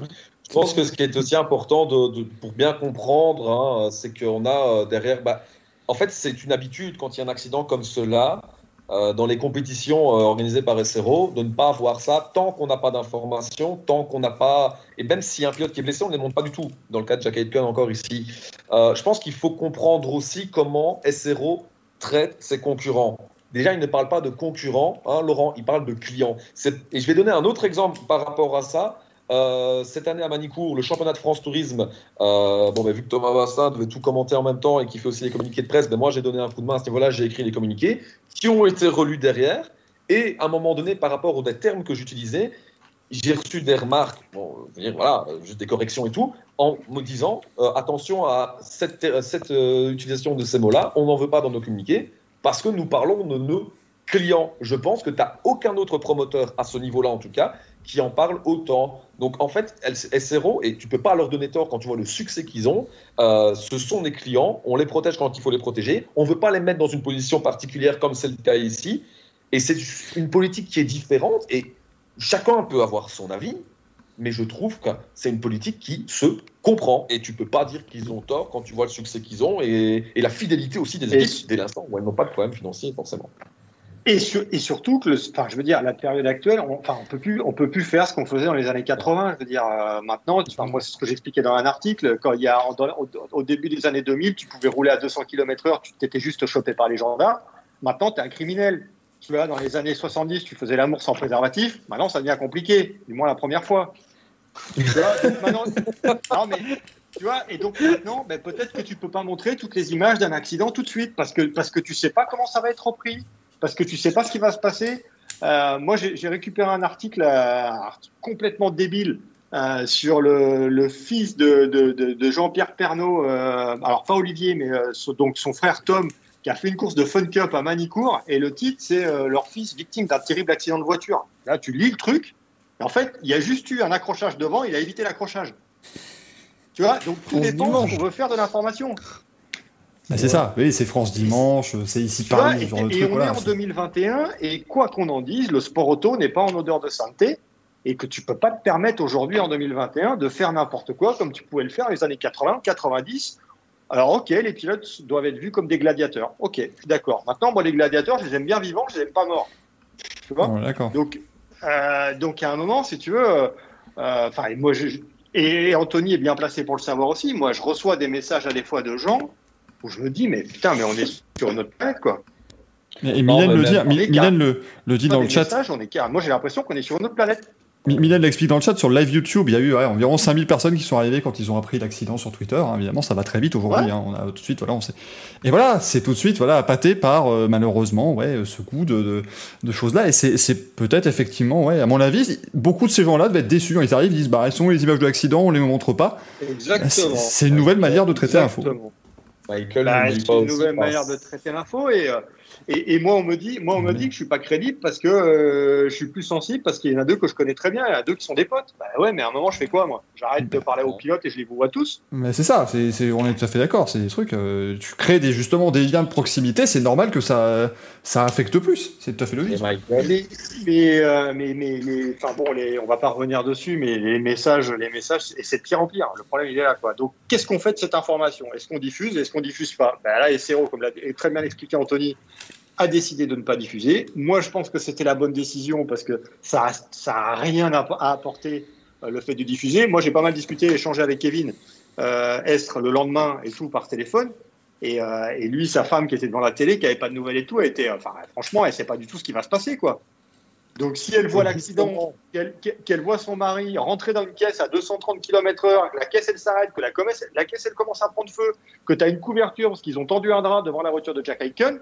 Je pense que ce qui est aussi important de, de- pour bien comprendre, hein, c'est qu'on a euh, derrière. Bah, en fait, c'est une habitude quand il y a un accident comme cela, euh, dans les compétitions euh, organisées par SRO, de ne pas avoir ça tant qu'on n'a pas d'informations, tant qu'on n'a pas. Et même a un pilote qui est blessé, on ne les montre pas du tout. Dans le cas de Jack Aitken, encore ici. Euh, je pense qu'il faut comprendre aussi comment SRO traite ses concurrents. Déjà, il ne parle pas de concurrents, hein, Laurent, il parle de clients. Et je vais donner un autre exemple par rapport à ça. Euh, cette année à Manicourt, le championnat de France Tourisme, euh, bon, ben, vu que Thomas Bassin devait tout commenter en même temps et qui fait aussi les communiqués de presse, ben, moi j'ai donné un coup de main à ce niveau-là, j'ai écrit les communiqués qui ont été relus derrière. Et à un moment donné, par rapport aux termes que j'utilisais, j'ai reçu des remarques, bon, voilà, des corrections et tout, en me disant euh, attention à cette, cette utilisation de ces mots-là, on n'en veut pas dans nos communiqués, parce que nous parlons de nos clients. Je pense que tu n'as aucun autre promoteur, à ce niveau-là en tout cas, qui en parle autant. Donc en fait, SRO, et tu peux pas leur donner tort quand tu vois le succès qu'ils ont, euh, ce sont des clients, on les protège quand il faut les protéger, on ne veut pas les mettre dans une position particulière comme c'est le cas ici, et c'est une politique qui est différente, et chacun peut avoir son avis, mais je trouve que c'est une politique qui se comprend, et tu peux pas dire qu'ils ont tort quand tu vois le succès qu'ils ont, et, et, la fidélité aussi des équipes, dès l'instant où elles n'ont pas de problème financier forcément. Et, surtout que, enfin, je veux dire, la période actuelle, on, enfin, on peut plus, faire ce qu'on faisait dans les années 80. Je veux dire, euh, maintenant, moi, c'est ce que j'expliquais dans un article. Quand il y a, au, début des années 2000, tu pouvais rouler à 200 km/h, tu t'étais juste chopé par les gendarmes. Maintenant, tu es un criminel. Tu vois, dans les années 70, tu faisais l'amour sans préservatif. Maintenant, ça devient compliqué, du moins la première fois. Non, mais tu vois, et donc maintenant, ben, peut-être que tu peux pas montrer toutes les images d'un accident tout de suite parce que parce que tu sais pas comment ça va être repris parce que tu sais pas ce qui va se passer. Euh, moi, j'ai récupéré un article, euh, complètement débile euh, sur le, le, fils de, de, de Jean-Pierre Pernaud, alors pas Olivier, mais donc son frère Tom, qui a fait une course de Fun Cup à Manicourt, et le titre, c'est leur fils victime d'un terrible accident de voiture. Là, tu lis le truc, et en fait, il y a juste eu un accrochage devant, il a évité l'accrochage. Tu vois, donc tout dépend ce qu'on veut faire de l'information. Bah c'est ça, oui, c'est France Dimanche, c'est ici Paris, genre de truc. Et on est en 2021, et quoi qu'on en dise, le sport auto n'est pas en odeur de sainteté, et que tu peux pas te permettre aujourd'hui, en 2021, de faire n'importe quoi comme tu pouvais le faire les années 80, 90. Alors, ok, les pilotes doivent être vus comme des gladiateurs. Ok, je suis d'accord. Maintenant, moi, les gladiateurs, je les aime bien vivants, je les aime pas morts. Tu vois oh, D'accord. Donc, euh, donc, à un moment, si tu veux, enfin, euh, moi, je, et Anthony est bien placé pour le savoir aussi. Moi, je reçois des messages à des fois de gens où je me dis, mais putain, mais on est sur notre planète, quoi. Et Mylène le, dit, Mylène le, le dit dans le chat. Messages, on est Moi, j'ai l'impression qu'on est sur notre planète. Mylène l'explique dans le chat sur live YouTube. Il y a eu ouais, environ 5000 personnes qui sont arrivées quand ils ont appris l'accident sur Twitter. Hein, évidemment, ça va très vite aujourd'hui. Ouais. Hein, on a tout de suite, voilà, on sait. Et voilà, c'est tout de suite, voilà, appâté par euh, malheureusement, ouais, ce goût de, de, de choses-là. Et c'est peut-être effectivement, ouais, à mon avis, beaucoup de ces gens-là devaient être déçus. Ils arrivent, ils disent, bah, elles sont les images de l'accident, on les montre pas. Exactement. C'est une nouvelle manière de traiter l'info. Michael, bah, c'est une nouvelle manière de traiter l'info et, euh, et, et, moi on me dit, moi on me dit que je suis pas crédible parce que euh, je suis plus sensible parce qu'il y en a deux que je connais très bien, il y en a deux qui sont des potes. Bah ouais, mais à un moment je fais quoi moi? J'arrête de parler aux pilotes et je les vois tous. Mais c'est ça, c'est, c'est, on est tout à fait d'accord. C'est des trucs, euh, tu crées des justement des liens de proximité, c'est normal que ça ça affecte plus. C'est tout à fait logique. Mais mais, euh, mais, mais, mais enfin bon, les, on va pas revenir dessus, mais les messages, les messages, et c'est de pire en pire. Le problème il est là quoi. Donc qu'est-ce qu'on fait de cette information? Est-ce qu'on diffuse? Est-ce qu'on diffuse pas? Ben Là, SRO, comme l'a très bien expliqué Anthony, a décidé de ne pas diffuser. Moi, je pense que c'était la bonne décision parce que ça ça a rien à, apporter euh, le fait de diffuser. Moi, j'ai pas mal discuté, échangé avec Kevin euh, Estre le lendemain et tout par téléphone. Et, euh, et, lui, sa femme qui était devant la télé, qui avait pas de nouvelles et tout, été, enfin, franchement, elle sait pas du tout ce qui va se passer, quoi. Donc, si elle voit l'accident, qu'elle qu voit son mari rentrer dans une caisse à 230 km/h, que la caisse elle s'arrête, que la, la, caisse elle commence à prendre feu, que tu as une couverture parce qu'ils ont tendu un drap devant la voiture de Jack Aiken,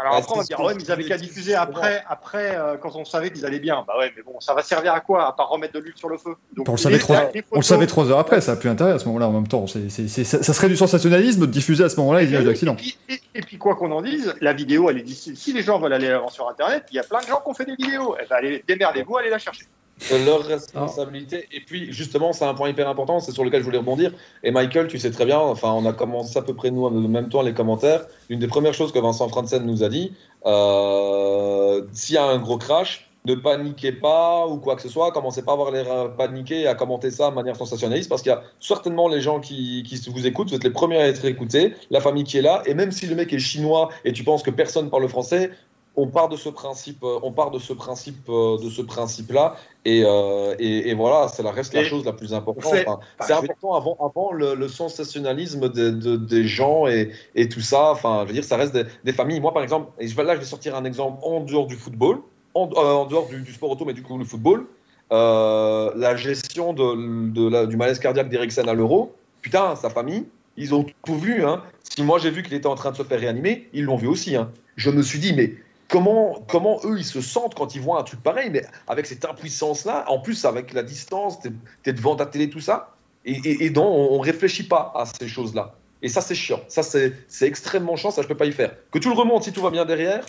alors après, on va dire, ouais, mais ils avaient qu'à diffuser après, après euh, quand on savait qu'ils allaient bien. Bah ouais, mais bon, ça va servir à quoi À part remettre de l'huile sur le feu? Donc, on, le savait trois, on le savait trois heures après, ça n'a plus intérêt à ce moment-là en même temps. C est, c est, ça serait du sensationnalisme de diffuser à ce moment-là les images d'accident. Et, et, puis, quoi qu'on en dise, la vidéo, elle est Si les gens veulent aller la voir sur Internet, il y a plein de gens qui ont fait des vidéos. Eh ben, allez, démerdez-vous, allez la chercher leur responsabilité. Et puis, justement, c'est un point hyper important, c'est sur lequel je voulais rebondir. Et Michael, tu sais très bien, enfin, on a commencé à peu près nous en même temps les commentaires. Une des premières choses que Vincent Franzen nous a dit, euh, s'il y a un gros crash, ne paniquez pas ou quoi que ce soit, commencez pas à avoir l'air paniquer et à commenter ça de manière sensationnaliste parce qu'il y a certainement les gens qui, qui, vous écoutent, vous êtes les premiers à être écoutés, la famille qui est là, et même si le mec est chinois et tu penses que personne parle français, on part de ce principe, euh, on part de ce principe, euh, de ce principe-là, et, euh, et, et, voilà, ça reste la chose la plus importante. Enfin, c'est important avant, avant le, le sensationnalisme de, de, des gens et, et, tout ça. Enfin, je veux dire, ça reste des, des, familles. Moi, par exemple, et là, je vais sortir un exemple en dehors du football, en, euh, en dehors du, du, sport auto, mais du coup le football. euh, la gestion de, de la- du malaise cardiaque d'Eriksen à l'Euro. Putain, sa famille, ils ont tout vu. Hein. Si moi j'ai vu qu'il était en train de se faire réanimer, ils l'ont vu aussi. Hein. Je me suis dit, mais comment, comment eux ils se sentent quand ils voient un truc pareil, mais avec cette impuissance-là, en plus avec la distance, t'es es devant ta télé, tout ça, et, et, et donc on, on réfléchit pas à ces choses-là. Et ça, c'est chiant. Ça, c'est extrêmement chiant. Ça, je peux pas y faire. Que tu le remontes si tout va bien derrière,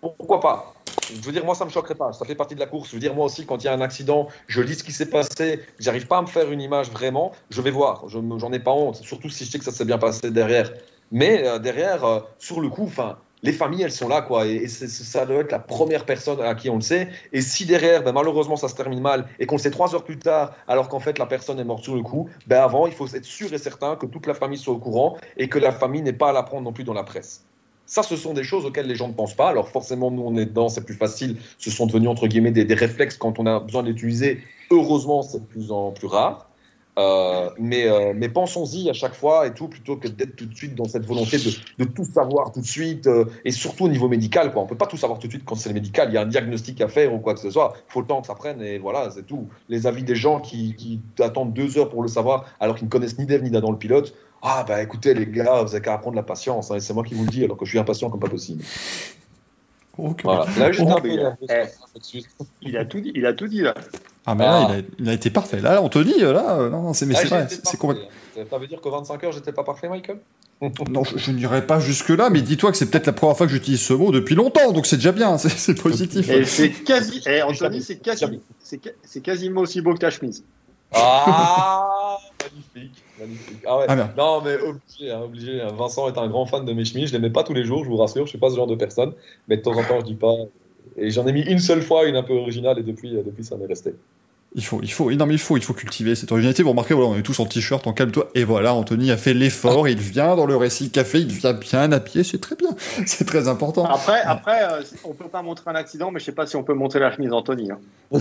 pourquoi pas? Je veux dire, moi, ça me choquerait pas. Ça fait partie de la course. Je veux dire, moi aussi, quand il y a un accident, je lis ce qui s'est passé, j'arrive pas à me faire une image vraiment, je vais voir. Je ai pas honte. Surtout si je sais que ça s'est bien passé derrière. Mais euh, derrière, euh, sur le coup, enfin. Les familles, elles sont là, quoi, et, ça doit être la première personne à qui on le sait. Et si derrière, ben, malheureusement, ça se termine mal, et qu'on le sait trois heures plus tard, alors qu'en fait la personne est morte sur le coup, ben avant, il faut être sûr et certain que toute la famille soit au courant et que la famille n'ait pas à l'apprendre non plus dans la presse. Ça, ce sont des choses auxquelles les gens ne pensent pas. Alors forcément, nous, on est dedans, c'est plus facile. Ce sont devenus, entre guillemets, des, des réflexes quand on a besoin de l'utiliser. Heureusement, c'est de plus en plus rare. Euh, mais, euh, mais pensons-y à chaque fois et tout, plutôt que d'être tout de suite dans cette volonté de, de tout savoir tout de suite, euh, et surtout au niveau médical. Quoi. On ne peut pas tout savoir tout de suite quand c'est le médical. Il y a un diagnostic à faire ou quoi que ce soit. Il faut le temps que ça prenne, et voilà, c'est tout. Les avis des gens qui, qui attendent deux heures pour le savoir, alors qu'ils ne connaissent ni d'Ève ni d'Adam le pilote, ah bah écoutez les gars, vous avez qu'à apprendre la patience, hein, et c'est moi qui vous le dis, alors que je suis impatient comme pas possible. Ok. Voilà. Là, j'étais Oh, un peu mais, énervé eh. Il a tout dit, il a tout dit là. Ah, mais là, Ah. il a, il a été parfait. Là, on te dit, là, non, non, c'est mais Ah, vrai, c'est complètement. Ça veut dire que 25 heures, j'étais pas parfait, Michael? (laughs) Non, je, je n'irai pas jusque-là, mais dis-toi que c'est peut-être la première fois que j'utilise ce mot depuis longtemps, donc c'est déjà bien, (laughs) c'est- positif. Et c'est quasi. (laughs) Eh. Anthony, c'est quasi. C'est quasiment aussi beau que ta chemise. Ah Magnifique, magnifique. Ah ouais. Ah, non, mais obligé, hein, obligé. hein. Vincent est un grand fan de mes chemises. Je les mets pas tous les jours, je vous rassure. Je suis pas ce genre de personne. Mais de temps en temps, je dis pas. Et j'en ai mis une seule fois, une un peu originale, et depuis, euh, depuis ça m'est resté. Il faut, il faut, non mais il faut, il faut cultiver cette originalité. Vous remarquez, voilà, on est tous en t-shirt, en calme-toi. Et voilà, Anthony a fait l'effort, il vient dans le récit café, il vient bien à pied, c'est très bien. (laughs) C'est très important. Après, après euh, on peut pas montrer un accident, mais je sais pas si on peut montrer la chemise Anthony. hein. (laughs)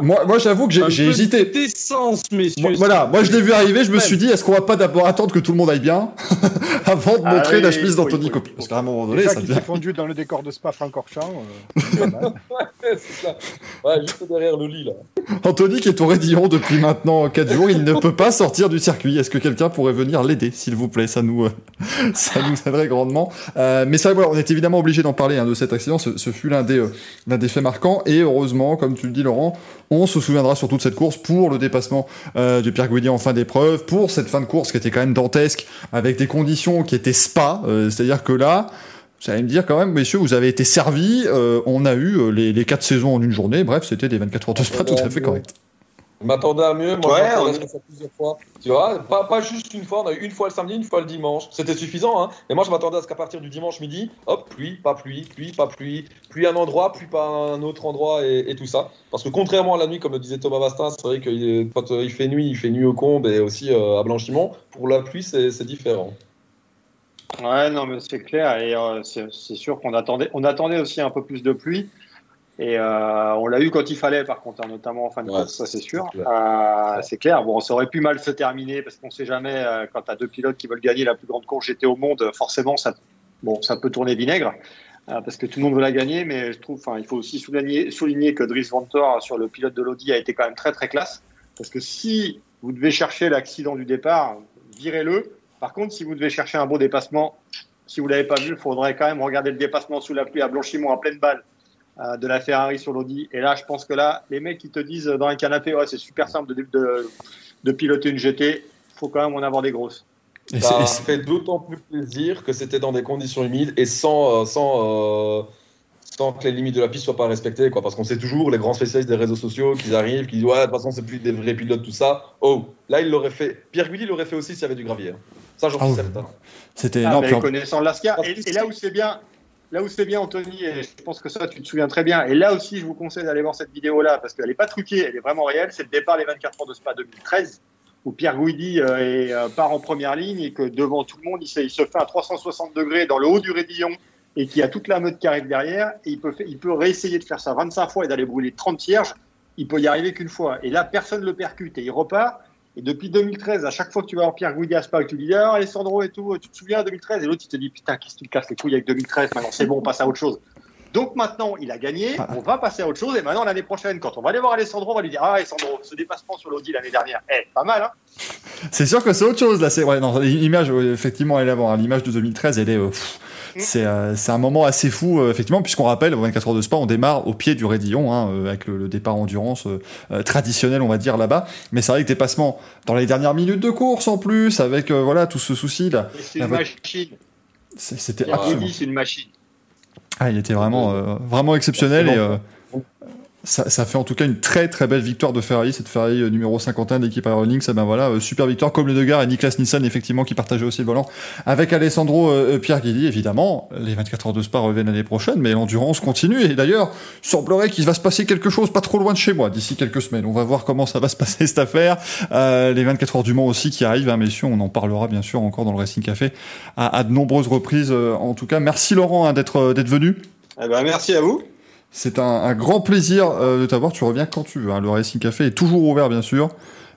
Moi, moi j'avoue que j'ai j'ai hésité. D'essence, messieurs. Moi- voilà, moi je l'ai vu arriver, je me suis dit, est-ce qu'on va pas d'abord attendre que tout le monde aille bien (laughs) avant de Ah montrer oui, la chemise d'Anthony oui, oui. Parce qu'à un moment donné, ça devient. s'est fondu dans le décor de Spa-Francorchamps. euh. Ouais, c'est ça. Ouais, juste derrière le lit, là. Anthony qui est au Rédillon depuis maintenant 4 jours, il ne peut pas sortir du circuit. Est-ce que quelqu'un pourrait venir l'aider, s'il vous plaît? Ça nous, euh, (laughs) ça nous aiderait grandement. Euh, mais ça, voilà, on est évidemment obligé d'en parler hein, de cet accident. Ce, fut l'un des, euh, des faits marquants. Et heureusement, comme tu le dis, Laurent, on se souviendra surtout de cette course pour le dépassement de Pierre Guidi en fin d'épreuve, pour cette fin de course qui était quand même dantesque, avec des conditions qui étaient spa. C'est-à-dire que là, vous allez me dire quand même, messieurs, vous avez été servis. euh, on a eu euh, les, les quatre saisons en une journée. Bref, c'était des 24 heures de spa tout à fait correct. Je m'attendais à mieux. Moi, Ouais, on- que ça plusieurs fois. Tu vois, pas, pas juste une fois. On a eu une fois le samedi, une fois le dimanche. C'était suffisant. Hein. Mais moi, je m'attendais à ce qu'à partir du dimanche midi, hop, pluie, pas pluie, pluie, pas pluie, pluie un endroit, pluie pas un autre endroit et, et tout ça. Parce que contrairement à la nuit, comme le disait Thomas Bastin, c'est vrai que euh, quand il fait nuit, il fait nuit au combe et aussi euh, à Blanchimont. Pour la pluie, c'est c'est différent. Ouais, non, mais c'est clair. Et euh, c'est c'est sûr qu'on attendait, on attendait aussi un peu plus de pluie. Et euh, on l'a eu quand il fallait, par contre, hein, notamment en fin de Ouais, course, ça c'est sûr. c'est clair. Euh, c'est clair. Bon, ça aurait pu mal se terminer parce qu'on sait jamais euh, quand tu as deux pilotes qui veulent gagner la plus grande course GT au monde, forcément, ça, bon, ça peut tourner vinaigre. euh, parce que tout le monde veut la gagner, mais je trouve, enfin, il faut aussi souligner, souligner que Dries Vantor sur le pilote de l'Audi a été quand même très très classe. Parce que si vous devez chercher l'accident du départ, virez-le. Par contre, si vous devez chercher un beau dépassement, si vous l'avez pas vu, il faudrait quand même regarder le dépassement sous la pluie à Blanchimont à pleine balle euh, de la Ferrari sur l'Audi. Et là, je pense que là, les mecs qui te disent dans un canapé, ouais, c'est super simple de, de, de piloter une GT, faut quand même en avoir des grosses. Et Ça fait d'autant plus plaisir que c'était dans des conditions humides et sans, euh, sans, euh, sans que les limites de la piste soient pas respectées. Quoi. Parce qu'on sait toujours, les grands spécialistes des réseaux sociaux, qui arrivent, qui disent Ouais, de toute façon, c'est plus des vrais pilotes, tout ça. Oh, là, il l'aurait fait. Pierre Guidi l'aurait fait aussi s'il y avait du gravier. Ça, j'en Ah suis certain. c'était. Ah, puis en- connaissant l'Ascar. Et, là où c'est bien, là où c'est bien, Anthony, et je pense que ça, tu te souviens très bien. Et là aussi, je vous conseille d'aller voir cette vidéo-là parce qu'elle n'est pas truquée, elle est vraiment réelle. C'est le départ les 24 heures de Spa 2013 où Pierre Guidi euh, est, euh, part en première ligne et que devant tout le monde, il se, il se fait un 360 degrés dans le haut du raidillon et qu'il y a toute la meute qui arrive derrière. Et il peut, fait- il peut réessayer de faire ça 25 fois et d'aller brûler 30 cierges. Il peut y arriver qu'une fois. Et là, personne ne le percute et il repart. Et depuis 2013, à chaque fois que tu vas voir Pierre Guidi à Spa, que tu lui dis ah, Alessandro et tout, tu te souviens 2013 Et l'autre, il te dit putain, qu'est-ce que tu te casses les couilles avec 2013 Maintenant, c'est bon, on passe à autre chose. Donc maintenant, il a gagné, Ah. on va passer à autre chose, et maintenant, l'année prochaine, quand on va aller voir Alessandro, on va lui dire Ah, Alessandro, ce dépassement sur l'Audi l'année dernière, eh, pas mal, hein C'est sûr que c'est autre chose là. C'est ouais, non, l'image ouais, effectivement elle est avant. hein. L'image de 2013, elle est. euh, pff. (laughs) c'est euh, c'est un moment assez fou euh, effectivement puisqu'on rappelle au 24 heures de Spa on démarre au pied du Raidillon hein, euh, avec le, le départ endurance euh, euh, traditionnel on va dire là-bas mais c'est vrai que dépassement dans les dernières minutes de course en plus avec euh, voilà tout ce souci là C'est une machine. C'était absolument c'est une machine. ah, il était vraiment euh, vraiment exceptionnel et euh, ça, ça fait en tout cas une très très belle victoire de Ferrari, cette Ferrari euh, numéro 51 de l'équipe Aeronix. Eh ben voilà, euh, super victoire comme le Degar et Niklas Nielsen effectivement qui partageait aussi le volant avec Alessandro euh, Pierre Guidi évidemment. Les 24 heures de Spa reviennent l'année prochaine, mais l'endurance continue et d'ailleurs il semblerait qu'il va se passer quelque chose pas trop loin de chez moi d'ici quelques semaines. On va voir comment ça va se passer cette affaire. Euh, les 24 heures du Mans aussi qui arrivent, hein, messieurs, on en parlera bien sûr encore dans le Racing Café à, à de nombreuses reprises. euh, en tout cas, merci Laurent hein, d'être euh, d'être venu. Eh ben, merci à vous. C'est un, un grand plaisir euh, de t'avoir. Tu reviens quand tu veux. hein. Le Racing Café est toujours ouvert, bien sûr.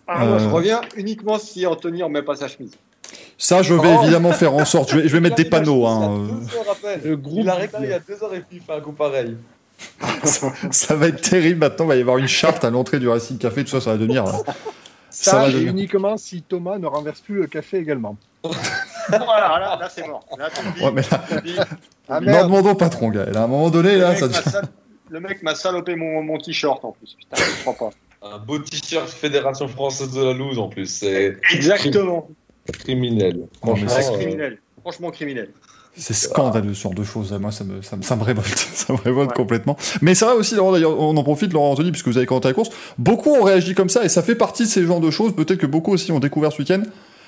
Ah, moi, je Euh. reviens uniquement si Anthony en met pas sa chemise. Ça, je vais Oh. évidemment faire en sorte. Je vais, je vais mettre (laughs) des panneaux. Hein. Le groupe Il a réclamé il y a deux heures et fait un coup pareil. (laughs) Ça, ça va être terrible. Maintenant, il va y avoir une charte à l'entrée du Racing Café. Tout ça, ça va devenir. euh, Ça Ça, va et devenir- uniquement si Thomas ne renverse plus le café également. (laughs) voilà, là, là c'est mort. Là. Ouais, mais là. Ah n'en demandons pas trop, gars. À un moment donné, là, ça devient- le mec m'a salopé mon, mon t-shirt en plus. Putain, je crois pas. Un beau t-shirt Fédération Française de la Loose en plus. C'est Exactement. criminel. Franchement, c'est euh, criminel. Franchement criminel. C'est scandaleux ce genre de choses. Moi, ça me, ça me, ça me révolte. (laughs) Ça me révolte Ouais. complètement. Mais c'est vrai aussi, Laurent, d'ailleurs, on en profite, Laurent Anthony, puisque vous avez commenté la course. Beaucoup ont réagi comme ça et ça fait partie de ces genres de choses. Peut-être que beaucoup aussi ont découvert ce week-end.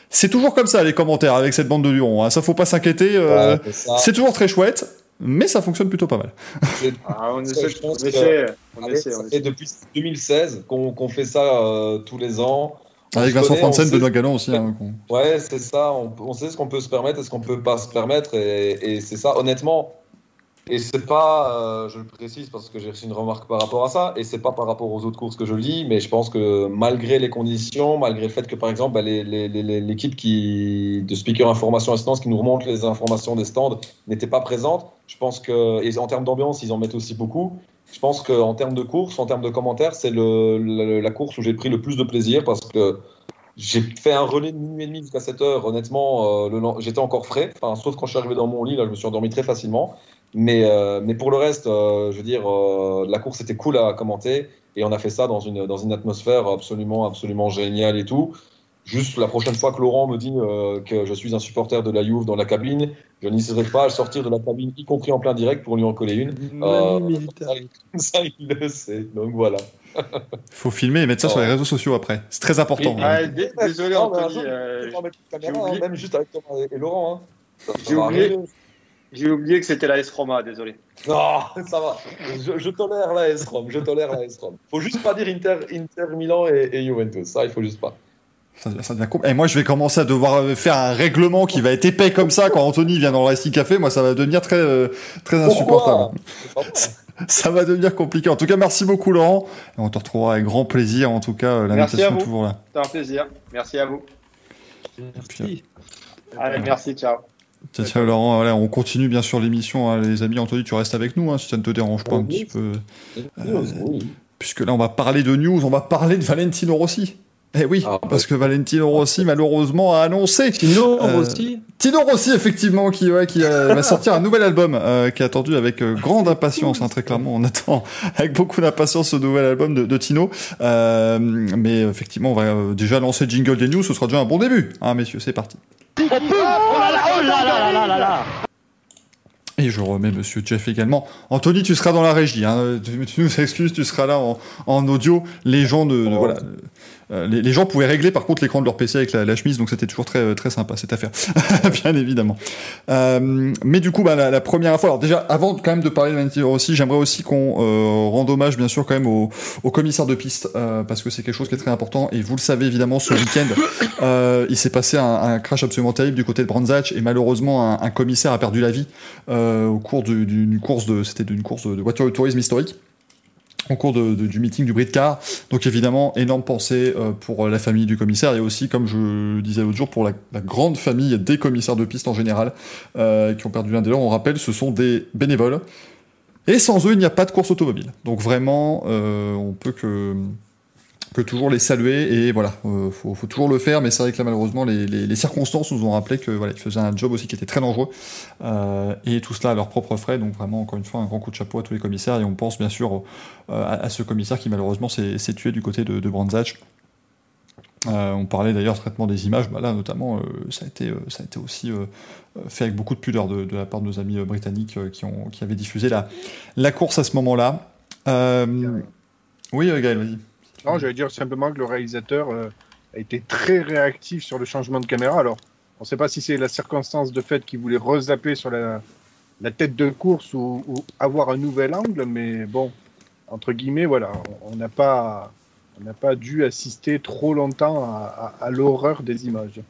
C'est toujours comme ça, les commentaires avec cette bande de Lurons. Hein. Ça, faut pas s'inquiéter. euh, ouais, c'est toujours très chouette, mais ça fonctionne plutôt pas mal. C'est- Ah, on essaie, je on pense que- essaie, on Allez, essaie, on ça essaie. fait depuis 2016 qu'on fait ça euh, tous les ans. Avec Vincent Franzen, Benoît Galland aussi. Hein, Ouais, c'est ça. On, on sait ce qu'on peut se permettre et ce qu'on peut pas se permettre. Et, et c'est ça, honnêtement. Et c'est pas, euh, je le précise parce que j'ai reçu une remarque par rapport à ça, et c'est pas par rapport aux autres courses que je le dis, mais je pense que malgré les conditions, malgré le fait que par exemple bah, l'équipe qui de speaker information assistance qui nous remonte les informations des stands n'était pas présente, je pense que et en termes d'ambiance ils en mettent aussi beaucoup. Je pense qu'en termes de course, en termes de commentaires, c'est le, le- la course où j'ai pris le plus de plaisir parce que j'ai fait un relais de minuit et demi jusqu'à 7 heures. Honnêtement, euh, j'étais encore frais. Enfin, sauf quand je suis arrivé dans mon lit, là, je me suis endormi très facilement. Mais, euh, mais pour le reste, euh, je veux dire, euh, la course était cool à commenter. Et on a fait ça dans une, dans une atmosphère absolument, absolument géniale et tout. Juste la prochaine fois que Laurent me dit euh, que je suis un supporter de la Juve dans la cabine, je n'hésiterai pas à sortir de la cabine, y compris en plein direct, pour lui en coller une. Euh, ça, il- ça, il le sait. Donc voilà. faut filmer et mettre ça sur les réseaux sociaux après. C'est très important. Ah, dé- désolé Non, mais un Anthony, jour, euh, on peut mettre une caméra, oublié. hein, même juste avec Thomas et Laurent. Hein. J'ai oublié. J'ai oublié que c'était la S-Roma, désolé. (laughs) Non, ça va. Je, je tolère la S-Rom. Je tolère la S-Rom. Faut juste pas dire Inter, Inter Milan et, et Juventus. Ça, il faut juste pas. Ça, ça devient Et moi, je vais commencer à devoir euh, faire un règlement qui va être épais comme ça quand Anthony vient dans le Racing Café. Moi, ça va devenir très, euh, très insupportable. (laughs) Ça va devenir compliqué. En tout cas, merci beaucoup, Laurent. Et on te retrouvera avec grand plaisir. En tout cas, euh, Merci l'invitation est toujours là. C'était un plaisir. Merci à vous. Puis, Allez, merci, ciao. Tiens, tiens, Laurent, voilà, on continue bien sûr l'émission, hein, les amis. Anthony, tu restes avec nous, hein, si ça ne te dérange pas un petit peu. Oui. Puisque là, on va parler de news, on va parler de Valentino Rossi. Eh oui, Ah, parce que Valentino Rossi, malheureusement, a annoncé. Tino Euh, aussi. Tino Rossi, effectivement, qui, ouais, qui euh, (laughs) va sortir un nouvel album, euh, qui est attendu avec euh, grande impatience, hein, très clairement. On attend avec beaucoup d'impatience ce nouvel album de, de Tino. Euh, mais effectivement, on va euh, déjà lancer le jingle des news, ce sera déjà un bon début. Hein, messieurs, c'est parti. Et je remets Monsieur Jeff également. Anthony, tu seras dans la régie. Hein. Tu, tu nous excuses, tu seras là en, en audio. Les gens de, de- voilà, euh, les, les gens pouvaient régler par contre l'écran de leur PC avec la, la chemise, donc c'était toujours très très sympa cette affaire, (laughs) bien évidemment. Euh, mais du coup, bah, la, première info. Alors déjà, avant quand même de parler de Valentino Rossi, j'aimerais aussi qu'on euh, rende hommage bien sûr quand même au, au commissaire de piste euh, parce que c'est quelque chose qui est très important. Et vous le savez évidemment, ce week-end, euh, il s'est passé un, crash absolument terrible du côté de Brandzach et malheureusement un, commissaire a perdu la vie euh, au cours du- d'une course de, c'était d'une course de voiture de tourisme historique. Au cours de- du meeting du Bridcar. Donc évidemment, énorme pensée euh, pour la famille du commissaire et aussi, comme je disais l'autre jour, pour la, la grande famille des commissaires de piste en général euh, qui ont perdu l'un des leurs. On rappelle, ce sont des bénévoles Et sans eux, il n'y a pas de course automobile. Donc vraiment, euh, on peut que, que toujours les saluer. Et voilà, euh, faut, faut toujours le faire. Mais c'est vrai que là, malheureusement, les, les- les circonstances nous ont rappelé que voilà, ils faisaient un job aussi qui était très dangereux. Euh, et tout cela à leurs propres frais. Donc vraiment, encore une fois, un grand coup de chapeau à tous les commissaires. Et on pense bien sûr euh, à, à ce commissaire qui malheureusement s'est tué du côté de, de Brands Hatch. Euh, on parlait d'ailleurs traitement des images, bah là notamment, euh, ça, a été, euh, ça a été aussi fait avec beaucoup de pudeur de, de la part de nos amis britanniques qui, ont, qui avaient diffusé la, la course à ce moment-là. Oui, Gaël, vas-y. Non, j'allais dire simplement que le réalisateur euh, a été très réactif sur le changement de caméra. Alors, on ne sait pas si c'est la circonstance de fait qu'il voulait rezapper sur la, la tête de course ou, ou avoir un nouvel angle, mais bon, entre guillemets, voilà, on n'a pas, on n'a pas dû assister trop longtemps à, à- à l'horreur des images.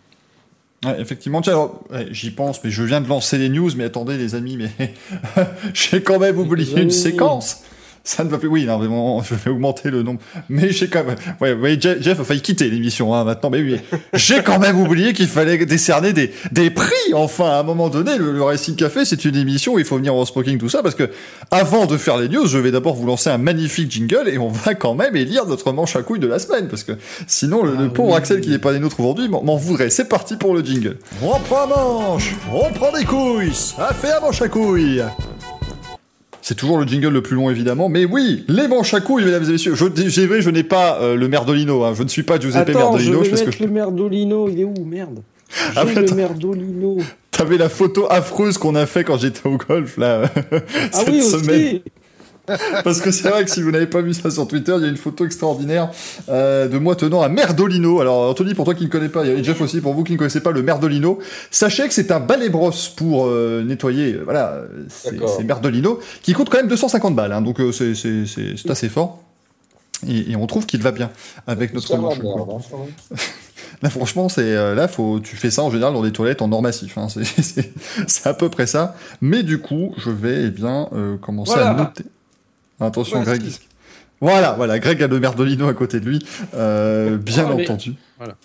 Ouais, effectivement, ouais, j'y pense, mais je viens de lancer les news, mais attendez les amis, mais (laughs) j'ai quand même oublié une séquence. Ça ne va plus. Oui, non, vraiment, je vais augmenter le nombre. Mais j'ai quand même. Ouais, vous voyez, Jeff, Jeff a failli quitter l'émission hein, maintenant. Mais oui, j'ai quand même oublié qu'il fallait décerner des, des prix. Enfin, à un moment donné, le, le Racing Café, c'est une émission où il faut venir en smoking, tout ça, parce que avant de faire les news, je vais d'abord vous lancer un magnifique jingle et on va quand même élire notre manche à couilles de la semaine, parce que sinon, le, le Ah pauvre oui. Axel qui n'est pas des nôtres aujourd'hui m'en voudrait. C'est parti pour le jingle. On prend un manche, on prend des couilles, ça fait un manche à couilles. C'est toujours le jingle le plus long évidemment, mais oui, les manches à couilles, mesdames et messieurs. Je, j'ai vrai, je n'ai pas euh, le merdolino, hein. je ne suis pas Giuseppe Attends, je Merdolino, vais je mettre que je le merdolino. Il est où Merde. J'ai Ah, le attends. merdolino. T'avais la photo affreuse qu'on a fait quand j'étais au golf là (laughs) Ah cette oui, semaine. aussi. (laughs) Parce que c'est vrai que si vous n'avez pas vu ça sur Twitter, il y a une photo extraordinaire euh, de moi tenant un merdolino. Alors Anthony, pour toi qui ne connais pas, et Jeff aussi, pour vous qui ne connaissez pas le merdolino, sachez que c'est un balai brosse pour euh, nettoyer. euh, Voilà, c'est merdolino qui coûte quand même 250 balles, hein, donc euh, c'est- c'est c'est- c'est assez fort. Et, et on trouve qu'il va bien avec notre même. (laughs) Là, franchement, c'est euh, là, faut, tu fais ça en général dans des toilettes en or massif. Hein, (laughs) c'est- c'est c'est à peu près ça. Mais du coup, je vais eh bien euh, commencer à noter. Attention. Greg. Voilà, voilà, Greg a le merdolino à côté de lui, euh, bien Ah, mais- entendu. Voilà.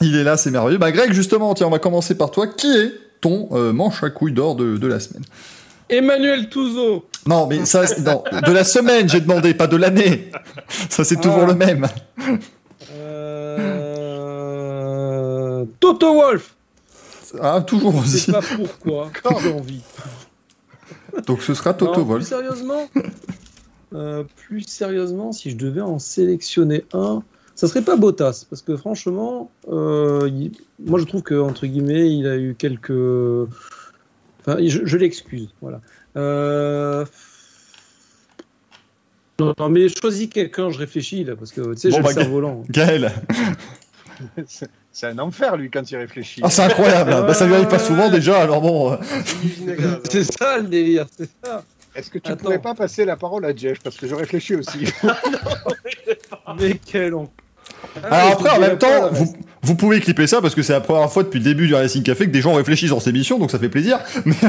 Il est là, c'est merveilleux. Bah, Greg, justement, tiens, on va commencer par toi. Qui est ton euh, manche à couilles d'or de, de la semaine? Emmanuel Touzeau. Non, mais ça, c'est- non, de la semaine, j'ai demandé, pas de l'année. Ça, c'est toujours Ah. le même. Euh... Toto Wolf. Ah, toujours Je sais aussi. pas pourquoi. J'ai (laughs) envie. Donc, ce sera Toto Non. Plus sérieusement, euh, plus sérieusement, si je devais en sélectionner un, ça serait pas Bottas, parce que franchement, euh, il- moi je trouve que entre guillemets, il a eu quelques, enfin, je, je l'excuse, voilà. Euh... Non, non, mais choisis quelqu'un, je réfléchis là, parce que tu sais, Bon, j'ai bah, le cerf-volant. Gaël. C'est- un enfer, lui, quand il réfléchit. Ah, c'est incroyable. hein. Bah, ça lui arrive pas souvent déjà, alors bon. euh, (laughs) C'est ça le délire, c'est ça. Est-ce que tu Attends. pourrais pas passer la parole à Jeff Parce que je réfléchis aussi. (laughs) Mais quel on. Alors après, en même temps, vous, vous pouvez clipper ça parce que c'est la première fois depuis le début du Racing Café que des gens réfléchissent dans cette émission, donc ça fait plaisir. (laughs) Mais... (laughs)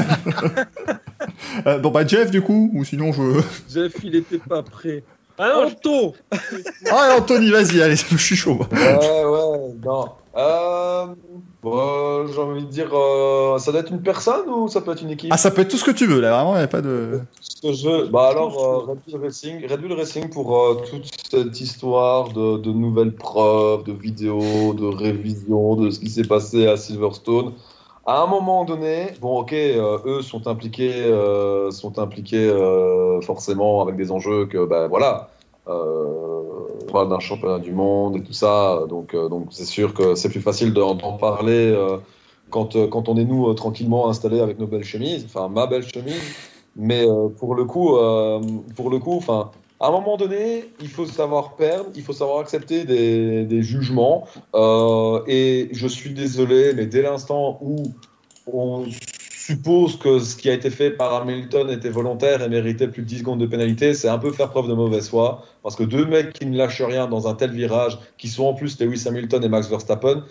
Euh, bon bah Jeff du coup, ou sinon je... Jeff, il était pas prêt. Ah non, Anto (laughs) Ah Anthony, vas-y, allez, (laughs) je suis chaud. Ouais, ouais, non. Euh, bon, j'ai envie de dire, euh, ça doit être une personne ou ça peut être une équipe? Ah ça peut être tout ce que tu veux, là, vraiment, il n'y a pas de... Ce que je- Bah alors, euh, Red Bull Racing, Red Bull Racing pour euh, toute cette histoire de, de nouvelles preuves, de vidéos, de révisions, de ce qui s'est passé à Silverstone. À un moment donné, bon, ok, euh, eux sont impliqués, euh, sont impliqués euh, forcément avec des enjeux que, ben voilà, on parle d'un championnat du monde et tout ça, donc donc c'est sûr que c'est plus facile d'en parler quand quand on est nous tranquillement installés avec nos belles chemises, enfin ma belle chemise. Mais pour le coup, pour le coup, enfin, à un moment donné, il faut savoir perdre, il faut savoir accepter des, jugements. Euh, et je suis désolé, mais dès l'instant où on suppose que ce qui a été fait par Hamilton était volontaire et méritait plus de 10 secondes de pénalité, c'est un peu faire preuve de mauvaise foi. Parce que deux mecs qui ne lâchent rien dans un tel virage, qui sont en plus Lewis Hamilton et Max Verstappen,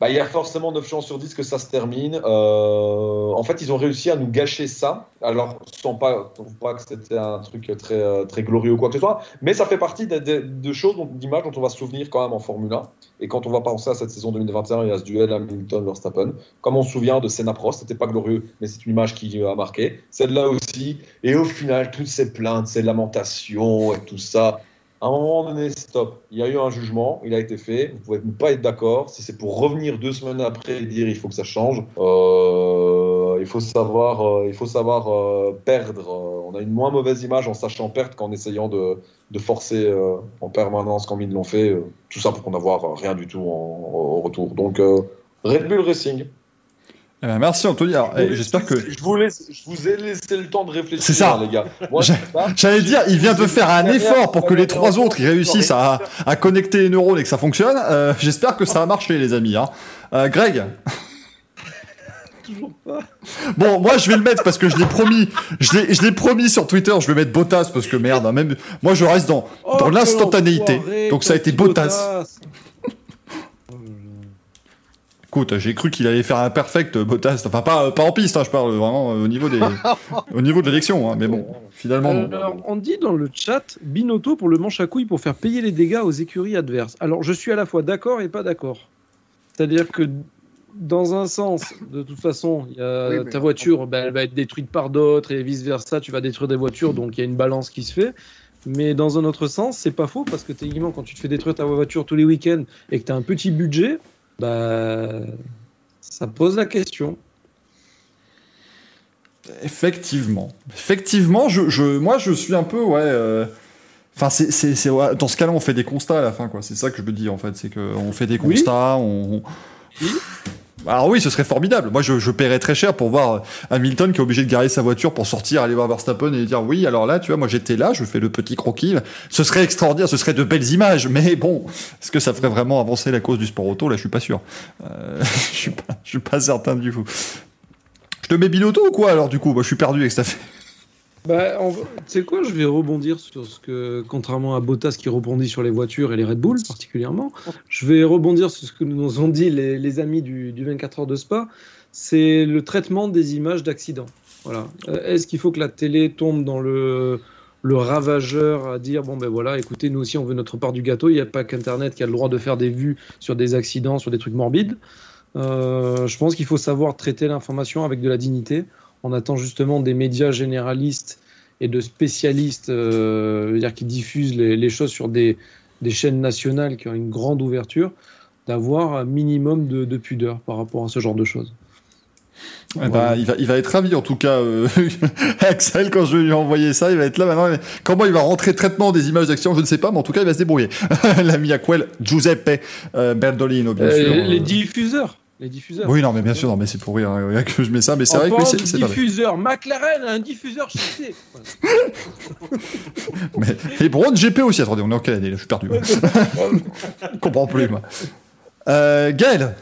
bah, il y a forcément 9 chances sur 10 que ça se termine. Euh, en fait, ils ont réussi à nous gâcher ça. Alors, sans pas, pas que c'était un truc très, euh, très glorieux ou quoi que ce soit, mais ça fait partie de, de- de choses, d'images dont on va se souvenir quand même en Formule 1. Et quand on va penser à cette saison 2021 et à ce duel Hamilton-Verstappen, comme on se souvient de Senna Prost, c'était pas glorieux, mais c'est une image qui a marqué. Celle-là aussi. Et au final, toutes ces plaintes, ces lamentations et tout ça, à un moment donné, stop. Il y a eu un jugement, il a été fait. Vous pouvez pas être d'accord. Si c'est pour revenir deux semaines après et dire il faut que ça change, euh, il faut savoir, euh, il faut savoir euh, perdre. On a une moins mauvaise image en sachant perdre qu'en essayant de, de forcer en permanence comme ils l'ont fait. tout ça pour n'avoir rien du tout en, au retour. Donc Red Bull Racing. Eh ben, merci Anthony. Eh, j'espère que. je vous, laisse, je vous ai laissé le temps de réfléchir, C'est ça. les gars. J'allais dire, il vient de faire un effort pour que les trois autres ils réussissent à, à connecter les neurones et que ça fonctionne. Euh, J'espère que ça va marcher, les amis. Hein. Euh, Greg, (laughs) Toujours pas. bon, moi je vais le mettre parce que je l'ai promis. Je l'ai, je l'ai promis sur Twitter. Je vais mettre Bottas parce que merde. hein, même moi, je reste dans Oh, dans l'instantanéité. Donc ça a été petit Bottas. Écoute, j'ai cru qu'il allait faire un perfect Bottas. Enfin, pas, pas en piste, hein, je parle vraiment au niveau des, (laughs) au niveau de l'élection. hein, mais bon, finalement, non. Alors, on dit dans le chat Binotto pour le manche à couilles pour faire payer les dégâts aux écuries adverses. Alors, je suis à la fois d'accord et pas d'accord. C'est-à-dire que dans un sens, de toute façon, il y a Oui, mais- ta voiture, ben, elle va être détruite par d'autres et vice versa. Tu vas détruire des voitures, donc il y a une balance qui se fait. Mais dans un autre sens, c'est pas faux parce que techniquement, quand tu te fais détruire ta voiture tous les week-ends et que tu as un petit budget, bah, ça pose la question. Effectivement. Effectivement, je, je, moi, je suis un peu, ouais. euh, Enfin, c'est, c'est, c'est- ouais, dans ce cas-là, on fait des constats à la fin, quoi. C'est ça que je me dis, en fait. C'est qu'on fait des constats, on. on- Oui. Alors oui, ce serait formidable. Moi, je, paierais très cher pour voir Hamilton qui est obligé de garer sa voiture pour sortir, aller voir Verstappen et dire oui. Alors là, tu vois, moi j'étais là, je fais le petit croquis. Ce serait extraordinaire, ce serait de belles images. Mais bon, est-ce que ça ferait vraiment avancer la cause du sport auto? Là, je suis pas sûr. Euh, (laughs) je suis pas, je suis pas certain du tout. Je te mets Binotto ou quoi alors du coup? Moi, je suis perdu avec cette affaire. Bah, tu sais quoi, je vais rebondir sur ce que, contrairement à Bottas qui rebondit sur les voitures et les Red Bull particulièrement, je vais rebondir sur ce que nous ont dit les, amis du, du 24 heures de Spa, c'est le traitement des images d'accidents. Voilà. Euh, Est-ce qu'il faut que la télé tombe dans le, le ravageur à dire bon ben voilà, écoutez, nous aussi on veut notre part du gâteau, il n'y a pas qu'Internet qui a le droit de faire des vues sur des accidents, sur des trucs morbides. Euh, je pense qu'il faut savoir traiter l'information avec de la dignité. On attend justement des médias généralistes et de spécialistes euh, dire, qui diffusent les, les choses sur des, des chaînes nationales qui ont une grande ouverture, d'avoir un minimum de, de pudeur par rapport à ce genre de choses. Eh ben, il, va, il va être ravi en tout cas, euh, (laughs) Axel, quand je vais lui envoyer ça, il va être là maintenant. Comment il va rentrer traitement des images d'action, je ne sais pas, mais en tout cas, il va se débrouiller. (laughs) L'ami Aquel, Giuseppe euh, Berdolino, bien Euh, sûr. les diffuseurs. Les diffuseurs. Oui, non, mais bien sûr, non, mais c'est pour rire hein, que je mets ça, mais c'est vrai que oui, c'est pas vrai. diffuseur, McLaren a un diffuseur. Voilà. (laughs) Mais, et Brown GP aussi, attendez, on est en quelle année là Je suis perdu. (laughs) je comprends plus, moi. Euh, Gaël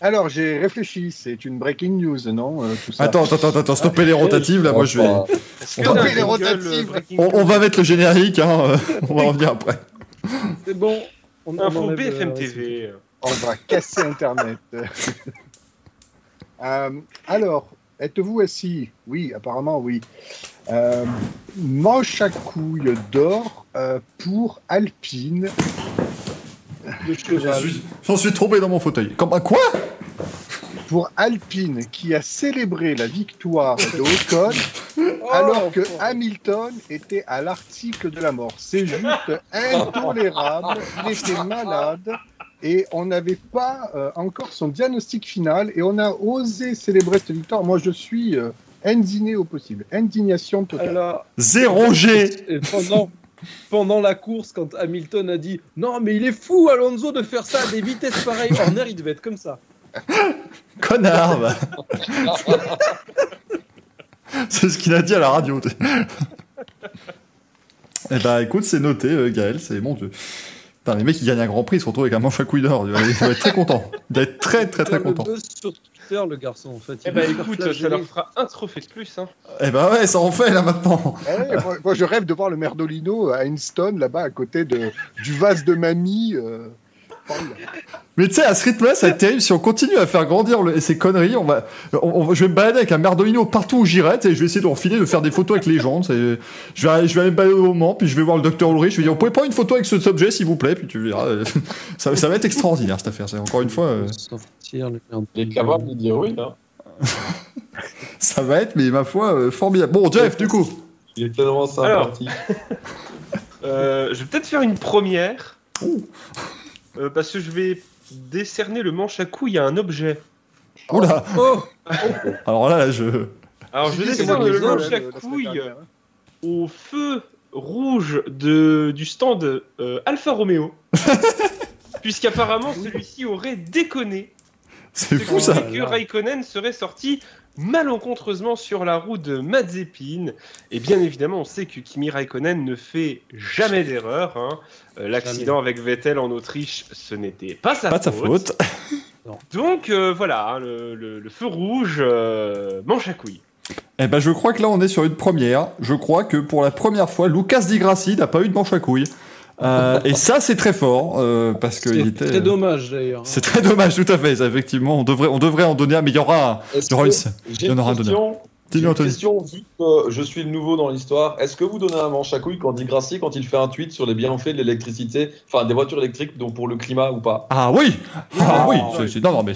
Alors, j'ai réfléchi, c'est une breaking news, non euh, tout ça. Attends, attends, attends, attends, stoppez les rotatives, là, moi je vais. On dans les rotatives. On, on va mettre le générique, hein, euh, on va revenir après. C'est bon. On, on Info enlève, BFM euh, TV. On va casser Internet. (laughs) Euh, alors, êtes-vous assis? Oui, apparemment oui. Euh, manche à couille d'or euh, pour Alpine. suis- J'en suis tombé dans mon fauteuil. Comme un quoi? Pour Alpine qui a célébré la victoire de Ocon (laughs) Oh, alors que oh. Hamilton était à l'article de la mort. C'est juste (laughs) intolérable. Il était malade et on n'avait pas euh, encore son diagnostic final et on a osé célébrer cette victoire. Moi, je suis euh, indigné au possible. Indignation totale. Alors, Zéro G pendant, pendant la course, quand Hamilton a dit Non, mais il est fou, Alonso, de faire ça à des vitesses pareilles. Horner, il devait être comme ça. Connard. C'est ce qu'il a dit à la radio. Eh ben écoute, c'est noté, euh, Gaël, c'est mon dieu. Putain, les mecs qui gagnent un grand prix se retrouvent avec un manche à couilles d'or. Il va être très content. Il va être très très très content. sur Twitter, le garçon, en fait. Eh ben faire écoute, ça leur fera un trophée de plus. Hein. Eh ben ouais, ça en fait là maintenant. Eh ouais, moi, moi, je rêve de voir le Merdolino à Einstone, là-bas, à côté de, du vase de mamie. euh. (laughs) Mais tu sais, à ce rythme-là, ça va être terrible. Si on continue à faire grandir le- ces conneries, on va, on- on- je vais me balader avec un merdolino partout où j'irai. sais, Je vais essayer de refiler, de faire des photos avec les gens. Je vais, aller- je vais aller me balader au moment, puis je vais voir le docteur Ulrich. Je vais dire, vous pouvez prendre une photo avec cet objet, s'il vous plaît. Puis tu verras. euh, (laughs) ça, ça va être extraordinaire cette affaire. C'est encore une fois, euh. Il est capable de dire oui, hein. (laughs) ça va être, mais ma foi, euh, formidable. Bon, Jeff, du coup. Il est tellement sympathique. Euh, je vais peut-être faire une première. Euh, parce que je vais décerner le manche à couilles à un objet. Oula. Oh (laughs) Alors là, là, je. Alors je décerne le manche à couilles hein. au feu rouge de, du stand euh, Alfa Romeo. (laughs) Puisqu'apparemment celui-ci aurait déconné. C'est Ce fou ça. que Raikkonen serait sorti malencontreusement sur la roue de Mazepin. Et bien évidemment, on sait que Kimi Raikkonen ne fait jamais d'erreur. hein. Euh, L'accident avec Vettel en Autriche, ce n'était pas sa Pas de sa faute. faute. (laughs) Donc euh, voilà, hein, le, le- le feu rouge euh, manche à couilles. Eh ben, je crois que là, on est sur une première. Je crois que pour la première fois, Lucas Di Grassi n'a pas eu de manche à couilles. Euh, et ça, c'est très fort, euh, parce que il C'est très dommage d'ailleurs. C'est très dommage, tout à fait. ça, effectivement, on devrait, on devrait en donner un, mais il y aura. Il y aura une- il y en une aura un question. Dis-nous, une Anthony. question, vu que je suis le nouveau dans l'histoire, est-ce que vous donnez un manche à couilles quand dit Grassi quand il fait un tweet sur les bienfaits de l'électricité, enfin des voitures électriques, donc pour le climat ou pas? Ah oui Ah oui Ah, c'est- c'est- Non, non, mais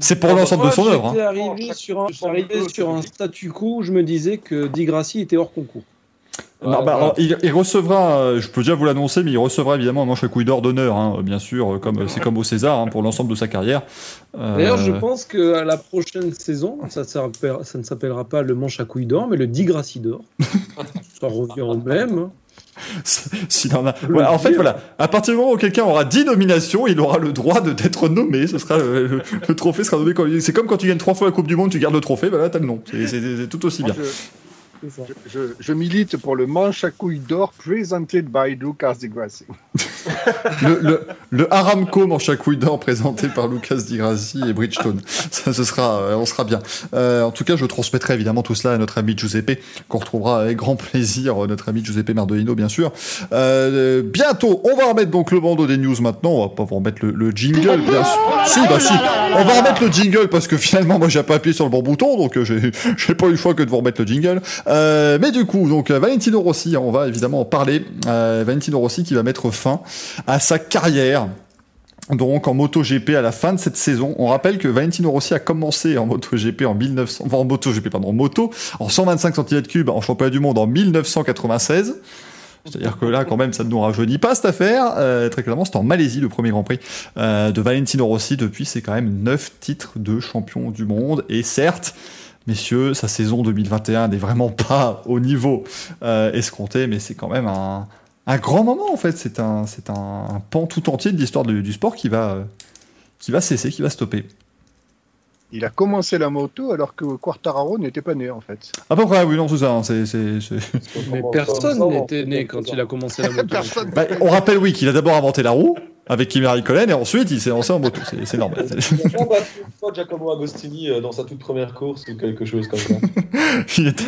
c'est pour l'ensemble de son œuvre. hein. J'étais arrivé sur un, arrivé sur un statu quo où je me disais que Di Grassi était hors concours. Non, bah, ouais. il, il recevra, euh, je peux déjà vous l'annoncer, mais il recevra évidemment un manche à couilles d'or d'honneur, hein, bien sûr, euh, comme c'est comme au César hein, pour l'ensemble de sa carrière. Euh, D'ailleurs, je pense qu'à la prochaine saison, ça, ne s'appellera pas le manche à couilles d'or, mais le Di Grassi d'or. (laughs) ça revient au même. (laughs) S'il en a. Voilà, en fait, voilà. À partir du moment où quelqu'un aura 10 nominations, il aura le droit de d'être nommé. Ce sera le, le- le trophée sera nommé. C'est comme quand tu gagnes trois fois la Coupe du Monde, tu gardes le trophée. Bah là, t'as le nom. C'est- tout aussi bien. Je, Je, je milite pour le manche à couilles d'or presented by Lucas Di Grassi. (laughs) Le, le, le Aramco manche à couilles d'or présenté par Lucas Di Grassi et Bridgestone. (laughs) Ça, ce sera, euh, on sera bien. Euh, en tout cas, je transmettrai évidemment tout cela à notre ami Giuseppe, qu'on retrouvera avec grand plaisir, euh, notre ami Giuseppe Merdolino, bien sûr. Euh, bientôt, on va remettre donc le bandeau des news maintenant. On va pas vous remettre le, le jingle, bien sûr. Si, bah si. On va remettre le jingle parce que finalement, moi, j'ai pas appuyé sur le bon bouton, donc j'ai pas eu le choix que de vous remettre le jingle. Euh, mais du coup, donc euh, Valentino Rossi, on va évidemment en parler. Euh, Valentino Rossi qui va mettre fin à sa carrière. Donc en MotoGP à la fin de cette saison, on rappelle que Valentino Rossi a commencé en MotoGP en 1900, enfin, en MotoGP pardon, en moto en 125 cm3 en championnat du monde en 1996. C'est-à-dire que là, quand même, ça ne nous rajeunit pas cette affaire. Euh, très clairement, c'était en Malaisie le premier Grand Prix euh, de Valentino Rossi. Depuis, c'est quand même 9 titres de champion du monde. Et certes, messieurs, sa saison 2021 n'est vraiment pas au niveau euh, escompté, mais c'est quand même un, un grand moment en fait. C'est un, c'est un, un pan tout entier de l'histoire du, du sport qui va, euh, qui va cesser, qui va stopper. Il a commencé la moto alors que Quartararo n'était pas né en fait. À peu près, oui, non, c'est ça. hein, c'est, c'est, c'est- (laughs) Mais personne n'était né quand il a commencé la (laughs) moto. Bah, on rappelle, oui, qu'il a d'abord inventé la roue avec Kimi Raikkonen et ensuite il s'est lancé en moto. C'est, c'est normal. Il a battu Giacomo Agostini euh, dans sa toute première course ou quelque chose comme ça. (laughs) Il était-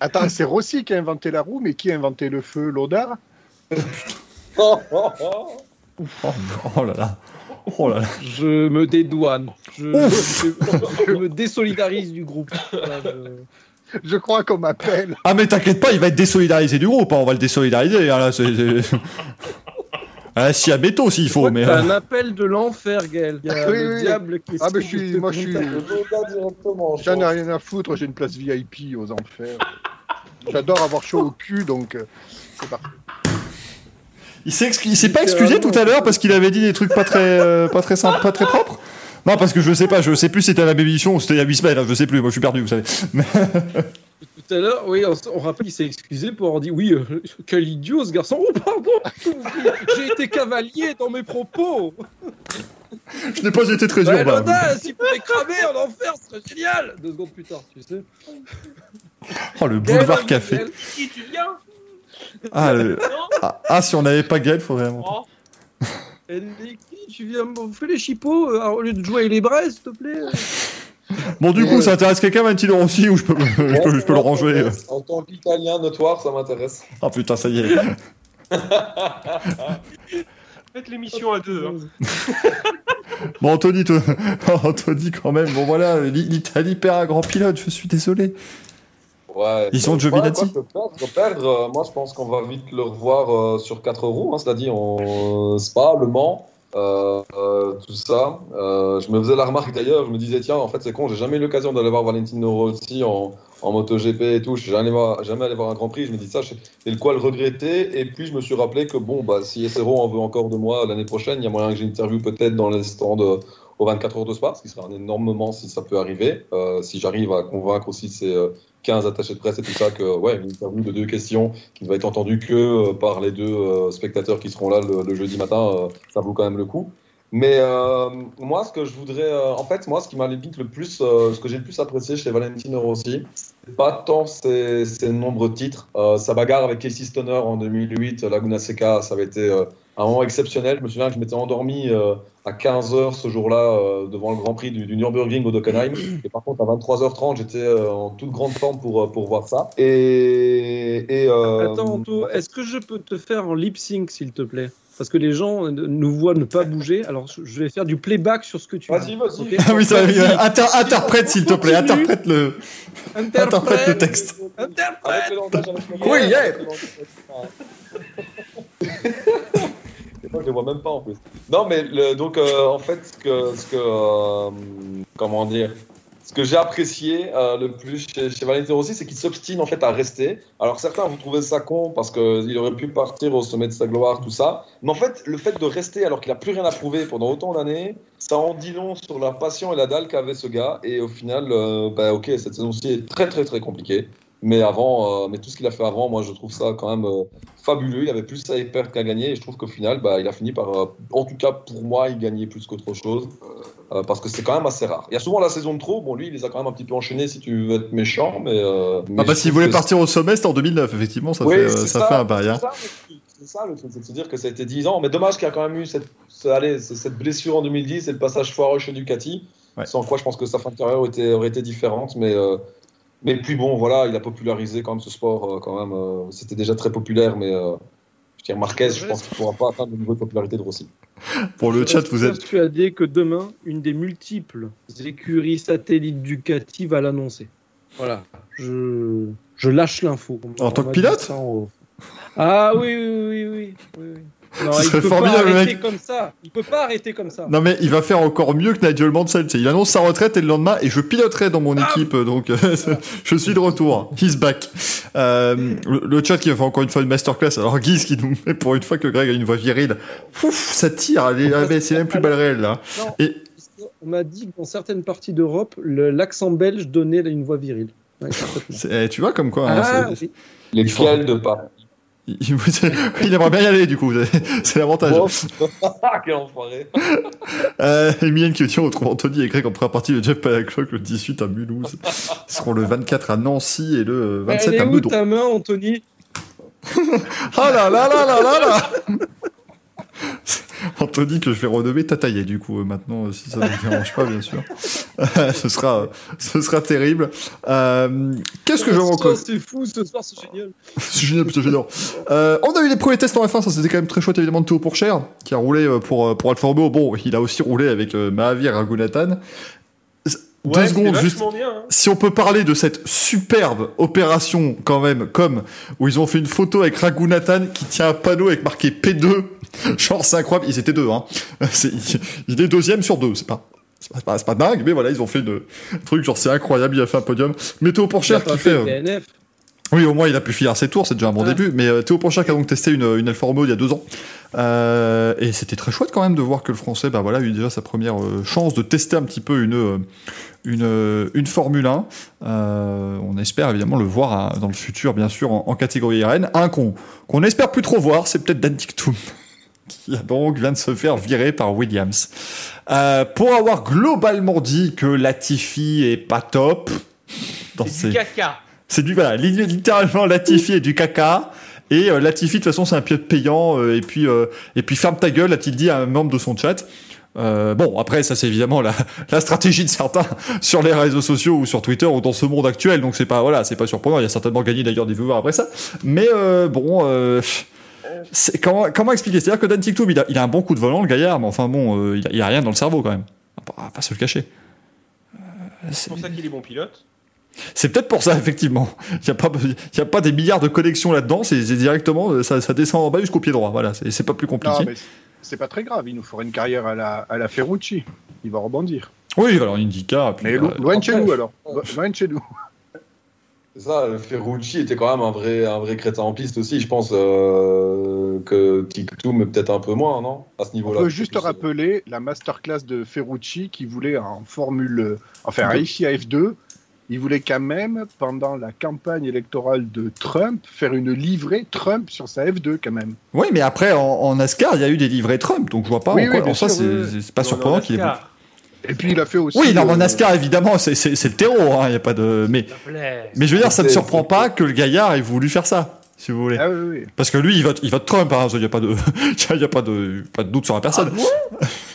Attends, c'est Rossi qui a inventé la roue, mais qui a inventé le feu L'Odar Oh, oh, oh. Oh, oh là là. Oh là là. Je me dédouane. Je, Ouf. je- je me désolidarise du groupe. Voilà, je- Je crois qu'on m'appelle. Ah mais t'inquiète pas, il va être désolidarisé du groupe. hein, On va le désolidariser. hein, là, c'est, c'est... Ah, si à béton s'il faut, mais. euh, un appel de l'enfer, Gaël. Il y a Oui, le oui. diable qui Ah, mais je suis- moi, je suis- J'en ai rien à foutre, j'ai une place VIP aux enfers. J'adore avoir chaud au cul, donc euh, c'est parti. Il s'est, excu- pas excusé tout à l'heure parce qu'il avait dit des trucs pas très, euh, pas très simples, pas très propres. Non, parce que je sais pas, je sais plus si c'était à la émission ou c'était il y a 8 semaines, hein, je sais plus, moi je suis perdu, vous savez. Mais- (laughs) Tout à l'heure, oui, on, on rappelle qu'il s'est excusé pour avoir dit oui, euh, quel idiot ce garçon. Oh, pardon, (laughs) j'ai été cavalier dans mes propos. je n'ai pas été très Bah, urbain. Loda, s'il pouvait cramer en enfer, ce serait génial. Deux secondes plus tard, tu sais. Oh, le boulevard Gaël, café. Gaël, tu viens Ah, le- Non ah, ah, si on n'avait pas Gaël, faudrait vraiment. Oh. Tu viens me faire les chipots euh, au lieu de jouer les braises, s'il te plaît. Bon, du Et, coup, euh, ça intéresse quelqu'un, Valentino Rossi, ou je peux, (laughs) je peux, je peux le ranger euh. En tant qu'Italien notoire, ça m'intéresse. Ah putain, ça y est. (laughs) Faites l'émission à deux. hein. (laughs) Bon, Anthony, te- Anthony, quand même, bon voilà, l'Italie perd un grand pilote, je suis désolé. Ouais. Ils sont Giovinazzi. perdre, perdre, euh, moi je pense qu'on va vite le revoir euh, sur 4 roues, hein, c'est-à-dire on... Spa, Le Mans, euh, euh, tout ça. Euh, je me faisais la remarque d'ailleurs, je me disais tiens, en fait c'est con, j'ai jamais eu l'occasion d'aller voir Valentino Rossi en, en MotoGP et tout, je suis jamais, jamais allé voir un Grand Prix, je me dis ça, c'est le quoi le regretter, et puis je me suis rappelé que bon, bah, si SRO en veut encore de moi l'année prochaine, il y a moyen que j'ai une interview peut-être dans les stands euh, aux 24 heures de Spa, ce qui serait un énorme moment si ça peut arriver, Euh, si j'arrive à convaincre aussi ces... euh, 15 attachés de presse et tout ça, que ouais, une interview de deux questions qui ne va être entendue que euh, par les deux euh, spectateurs qui seront là le, jeudi matin, euh, ça vaut quand même le coup. Mais euh, moi, ce que je voudrais, euh, en fait, moi, ce qui m'a limite le plus, euh, ce que j'ai le plus apprécié chez Valentino Rossi, c'est pas tant ses, ses nombreux titres. Euh, sa bagarre avec Casey Stoner en 2008, Laguna Seca, ça avait été euh, un moment exceptionnel. Je me souviens que je m'étais endormi euh, à 15h ce jour-là euh, devant le Grand Prix du, du Nürburgring au Dockenheim. (clears throat) Et par contre, à 23h30, j'étais euh, en toute grande forme pour, pour voir ça. Et. et euh, Attends, Anto, est-ce que je peux te faire en lip sync, s'il te plaît? Parce que les gens nous voient ne pas bouger. Alors, je vais faire du playback sur ce que tu Vas-y, dis. vas-y. Ok? Ah oui, ça, inter- interprète s'il te plaît, interprète le, interprète le texte. Interprète le avec le Oui, yeah. Moi, je les vois même pas en plus. Non, mais donc, euh, en fait, ce que, ce que euh, comment dire, ce que j'ai apprécié euh, le plus chez, chez Valentino Rossi, c'est qu'il s'obstine en fait à rester. Alors certains vous trouvez ça con parce qu'il aurait pu partir au sommet de sa gloire, tout ça. Mais en fait, le fait de rester alors qu'il a plus rien à prouver pendant autant d'années, ça en dit long sur la passion et la dalle qu'avait ce gars. Et au final, bah, ok, cette saison-ci est très très très compliquée. Mais avant, euh, mais tout ce qu'il a fait avant, moi je trouve ça quand même euh, fabuleux. Il avait plus à y perdre qu'à gagner. Et je trouve qu'au final, bah, il a fini par, euh, en tout cas pour moi, il gagnait plus qu'autre chose. Parce que c'est quand même assez rare. Il y a souvent la saison de trop. Bon, lui, il les a quand même un petit peu enchaînés si tu veux être méchant. Mais, mais Ah bah s'il voulait partir au sommet, c'était en 2009, effectivement, ça Oui, fait, ça ça. fait un bail. hein. c'est ça, le truc. C'est de se dire que ça a été 10 ans. Mais dommage qu'il y a quand même eu cette, ce- allez, ce- cette blessure en 2010 et le passage foireux chez Ducati. Ouais. Sans quoi je pense que sa fin de carrière aurait été, aurait été différente. Mais, euh, mais puis bon, voilà, il a popularisé quand même ce sport. euh, quand même, euh, C'était déjà très populaire. Mais euh, je veux dire, Marquez, je pense qu'il ne pourra pas atteindre le niveau de popularité de Rossi. Pour le Je chat, vous êtes. persuadé que demain, une des multiples écuries satellites Ducati va l'annoncer. Voilà. Je, je lâche l'info. En tant que pilote en. Ah oui, oui, oui, oui. oui, oui. Non, Ce il serait peut formidable, pas mec. comme ça. Il peut pas arrêter comme ça. Non mais il va faire encore mieux que Nigel Mansell. tu sais. Il annonce sa retraite et le lendemain, et je piloterai dans mon Ah équipe, donc euh, (laughs) je suis de retour. He's back. Euh, le, le chat qui va faire encore une fois une masterclass. Alors Guise qui nous met pour une fois que Greg a une voix virile. Ouf, ça tire. C'est même plus balle réelle là. Non, Et- On m'a dit que dans certaines parties d'Europe, l'accent belge donnait une voix virile. Ouais, (laughs) eh, tu vois comme quoi. hein, Ah, oui. Lesquels de pas il, aimerait bien y aller du coup. (laughs) C'est l'avantage. Ah, (laughs) Quel enfoiré Euh, Emilienne qui dit on retrouve Anthony et Greg en première partie de Jeff Palaclock le 18 à Mulhouse. Ils seront le 24 à Nancy et le 27 Elle est à où Meudon. ta main, Anthony? Ah là là là là là là (laughs) (laughs) Anthony que je vais renommer Tataillé du coup euh, maintenant euh, si ça ne vous dérange pas bien sûr. (laughs) ce sera euh, ce sera terrible. Euh, Qu'est-ce que je encore C'est fou, ce soir, c'est génial. (laughs) C'est génial, putain, j'adore. Euh, on a eu les premiers tests en F1, ça c'était quand même très chouette évidemment de Théo Pourchère, qui a roulé pour, pour Alfa Romeo. Bon, il a aussi roulé avec euh, Mahavir Raghunathan. Deux Ouais, secondes, juste. bien. hein. Si on peut parler de cette superbe opération quand même, comme où ils ont fait une photo avec Raghunathan qui tient un panneau avec marqué P2. (laughs) Genre c'est incroyable, ils étaient deux. Hein. (laughs) Il, est deuxième sur deux, c'est pas. C'est pas, c'est pas dingue, mais voilà, ils ont fait une, un truc, genre c'est incroyable, il a fait un podium. Mais Théo pas qui fait. fait euh, oui, au moins il a pu finir ses tours, c'est déjà un bon début. Mais euh, Théo qui a donc testé une, une Alfa Romeo il y a deux ans. Euh, et c'était très chouette quand même de voir que le français bah, voilà, a eu déjà sa première euh, chance de tester un petit peu une, une, une Formule 1. Euh, on espère évidemment le voir à- dans le futur, bien sûr, en, en catégorie RN. Un qu'on qu'on espère plus trop voir, c'est peut-être Dan Dictum. Qui donc vient de se faire virer par Williams. Euh, pour avoir globalement dit que Latifi est pas top. C'est ses- du caca. c'est du voilà, li- littéralement Latifi et du caca. Et euh, Latifi de toute façon c'est un pilote payant euh, et puis euh, et puis ferme ta gueule a-t-il dit à un membre de son chat. Euh, bon après ça c'est évidemment la, (laughs) la stratégie de certains (laughs) sur les réseaux sociaux ou sur Twitter ou dans ce monde actuel donc c'est pas voilà c'est pas surprenant il y a certainement gagné d'ailleurs des viewers après ça mais euh, bon euh, comment, comment expliquer? C'est-à-dire que Dan Tiktoum, il a, il a un bon coup de volant, le gaillard, mais enfin bon, euh, il, a, il a rien dans le cerveau quand même. On va pas- se le cacher. Euh, C'est pour ça qu'il est bon pilote. C'est peut-être pour ça, effectivement. (laughs) Il n'y a, pas- y a pas des milliards de connexions là-dedans, c'est c'est directement, ça, ça descend en bas jusqu'au pied droit. Voilà, c'est c'est pas plus Non, compliqué. mais c'est pas très grave. Il nous fera une carrière à la, à la Ferrucci. Il va rebondir. Oui, alors Indica, puis, Mais euh, lo- loin de chez nous alors. Loin de chez nous. C'est ça, Ferrucci était quand même un vrai, un vrai crétin en piste aussi. Je pense euh, que Tiktoum peut-être un peu moins, non? À ce On niveau-là. peut juste Plus, euh, rappeler la masterclass de Ferrucci qui voulait en Formule, enfin à FIA F2, il voulait quand même, pendant la campagne électorale de Trump, faire une livrée Trump sur sa F2 quand même. Oui, mais après, en, en NASCAR, il y a eu des livrets Trump, donc je vois pas Oui, en oui, quoi. ça, sûr, c'est oui, c'est pas Non, surprenant qu'il ait. Et puis il a fait aussi. Oui, non, mais en NASCAR, évidemment, c'est- le terreau, hein, il y a pas de. Mais, mais je veux dire, ça ne surprend pas que le gaillard ait voulu faire ça, si vous voulez. Ah oui, oui. Parce que lui, il vote, il vote Trump, hein, il n'y a, pas de, (laughs) il y a pas, de, pas de doute sur la personne.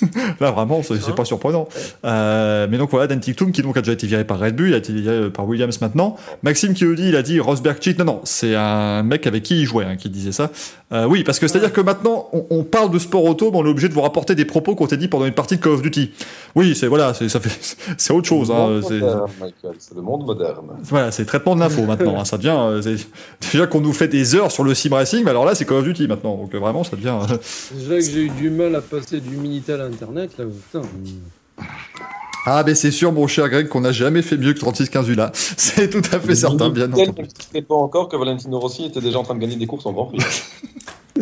(laughs) Là, vraiment, c'est c'est pas surprenant. Euh, mais donc voilà, Dan Tiktoum, qui donc a déjà été viré par Red Bull, il a été viré par Williams maintenant. Maxime qui le dit, il a dit Rosberg cheat. Non, non, c'est un mec avec qui il jouait hein, qui disait ça. Euh, oui, parce que c'est-à-dire que maintenant, on, on parle de sport auto, mais on est obligé de vous rapporter des propos qu'on t'a dit pendant une partie de Call of Duty. Oui, c'est voilà, c'est ça fait, (laughs) c'est autre chose. le Hein, monde c'est- moderne, Michael, c'est le monde moderne. voilà, c'est traitement de l'info maintenant. hein, ça devient euh, c'est- (laughs) déjà qu'on nous fait des heures sur le sim racing, mais alors là, c'est Call of Duty maintenant. Donc euh, vraiment, ça devient. euh, Déjà que j'ai eu du mal à passer du Minitel à Internet, là, putain. Ah, mais c'est sûr, mon cher Greg, qu'on n'a jamais fait mieux que 36-15 ULA. (laughs) C'est tout à fait certain, bien entendu. ne savait pas encore que Valentino Rossi était déjà en train de gagner des courses en Grand Prix. (laughs)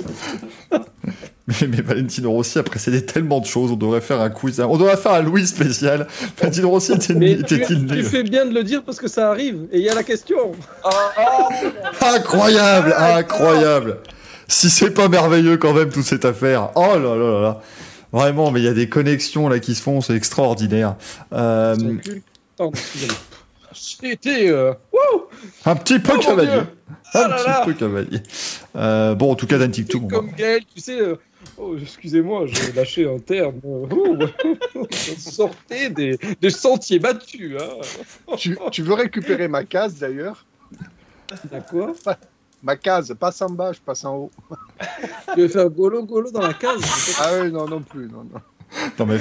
Mais, mais Valentino Rossi a précédé tellement de choses, on devrait faire un quiz. On devrait faire un Louis spécial. (laughs) Valentino Rossi était- Mais tu, était-il tu né fais bien de le dire parce que ça arrive. Et il y a la question. Incroyable, incroyable. Si c'est pas merveilleux quand même toute cette affaire. Oh là là là là. Vraiment, mais il y a des connexions là qui se font, c'est extraordinaire. Euh. J'ai été. euh, un petit peu Oh cavalier. Un Ah là petit là. peu cavalier. Euh, bon, en tout cas, C'est TikTok. comme Gaël, tu sais. euh, Oh, excusez-moi, j'ai lâché un terme. Oh, (laughs) sortez des, des sentiers battus. Hein. Tu, tu veux récupérer ma case d'ailleurs? Quoi Ma case, passe en bas, je passe en haut. (laughs) Tu veux faire golo golo dans la case Ah oui, non, non plus, non, non. Non mais,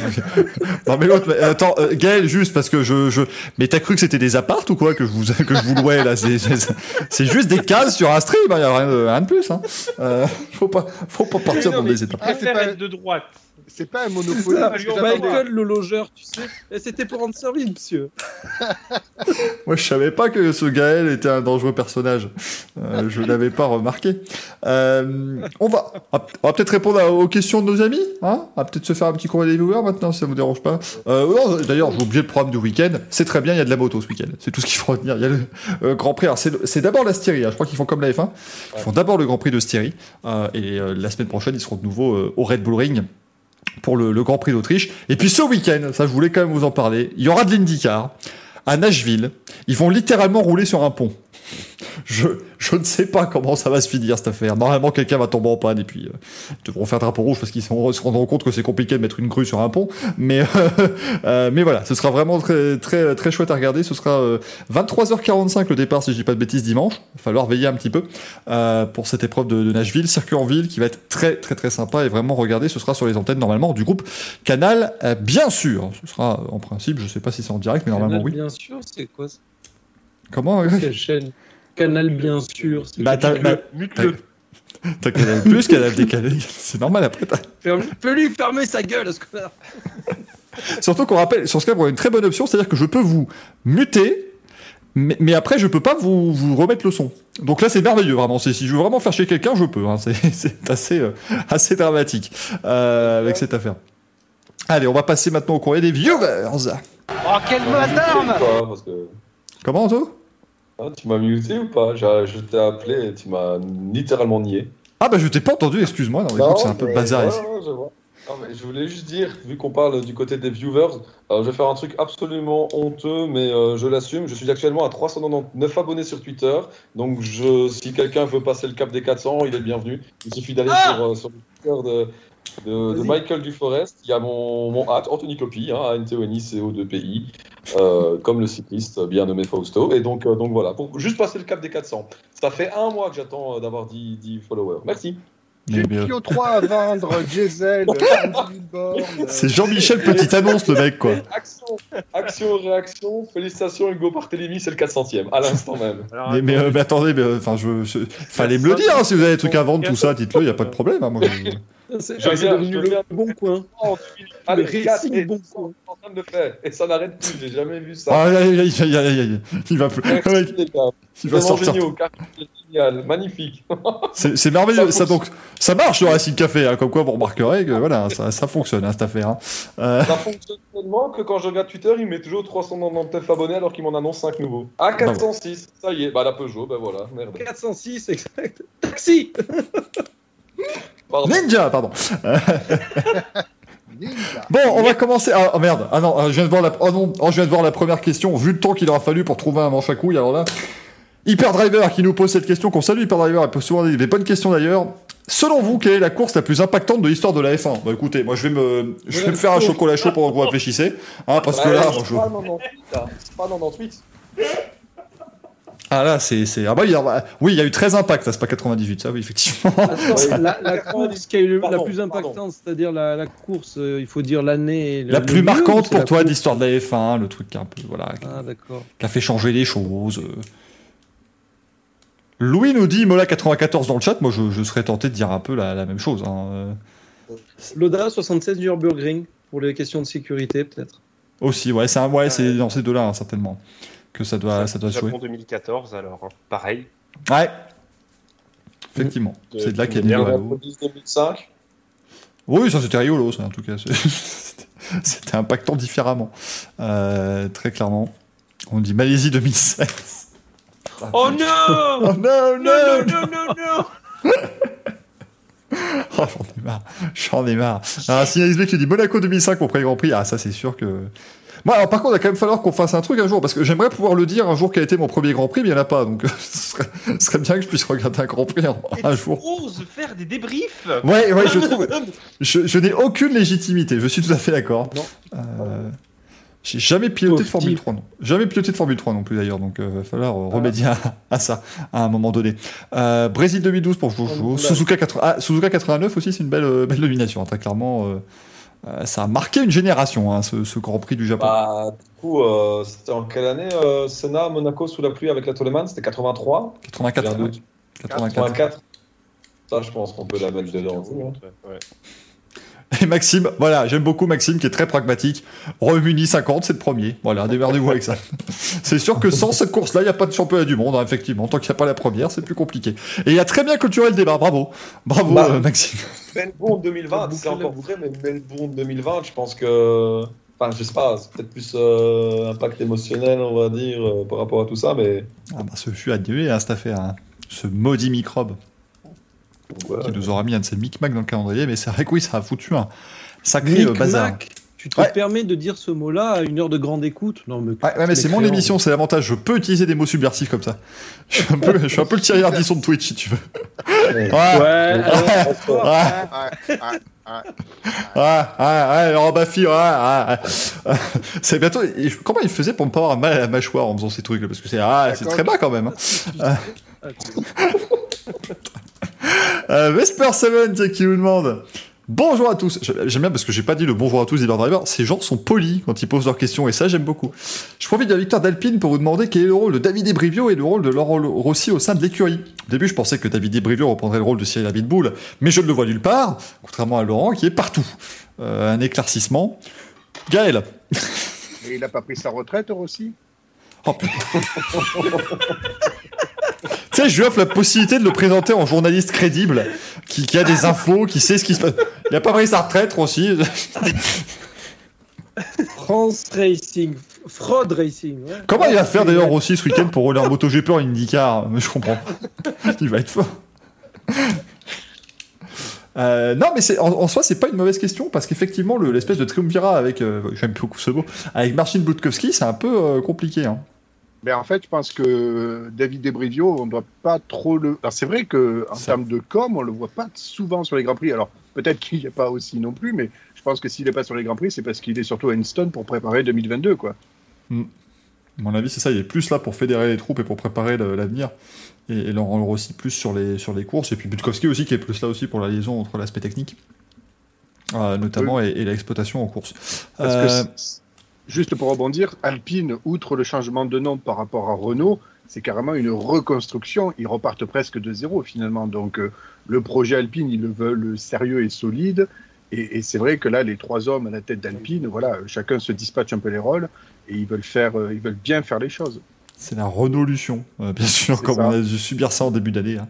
non mais l'autre, mais attends, euh, Gaël, juste parce que je, je, mais t'as cru que c'était des appartes ou quoi que je vous, que je vous louais là? C'est, c'est- c'est juste des cases sur un stream, il y a rien de, rien de plus. Hein. Euh, faut pas, faut pas partir Non, dans des préfère être de droite. C'est pas un j'attendais- Michael le logeur, tu sais. Et c'était pour rendre service, monsieur. (laughs) Moi, je savais pas que ce Gaël était un dangereux personnage. Euh, je l'avais pas remarqué. Euh, on va, on va peut-être répondre à- aux questions de nos amis. Hein on va peut-être se faire un petit courrier des viewers maintenant, si ça vous dérange pas. Euh, D'ailleurs, j'ai oublié le programme du week-end. C'est très bien, il y a de la moto ce week-end. C'est tout ce qu'il faut retenir. Il y a le euh, Grand Prix. Alors, c'est d'abord la Styrie. hein. Je crois qu'ils font comme la F1. Ils font d'abord le Grand Prix de Styrie. Euh, et euh, la semaine prochaine, ils seront de nouveau euh, au Red Bull Ring pour le, Grand Prix d'Autriche. Et puis ce week-end, ça je voulais quand même vous en parler, il y aura de l'IndyCar à Nashville. Ils vont littéralement rouler sur un pont. Je, je ne sais pas comment ça va se finir cette affaire. Normalement, quelqu'un va tomber en panne et puis euh, ils devront faire drapeau rouge parce qu'ils se rendront compte que c'est compliqué de mettre une grue sur un pont. Mais, (laughs) euh, mais voilà, ce sera vraiment très, très, très chouette à regarder. Ce sera euh, 23h45 le départ, si je dis pas de bêtises, dimanche. Il va falloir veiller un petit peu euh, pour cette épreuve de, de Nashville, circuit en ville, qui va être très, très, très sympa et vraiment regarder. Ce sera sur les antennes normalement du groupe Canal, euh, bien sûr. Ce sera euh, en principe, je sais pas si c'est en direct, mais normalement oui. Bien sûr, c'est quoi ça? Comment Quelle chaîne Canal, bien sûr. c'est- Bah, t'as- Mute-le. T'as Canal Plus, Canal décalé, c'est normal après. Ferme- Peux-lui fermer sa gueule, ce connard. Surtout qu'on rappelle, sur Skype, on a une très bonne option, c'est-à-dire que je peux vous muter, mais, mais après, je peux pas vous, vous remettre le son. Donc là, c'est merveilleux, vraiment. Si je veux vraiment faire chier quelqu'un, je peux. hein. (laughs) C'est assez, euh, assez dramatique euh, avec cette affaire. Allez, on va passer maintenant au courrier des viewers. Oh, quel mazarme Quoi, parce que... Comment, Anto? Ah, tu m'as muté ou pas? J'ai- Je t'ai appelé et tu m'as littéralement nié. Ah bah je t'ai pas entendu, excuse-moi. Non, c'est un peu le mais- bazar ouais, ici. ouais, je vois. Non, mais je voulais juste dire, vu qu'on parle du côté des viewers, euh, je vais faire un truc absolument honteux, mais euh, je l'assume. Je suis actuellement à 399 abonnés sur Twitter, donc je, si quelqu'un veut passer le cap des 400, il est le bienvenu. Il suffit d'aller Ah sur, euh, sur le Twitter de, de, de Michael Duforest. Il y a mon, mon hâte, Anthony Copy, hein, ANTONI CO2PI, euh, comme le cycliste bien nommé Fausto. Et donc, euh, donc voilà, pour juste passer le cap des 400. Ça fait un mois que j'attends euh, d'avoir 10, 10 followers. Merci. J'ai Mais, le euh, Pio 3 à vendre, (laughs) diesel, 40 000 bornes. euh, C'est Jean-Michel Petite Annonce, le mec, quoi. Action, action, réaction. Félicitations, Hugo Barthélémy, c'est le 400ème, à l'instant même. Alors, Mais, mais, euh, mais attendez, mais, euh, enfin, je, je- fallait me le dire, hein, si vous avez des trucs à vendre, tout ça, dites-le, y a pas de problème. hein, moi, je- C'est devenu le bon coin. Oh, Allez, Le 4 Racing et bon bon en train de le faire. Et ça n'arrête plus, j'ai jamais vu ça. Aïe, aïe, aïe, aïe, aïe, aïe. Il va, il va sortir. Génial, magnifique. (laughs) C'est c'est merveilleux, Ça ça donc ça marche le Racing Café, hein, comme quoi vous remarquerez que voilà, ça, ça fonctionne hein, cette affaire. hein. Euh, Ça fonctionne tellement que quand je regarde Twitter, il met toujours 399 abonnés alors qu'il m'en annonce 5 nouveaux. Ah, 406, ça y est, bah la Peugeot, bah voilà, merde. 406, exact. Taxi Pardon. Ninja, pardon. (laughs) Ninja. Bon, on va commencer. Ah oh, merde, ah non, euh, je viens de voir la. Oh non, oh, je viens de voir la première question. Vu le temps qu'il aura fallu pour trouver un manche à couilles, alors là, Hyperdriver qui nous pose cette question, qu'on salue Hyperdriver, il pose souvent des, des bonnes questions d'ailleurs. Selon vous, quelle est la course la plus impactante de l'histoire de la F1 Bah écoutez, moi je vais me, je vais me faire un chocolat chaud pendant que vous réfléchissez, hein, parce que là, c'est moi, je... pas 98, là. C'est pas 98. ah là, c'est, c'est, ah bah il y a- oui, il y a eu 13 impacts, ça c'est pas 98, ça oui effectivement. Attends, (laughs) la, la course qui a eu le- la Pardon, plus pardon. impactante, c'est-à-dire la, la course, euh, il faut dire l'année. La plus marquante pour la toi de l'histoire de la F1, le truc qui a un peu, voilà, Ah, d'accord. qui a fait changer les choses. euh. Louis nous dit Mola 94 dans le chat, moi je, je serais tenté de dire un peu la, la même chose. hein, euh. Loda 76 Nürburgring, pour les questions de sécurité, peut-être. Aussi, ouais, c'est un, ouais, c'est dans ces deux-là, hein, certainement, que ça doit, ça doit jouer. Japon 2014, alors, hein. pareil. Ouais. Effectivement, c'est de là qu'est né moderne. le Indianapolis 2005. Oui, ça c'était rigolo, ça, en tout cas. (laughs) c'est- C'était impactant différemment. Euh, très clairement. On dit Malaisie 2016. Oh non Oh non, Non, non, non, non, non, (laughs) non Oh, j'en ai marre. J'en ai marre. Alors, Signal XB qui dit Monaco 2005 au premier Grand Prix. Ah, ça, c'est sûr que. Moi, alors, par contre, il va quand même falloir qu'on fasse un truc un jour, parce que j'aimerais pouvoir le dire un jour quel a été mon premier Grand Prix, mais il n'y en a pas. Donc, (laughs) ce serait, ce serait bien que je puisse regarder un Grand Prix un, un jour. Ose faire des débriefs Ouais, ouais, je trouve. (laughs) Je, je n'ai aucune légitimité, je suis tout à fait d'accord. Non. Euh, J'ai jamais piloté de Formule type. 3, non. Jamais piloté de Formule 3 non plus d'ailleurs, donc il va falloir euh, remédier à, à ça à un moment donné. Euh, Brésil 2012 pour Jojo. Suzuka, 80 ah, Suzuka 89 aussi, c'est une belle, euh, belle nomination, hein, très clairement. euh, euh, ça a marqué une génération, hein, ce, ce Grand Prix du Japon. Bah, du coup, euh, c'était en quelle année euh, Senna, Monaco sous la pluie avec la Toleman C'était 83 84. J'ai un ouais. doute. 84. 84 Ça, je pense qu'on peut la mettre dedans. hein. Ouais. Et Maxime, voilà, j'aime beaucoup Maxime qui est très pragmatique. Remuni 50, c'est le premier. Voilà, démerdez-vous avec ça. c'est sûr que sans cette course-là, il n'y a pas de championnat du monde, hein, effectivement. Tant qu'il n'y a pas la première, c'est plus compliqué. Et il a très bien clôturé le débat, bravo. Bravo, Bah. euh, Maxime. Melbourne (laughs) 2020, c'est encore vrai, mais Melbourne 2020, je pense que. Enfin, je sais pas, c'est peut-être plus euh, impact émotionnel, on va dire, euh, par rapport à tout ça, mais. Ah bah, ce fut annulé, hein, cette affaire. hein. Ce maudit microbe ouais. qui nous aura mis un de ces micmacs dans le calendrier. Mais c'est vrai que oui, ça a foutu un sacré euh, bazar. Micmac. Tu te Ouais. permets de dire ce mot-là à une heure de grande écoute Non, mais, Ouais, ouais, mais c'est mon émission, c'est l'avantage. Je peux utiliser des mots subversifs comme ça. Je suis un peu, je suis un peu le Thierry Ardisson de Twitch, si tu veux. Ouais. Ouais. Ouais, alors, Ouais. Ouais, ouais, ouais. Ah, ah, ah, Laurent Baffy, ah, ah, ah. C'est bientôt. et Comment il faisait pour ne pas avoir mal à la mâchoire en faisant ces trucs là Parce que c'est ah, c'est D'accord. très bas quand même. hein. Euh, Vesper Seven tiens, qui nous demande. Bonjour à tous. J'aime bien parce que j'ai pas dit le bonjour à tous des Driver. Ces gens sont polis quand ils posent leurs questions et ça j'aime beaucoup. Je profite de la victoire d'Alpine pour vous demander quel est le rôle de David Ebrivio et le rôle de Laurent Rossi au sein de l'écurie. Au début, je pensais que David Ebrivio reprendrait le rôle de Cyril Abitboul, mais je ne le vois nulle part, contrairement à Laurent qui est partout. Euh, un éclaircissement. Gaël. Et il a pas pris sa retraite, Rossi? Oh putain. (laughs) tu sais, je lui offre la possibilité de le présenter en journaliste crédible, qui, qui a des infos, qui sait ce qui se passe. Il a pas pris sa retraite aussi. (laughs) France Racing, Fraud Racing. ouais. Comment il va faire d'ailleurs aussi ce week-end pour rouler en MotoGP en IndyCar? Je comprends. (laughs) Il va être fort. Euh, non, mais en, en soi, c'est pas une mauvaise question parce qu'effectivement, le- l'espèce de triumvirat avec, euh, j'aime beaucoup ce mot, avec Marcin Budkowski, c'est un peu euh, compliqué. Hein. Mais en fait, je pense que David Debrivio, on ne doit pas trop le. Alors, c'est vrai que en Ça- termes de com, on le voit pas souvent sur les Grands Prix. Alors, peut-être qu'il n'y a pas aussi non plus, mais je pense que s'il n'est pas sur les Grands Prix, c'est parce qu'il est surtout à Winston pour préparer 2022, quoi. À mon avis, c'est ça. Il est plus là pour fédérer les troupes et pour préparer l'avenir. Et, et leur rendre aussi plus sur les, sur les courses. Et puis Butkowski aussi, qui est plus là aussi pour la liaison entre l'aspect technique, euh, notamment, et, et l'exploitation en course. Parce Euh, juste pour rebondir, Alpine, outre le changement de nom par rapport à Renault, c'est carrément une reconstruction. Ils repartent presque de zéro finalement. Donc euh, le projet Alpine, ils le veulent sérieux et solide. Et, c'est vrai que là, les trois hommes à la tête d'Alpine, voilà, chacun se dispatche un peu les rôles et ils veulent euh, ils veulent bien faire les choses. C'est la Renaulution, euh, bien sûr, comme ça. on a dû subir ça en début d'année, hein,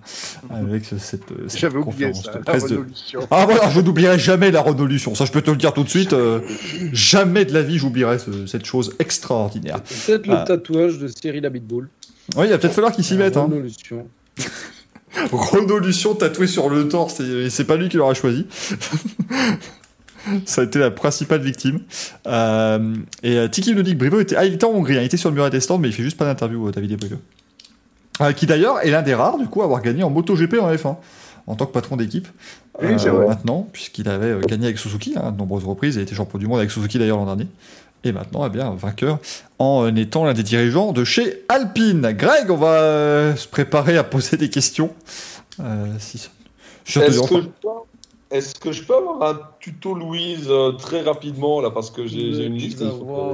(laughs) avec ce- cette, cette J'avais oublié conférence ça, de la de-. Ah voilà, je n'oublierai jamais la Renaulution, ça je peux te le dire tout de suite, euh, jamais de la vie j'oublierai ce- cette chose extraordinaire. Peut-être le Ah. tatouage de Cyril Abitboul. Oui, il va peut-être falloir qu'il s'y mette. Hein. Revolution. (laughs) Renaulution tatouée sur le torse, et et c'est pas lui qui l'aura choisi. (laughs) (laughs) Ça a été la principale victime. Euh, et euh, Tiki nous dit que Brivo était, ah, il était en Hongrie, hein, il était sur le muret des stands, mais il fait juste pas d'interview, euh, David et Brivo. Euh, qui d'ailleurs est l'un des rares, du coup, à avoir gagné en MotoGP en F1, en tant que patron d'équipe. Oui. Maintenant, puisqu'il avait gagné avec Suzuki, hein, de nombreuses reprises, il a été champion du monde avec Suzuki d'ailleurs l'an dernier. Et maintenant, eh bien, vainqueur en étant l'un des dirigeants de chez Alpine. Greg, on va se préparer à poser des questions. Si... Je Est-ce que, je peux- avoir un tuto Louise euh, très rapidement là parce que j'ai une liste.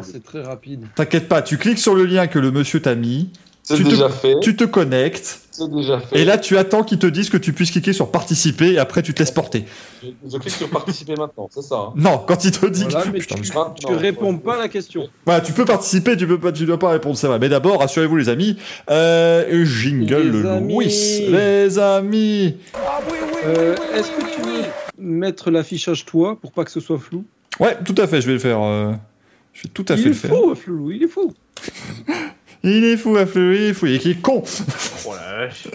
C'est très rapide. T'inquiète pas, tu cliques sur le lien que le monsieur t'a mis, C'est tu te- déjà fait. tu te connectes, C'est déjà fait. et là tu attends qu'ils te disent que tu puisses cliquer sur participer, et après tu te laisses porter. je, je clique sur participer maintenant, c'est ça. hein. Non, quand il te dit Voilà, que... mais Putain, tu, tu réponds pas à la question. Voilà, tu peux participer, tu peux pas, tu dois pas répondre, c'est vrai. Mais d'abord, rassurez-vous les amis, euh, jingle Les amis. Louis, les amis. Euh, Est-ce que tu veux mettre l'affichage toi pour pas que ce soit flou Ouais, tout à fait, je vais le faire. euh, Je vais tout à fait Il le est faire. fou, flou, il est fou. (laughs) Il est fou, Affleur, il est fou, il est con. Oh la vache.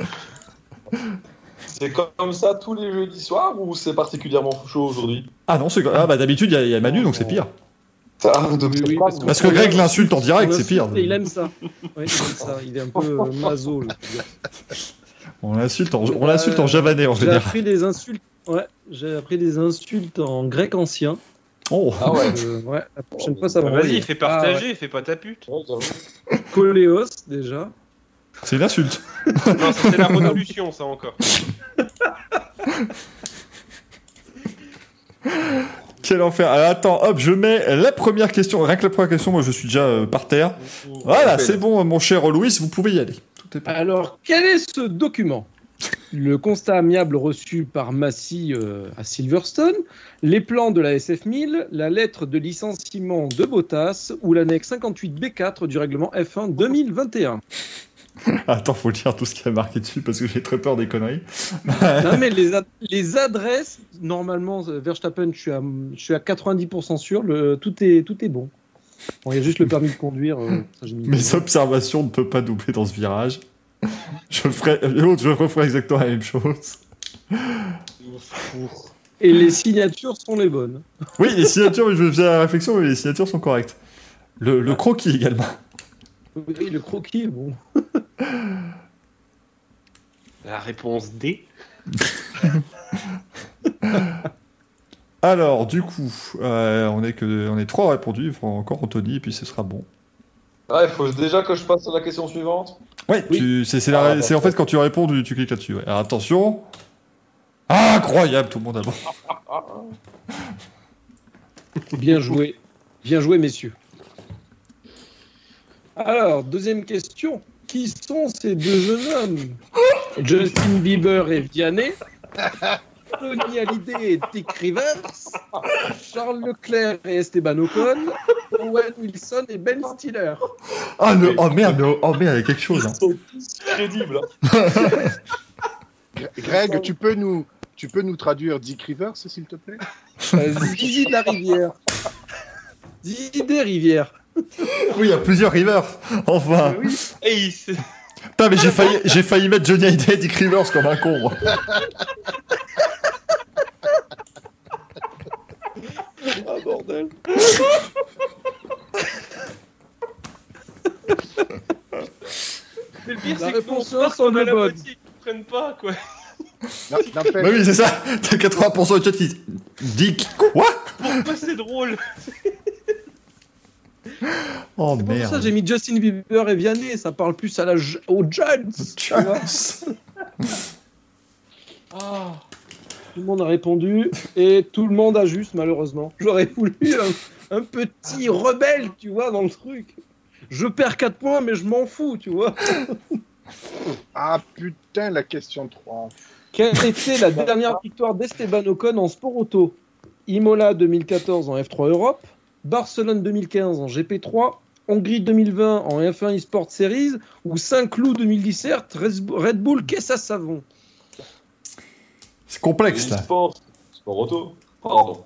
C'est comme ça tous les jeudis soirs ou c'est particulièrement chaud aujourd'hui? Ah non, c'est ah bah d'habitude il y a- il y, a Manu donc c'est pire. Ah, donc Oui, c'est oui, pas- parce que- Parce que Greg l'insulte en direct, On c'est pire. l'insulte et Il aime ça. Ouais, il aime ça. Il est un peu euh, maso. là. (laughs) On l'insulte en, on l'insulte en javanais en J'ai général. appris des insultes. Ouais, j'ai appris des insultes en grec ancien. Oh. Ah ouais. Euh, ouais, la prochaine fois ça va. Bah, envoyer. Vas-y, fais partager, fais pas ta pute. Ah. Coléos déjà. C'est une insulte. Non, c'est la révolution, ça encore. Quel enfer. Alors, attends, hop, je mets la première question. Rien que la première question, moi je suis déjà euh, par terre. Voilà, c'est bon, mon cher Louis, vous pouvez y aller. Tout est parti. Alors, quel est ce document? Le constat amiable reçu par Massy euh, à Silverstone, les plans de la SF1000, la lettre de licenciement de Bottas ou l'annexe 58B4 du règlement F1 2021 (laughs) Attends, faut lire tout ce qui a marqué dessus parce que j'ai très peur des conneries. (laughs) Non, mais les, ad- les adresses, normalement, euh, Verstappen, je suis à, je suis à 90% sûr, le, tout, est, tout est bon. Bon, il y a juste le permis de conduire. euh, ça, Mes observations ne peuvent pas doubler dans ce virage. (laughs) Je ferai, l'autre, je referai exactement la même chose. Et les signatures sont les bonnes. Oui, les signatures, je faisais la réflexion, mais les signatures sont correctes. Le, le croquis également. Oui, le croquis est bon. La réponse D. (laughs) Alors, du coup, euh, on est que, on est trois répondus. Il faut encore Anthony, et puis ce sera bon. Ah, il faut déjà que je passe à la question suivante. Ouais, Oui. tu- c'est c'est Ah, en fait quand tu réponds, tu, tu cliques là-dessus. ouais. Alors attention. Ah, incroyable, tout le monde a bon. (laughs) Bien joué. Bien joué, messieurs. Alors, deuxième question. Qui sont ces deux jeunes hommes? (laughs) Justin Bieber et Vianney Tony Hallyday et Dick Rivers Charles Leclerc et Esteban Ocon Owen Wilson et Ben Stiller Ah, le, oh merde, oh merde, il y a quelque chose. hein. Ils sont tous crédibles. hein. (laughs) Greg, tu peux nous, tu peux nous traduire Dick Rivers, s'il te plaît? Euh, Zizi de la Rivière. Zizi des Rivières. Oui, il y a plusieurs rivers. Enfin. Et il Putain, mais j'ai failli, j'ai failli mettre Johnny Hallyday et Dick Rivers comme un con. moi. Ah bordel. Mais le pire, La c'est que réponse on part comme à la moitié, comprennent pas, quoi. Non, n'empêche- Bah oui, c'est ça. T'as 80% de chat qui. Dick, quoi? Pourquoi c'est drôle Oh C'est pour ça merde. j'ai mis Justin Bieber et Vianney, ça parle plus à la, je- aux jeunes. tu vois. Ah. Tout le monde a répondu et tout le monde a juste, malheureusement. J'aurais voulu un, un petit rebelle, tu vois, dans le truc. Je perds 4 points, mais je m'en fous, tu vois. Ah putain, la question 3. Quelle était la dernière victoire d'Esteban Ocon en sport auto? Imola 2014 en F3 Europe, Barcelone 2015 en GP3, Hongrie 2020 en F1 eSport Series ou Saint-Cloud 2017 Red Bull Caisse à savon? C'est complexe là. Sport, sport auto. Pardon.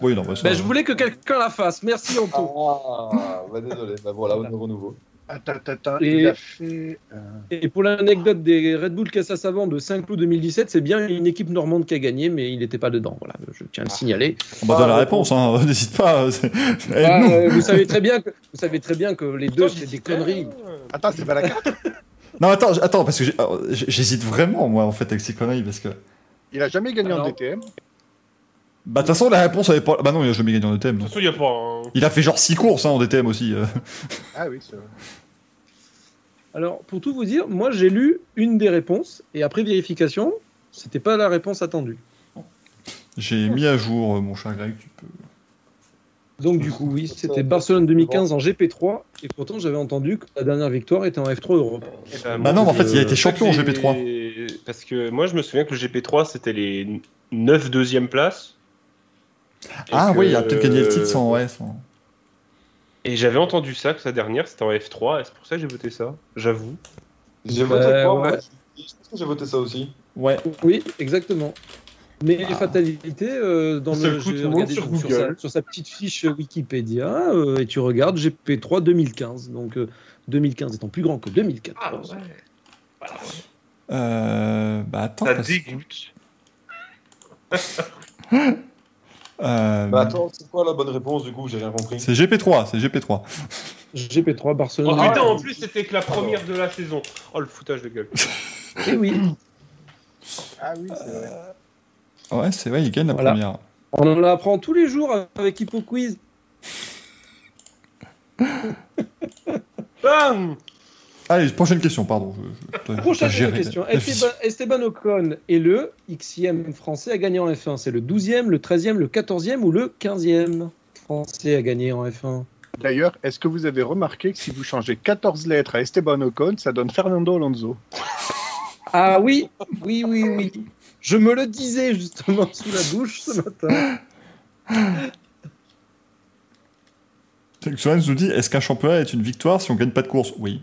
Oui, non, bah, ça- ben, Je voulais que quelqu'un la fasse. Merci Anto. Ah, bah désolé. Bah voilà, honneur nouveau. Attends, attends, attends. Et- Il a fait. euh, Et pour l'anecdote des Red Bull Caisse à savon de Saint-Cloud 2017, c'est bien une équipe normande qui a gagné, mais il n'était pas dedans. Voilà, je tiens à le signaler. On va donner la réponse, hein. (laughs) n'hésite pas. c'est- Ah, euh, vous savez très bien que vous savez très bien que les deux c'était des conneries. Attends, c'est pas la carte. (laughs) Non, attends, attends, parce que j'hésite vraiment, moi, en fait, avec ces conneries, parce que. Il a jamais gagné en Alors. DTM. Bah, de toute façon, la réponse, elle est pas. Bah, non, il a jamais gagné en DTM. De non. toute façon, il n'y a pas un. Il a fait genre 6 courses hein, en DTM aussi. euh. Ah oui, c'est vrai. Alors, pour tout vous dire, moi j'ai lu une des réponses et après vérification, c'était pas la réponse attendue. J'ai mis à jour, euh, mon cher Greg, tu peux. Donc du coup, oui, c'était Barcelone 2015 en GP3 et pourtant j'avais entendu que la dernière victoire était en F3 Europe. Bah, Bah non, mais en fait, il a été c'est ça champion en que GP3. j'ai- Parce que moi, je me souviens que le GP3, c'était les 9 deuxièmes places. Ah que- oui, il a peut-être gagné le titre sans. Ouais, sans... Et j'avais entendu ça, que sa dernière, c'était en F3, et c'est pour ça que j'ai voté ça, j'avoue. J'ai voté quoi ouais. moi Je pense que j'ai voté ça aussi. Ouais. Oui, exactement. Mais fatalité, euh, dans le, monde regardé sur Google. sa, sur sa petite fiche Wikipédia euh, et tu regardes GP3 2015. Donc euh, 2015 étant plus grand que 2014. Euh... Bah, attends. Ça parce- dégoûte. (laughs) Euh, Bah attends, c'est quoi la bonne réponse du coup? J'ai rien compris. C'est GP3, c'est GP3. GP3 Barcelone. Oh Ah, putain, ouais. en plus, c'était que la première de la saison. Oh, le foutage de gueule. Eh oui, Ah oui, c'est vrai. Ouais, c'est vrai, il gagne la Voilà. première. on en apprend tous les jours avec Hippo Quiz. Bam (laughs) Allez, prochaine question, pardon. Je, je- je dois- Prochaine question. Esteban Ocon est le Xème français à gagner en F1. C'est le 12e, le 13e, le 14e ou le 15e français à gagner en F1 D'ailleurs, est-ce que vous avez remarqué que si vous changez 14 lettres à Esteban Ocon, ça donne Fernando Alonso? Ah oui, oui, oui, oui. Je me le disais justement sous la douche ce matin. Soren nous dit est-ce qu'un championnat est une victoire si on gagne pas de course? Oui.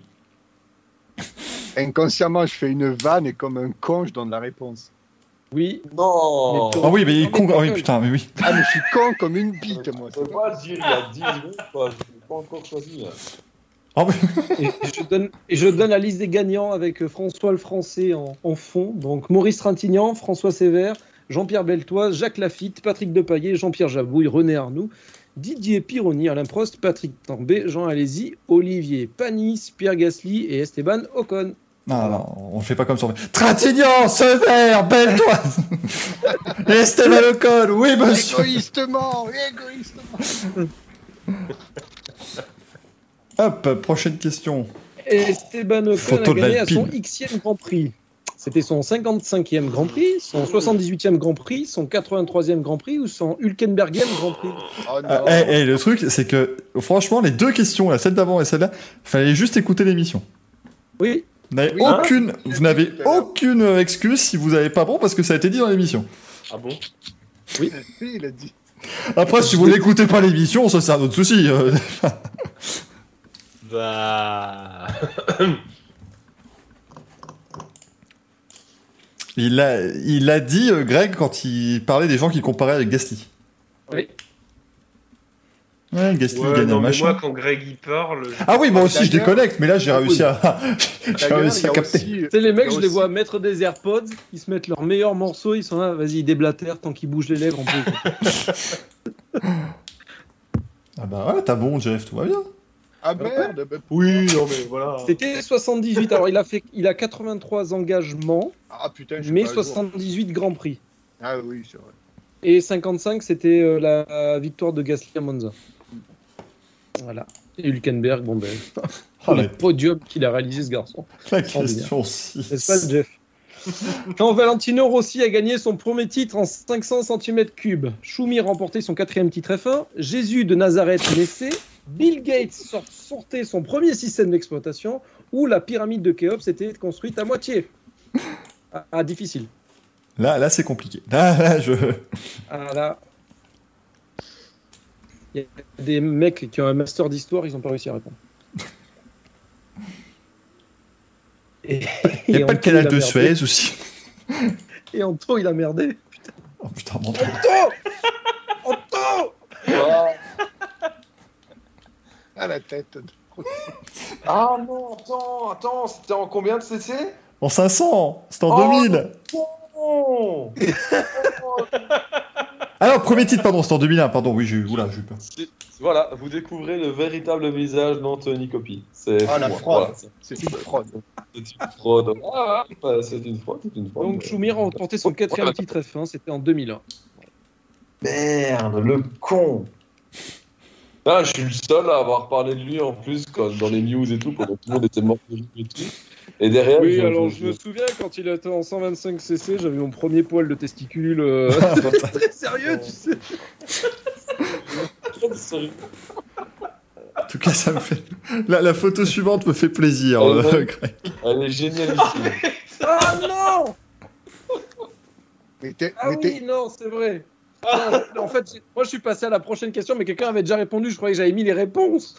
Inconsciemment, je fais une vanne et comme un con, je donne la réponse. Oui. Non Ah oui, mais il Non, con... ah oui, putain, mais oui. Ah, mais je suis con comme une bite, moi. Je peux pas le dire il y a 10 minutes, quoi. Je l'ai pas encore choisi. Ah. Et je donne, et je donne la liste des gagnants avec euh, François le Français en, en fond. Donc Maurice Trintignant, François Sévère, Jean-Pierre Beltoise, Jacques Lafitte, Patrick Depaillé, Jean-Pierre Jabouille, René Arnoux, Didier Pironi, Alain Prost, Patrick Tambay, Jean Alési, Olivier Panis, Pierre Gasly et Esteban Ocon. Non, non, on fait pas comme ça. Trintignant, Sever, belle toi (laughs) Esteban Ocon, oui monsieur Égoïstement, égoïstement. Hop, prochaine question. Esteban Ocon Photo a gagné à son. Xème Grand Prix. C'était son 55e Grand Prix, son 78e Grand Prix, son 83e Grand Prix ou son Hülkenbergième Grand Prix? Oh Euh, non. eh, eh, le truc, c'est que, franchement, les deux questions, là, celle d'avant et celle-là, fallait juste écouter l'émission. Oui, Vous n'avez Oui, hein aucune, vous n'avez aucune euh, excuse si vous n'avez pas bon parce que ça a été dit dans l'émission. Ah bon? Si, (laughs) il a dit. Après, si vous n'écoutez pas l'émission, ça c'est un autre souci. (laughs) euh. Il a, il a dit, euh, Greg, quand il parlait des gens qui comparaient avec Gasly. Oui. Ouais, Gasly Ouais, gagne non, un mais machin. moi, quand Greg y parle. je- Ah oui, moi aussi je déconnecte, mais là j'ai réussi à, (laughs) j'ai réussi à capter. sais, les mecs, je les vois mettre des AirPods, ils se mettent leurs meilleurs morceaux, ils sont là, vas-y, ils déblatèrent tant qu'ils bougent les lèvres, on peut. (laughs) Ah bah ouais, t'as bon, Jeff, tout va bien. Ah merde bah- Oui, non mais voilà. C'était 78, alors il a, fait, il a 83 engagements, Ah putain, je suis mais pas à jour. 78 Grands Prix. Ah oui, c'est vrai. Et 55, c'était euh, la victoire de Gasly à Monza. Voilà. Et Hülkenberg, bon ben, Oh, (laughs) le podium qu'il a réalisé ce garçon. la question 6. N'est-ce pas, Jeff? (laughs) Quand Valentino Rossi a gagné son premier titre en 500 cm3, Schumi remportait son quatrième titre F1, Jésus de Nazareth naissait, Bill Gates sort- sortait son premier système d'exploitation, ou la pyramide de Khéops était construite à moitié. Ah, ah, difficile. Là, là c'est compliqué. Là, là, je. Ah là. Il y a des mecs qui ont un master d'histoire, ils n'ont pas réussi à répondre. Et, Il n'y a pas le canal de. Suez aussi. Et Anto, il a merdé. Oh putain, mon Anto Anto À la tête. (laughs) Ah non, attends, attends, c'était en combien de CC En 500 C'était en Oh, 2000 Non Ah non, premier titre, pardon, c'était en 2001, pardon, oui, j'ai eu. Oula, j'ai eu peur. Voilà, vous découvrez le véritable visage d'Anthony Copy. C'est Ah, la fraude. voilà, c'est- une fraude. c'est une fraude. Ah, ah, c'est une fraude, c'est une fraude. Donc Schumi a remporté son quatrième titre F1, c'était en 2001. Merde, le con ah, je suis le seul à avoir parlé de lui en plus quand, dans les news et tout, pendant que tout le monde était mort de et tout. Et derrière, Oui, alors je me souviens quand il était en 125 cc, j'avais mon premier poil de testicule. euh, (laughs) Très sérieux, tu sais. En tout cas, ça me fait. La, la photo suivante me fait plaisir, Oh, euh, ouais. Greg. Elle est génialissime. Ah non Mais t'es- Ah mais t'es- oui, non, c'est vrai. (laughs) En fait, moi je suis passé à la prochaine question, mais quelqu'un avait déjà répondu. Je croyais que j'avais mis les réponses.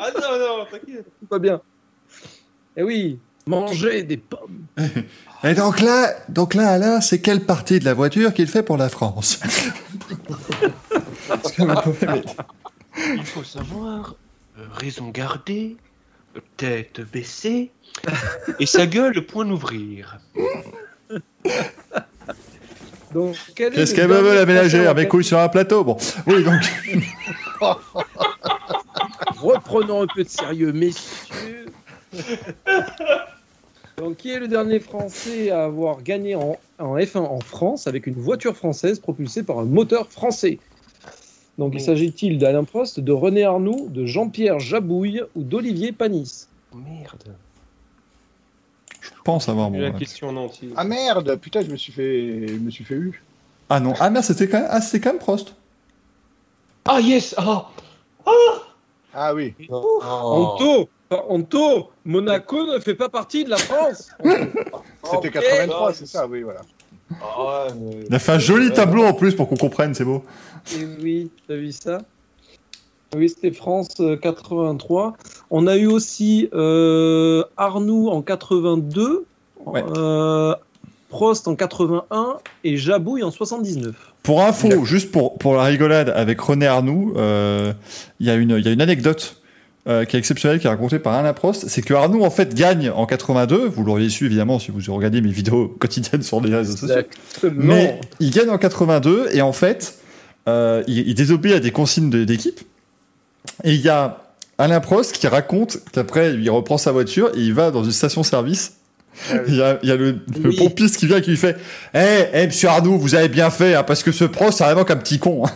Ah non, non, t'inquiète. Va bien. Eh oui, manger des pommes. (laughs) Et donc là, donc là, Alain, c'est quelle partie de la voiture qu'il fait pour la France? (laughs) Parce que vous pouvez mettre- Il faut savoir, euh, raison gardée, tête baissée, et sa gueule point d'ouvrir. Donc, Qu'est-ce le qu'elle veut la en Avec couilles sur un plateau Bon, oui, donc. (laughs) Reprenons un peu de sérieux, messieurs. Donc, qui est le dernier Français à avoir gagné en, en F1 en France avec une voiture française propulsée par un moteur français? Donc, il s'agit-il d'Alain Prost, de René Arnoux, de Jean-Pierre Jabouille ou d'Olivier Panis? Merde. Je pense avoir la bon. question en entier. Ah merde, putain, je me suis fait, je me suis fait eu. Ah non, ah merde, c'était quand même, ah, c'était quand même Prost. Ah yes Ah Ah oui. Oh. Anto Enfin, Anto Monaco ne fait pas partie de la France (laughs) C'était Ok. 83, c'est ça, oui, voilà. Ah ouais, mais- Il a fait un joli tableau en plus pour qu'on comprenne, c'est beau. Et oui, t'as vu ça? Oui, c'était France euh, 83. On a eu aussi euh, Arnoux en 82, Ouais. euh, Prost en 81 et Jabouille en 79. Pour info, juste pour, pour la rigolade avec René Arnoux, euh, il y, a une- il y a une anecdote euh, qui est exceptionnelle, qui est racontée par Alain Prost. C'est que Arnoux, en fait, gagne en 82. Vous l'auriez su, évidemment, si vous regardez mes vidéos (laughs) quotidiennes sur les réseaux sociaux. Mais il gagne en 82 et en fait, euh, il, il désobéit à des consignes de- d'équipe. Et il y a Alain Prost qui raconte qu'après, il reprend sa voiture et il va dans une station-service. Ah oui. Il y a, il y a le, pompiste qui vient qui lui fait Eh, eh, monsieur Arnoux, vous avez bien fait, hein, parce que ce Prost, c'est vraiment qu'un petit con. hein.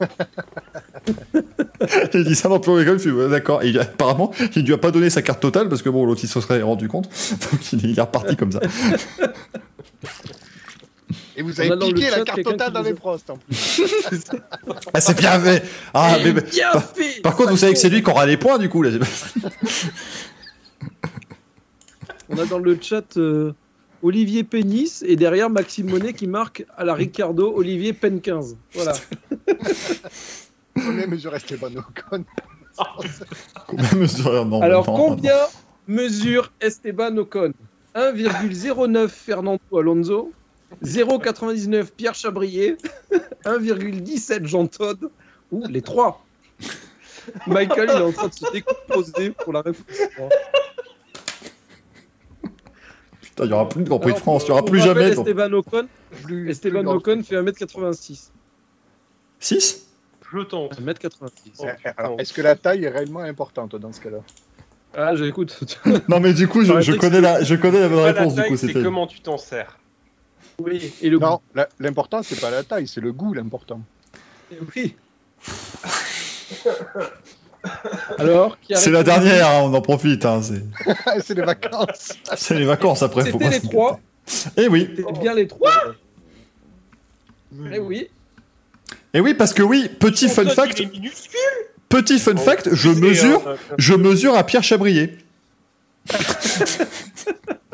Et (laughs) il dit ça dans le suis ouais, d'accord. Et il- apparemment, il lui a pas donné sa carte totale parce que bon, l'autre il se serait rendu compte. Donc il est, il est reparti comme ça. Et vous On avez a dans le piqué chat la carte totale dans les en plus. (laughs) Ah, c'est bien fait. Ah, mais, bien par, fait par contre, vous savez que c'est lui qui aura les points du coup. Là. (laughs) On a dans le chat euh, Olivier Pénis et derrière Maxime Monet qui marque à la Ricardo Olivier Pen 15. Voilà. Combien mesure Esteban Ocon Combien mesure non, Alors non, combien mesure Esteban Ocon? 1,09 Fernando Alonso, 0,99 Pierre Chabrier, (laughs) 1,17 Jean Todt ou les trois. Michael il est en train de se décomposer pour la réponse. Putain, il y aura plus de Grand Prix de France, il y aura plus jamais. donc- Esteban Ocon, Plus- Esteban plus. Ocon fait 1m86. 6 Je tente. 1m86. Oh, Eh, Alors, Est-ce que la taille est réellement importante dans ce cas-là? Ah, j'écoute. Non, mais du coup, je, connais, la, je connais la bonne Pas la réponse. Du taille, coup, c'était. comment tu t'en sers. Oui, et le Non, la- l'important c'est pas la taille, c'est le goût l'important. Oui. (laughs) Alors, qui a C'est la répondu dernière, hein, on en profite. hein, c'est- (laughs) c'est les vacances. C'est les vacances après. faut C'était pas les se- trois. Eh oui. C'était bien les trois. Eh oui. Et oui, parce que oui, petit fun Son fact, il est minuscule. petit fun fact, je mesure, je mesure à Pierre Chabrier. (laughs)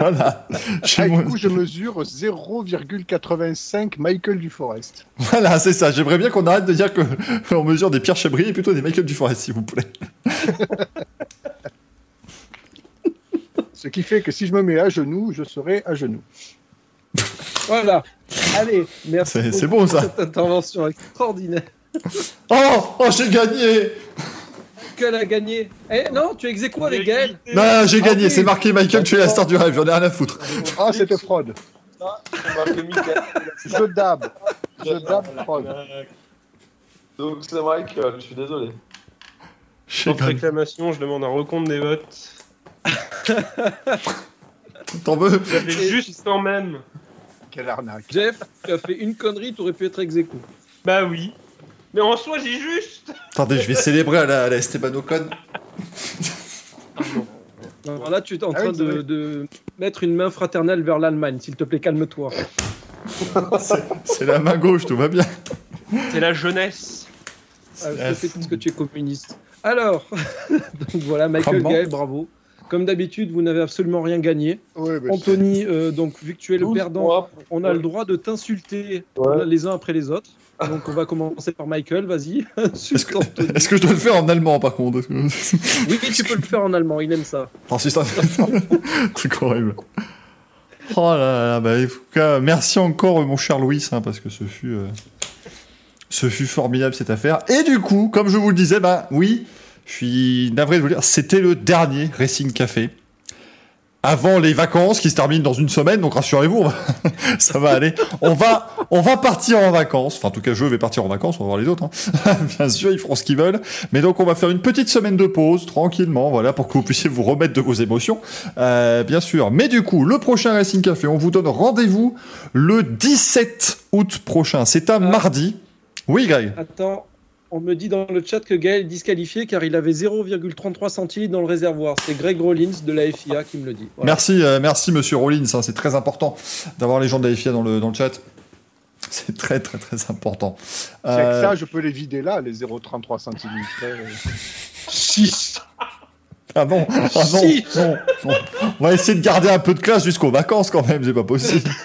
voilà. Ah, du coup, je mesure 0,85 Michael Duforest. Voilà, c'est ça. J'aimerais bien qu'on arrête de dire que (laughs) on mesure des Pierre Chabrier et plutôt des Michael Duforest, s'il vous plaît. (laughs) Ce qui fait que si je me mets à genoux, je serai à genoux. Voilà. Allez, merci. C'est- c'est beaucoup bon, ça. pour Cette intervention extraordinaire. Oh, oh, j'ai gagné. Quelle a gagné Eh non, tu es ex aequo avec Gaël. Non, j'ai Ah gagné. C'est marqué Michael, tu es la star du rêve. J'en ai rien à foutre. Ah, c'était fraude. C'est marqué Michael. (laughs) Je dab. Je dab fraude. Donc c'est Michael, je suis désolé. Sans réclamation, je demande un recompte des votes. (laughs) T'en veux J'avais juste quand même. Quelle arnaque. Jeff, tu as fait une connerie, tu aurais pu être ex. Bah oui. Mais en soi, j'ai juste. Attendez, je vais célébrer à la, à la Esteban Ocon. Alors là, tu es en Ah train oui, de, de mettre une main fraternelle vers l'Allemagne. S'il te plaît, calme-toi. C'est- C'est la main gauche, tout va bien. C'est la jeunesse. Ah, je parce que tu es communiste. Alors, (laughs) donc voilà, Michael Gaël, bravo. Comme d'habitude, vous n'avez absolument rien gagné. Mais Anthony, euh, donc vu que tu es le perdant, points. on a le droit de t'insulter Ouais. les uns après les autres. Donc on va commencer par Michael, vas-y. (laughs) Que-. Est-ce que je dois le faire en allemand, par contre Oui, tu peux le faire en allemand, il aime ça. Oh, (laughs) c'est truc horrible. Oh là là, bah, en tout cas, merci encore, mon cher Louis, hein, parce que ce fut, euh, ce fut formidable cette affaire. Et du coup, comme je vous le disais, bah oui, je suis navré de vous le dire, c'était le dernier Racing Café. Avant les vacances qui se terminent dans une semaine, donc rassurez-vous, (laughs) ça va aller. On va, on va partir en vacances. Enfin, en tout cas, je vais partir en vacances. On va voir les autres. hein. (laughs) Bien sûr, ils feront ce qu'ils veulent. Mais donc, on va faire une petite semaine de pause, tranquillement, voilà, pour que vous puissiez vous remettre de vos émotions. Euh, bien sûr. Mais du coup, le prochain Racing Café, on vous donne rendez-vous le 17 août prochain. C'est un mardi. Oui, Greg. Attends, on me dit dans le chat que Gaël est disqualifié car il avait 0,33 centilitres dans le réservoir. C'est Greg Rollins de la FIA qui me le dit. Voilà. Merci, euh, merci, monsieur Rollins. hein, c'est très important d'avoir les gens de la FIA dans le, dans le chat. C'est très, très, très important. C'est Euh, que ça, je peux les vider là, les 0,33 cm. 6 Ah non, ah non, non. On va essayer de garder un peu de classe jusqu'aux vacances quand même, c'est pas possible. (laughs)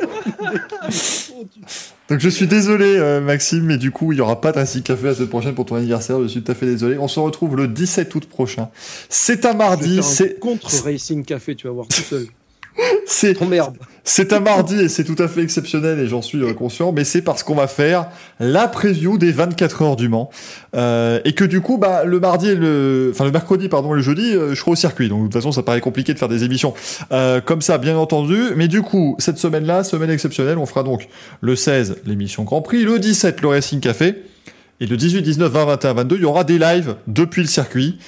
(laughs) Donc je suis désolé euh, Maxime, mais du coup il y aura pas de Racing Café la semaine prochaine pour ton anniversaire, je suis tout à fait désolé. On se retrouve le 17 août prochain. C'est un mardi, c'est contre Racing Café, tu vas voir tout seul. C'est merde. c'est un mardi et c'est tout à fait exceptionnel et j'en suis euh, conscient, mais c'est parce qu'on va faire la preview des 24 heures du Mans. Euh, et que du coup bah le mardi et le enfin le mercredi pardon et le jeudi euh, je serai au circuit. Donc de toute façon ça paraît compliqué de faire des émissions euh, comme ça bien entendu. Mais du coup cette semaine là semaine exceptionnelle on fera donc le 16 l'émission Grand Prix le 17 le Racing Café. Et le 18 19 20 21 22 il y aura des lives depuis le circuit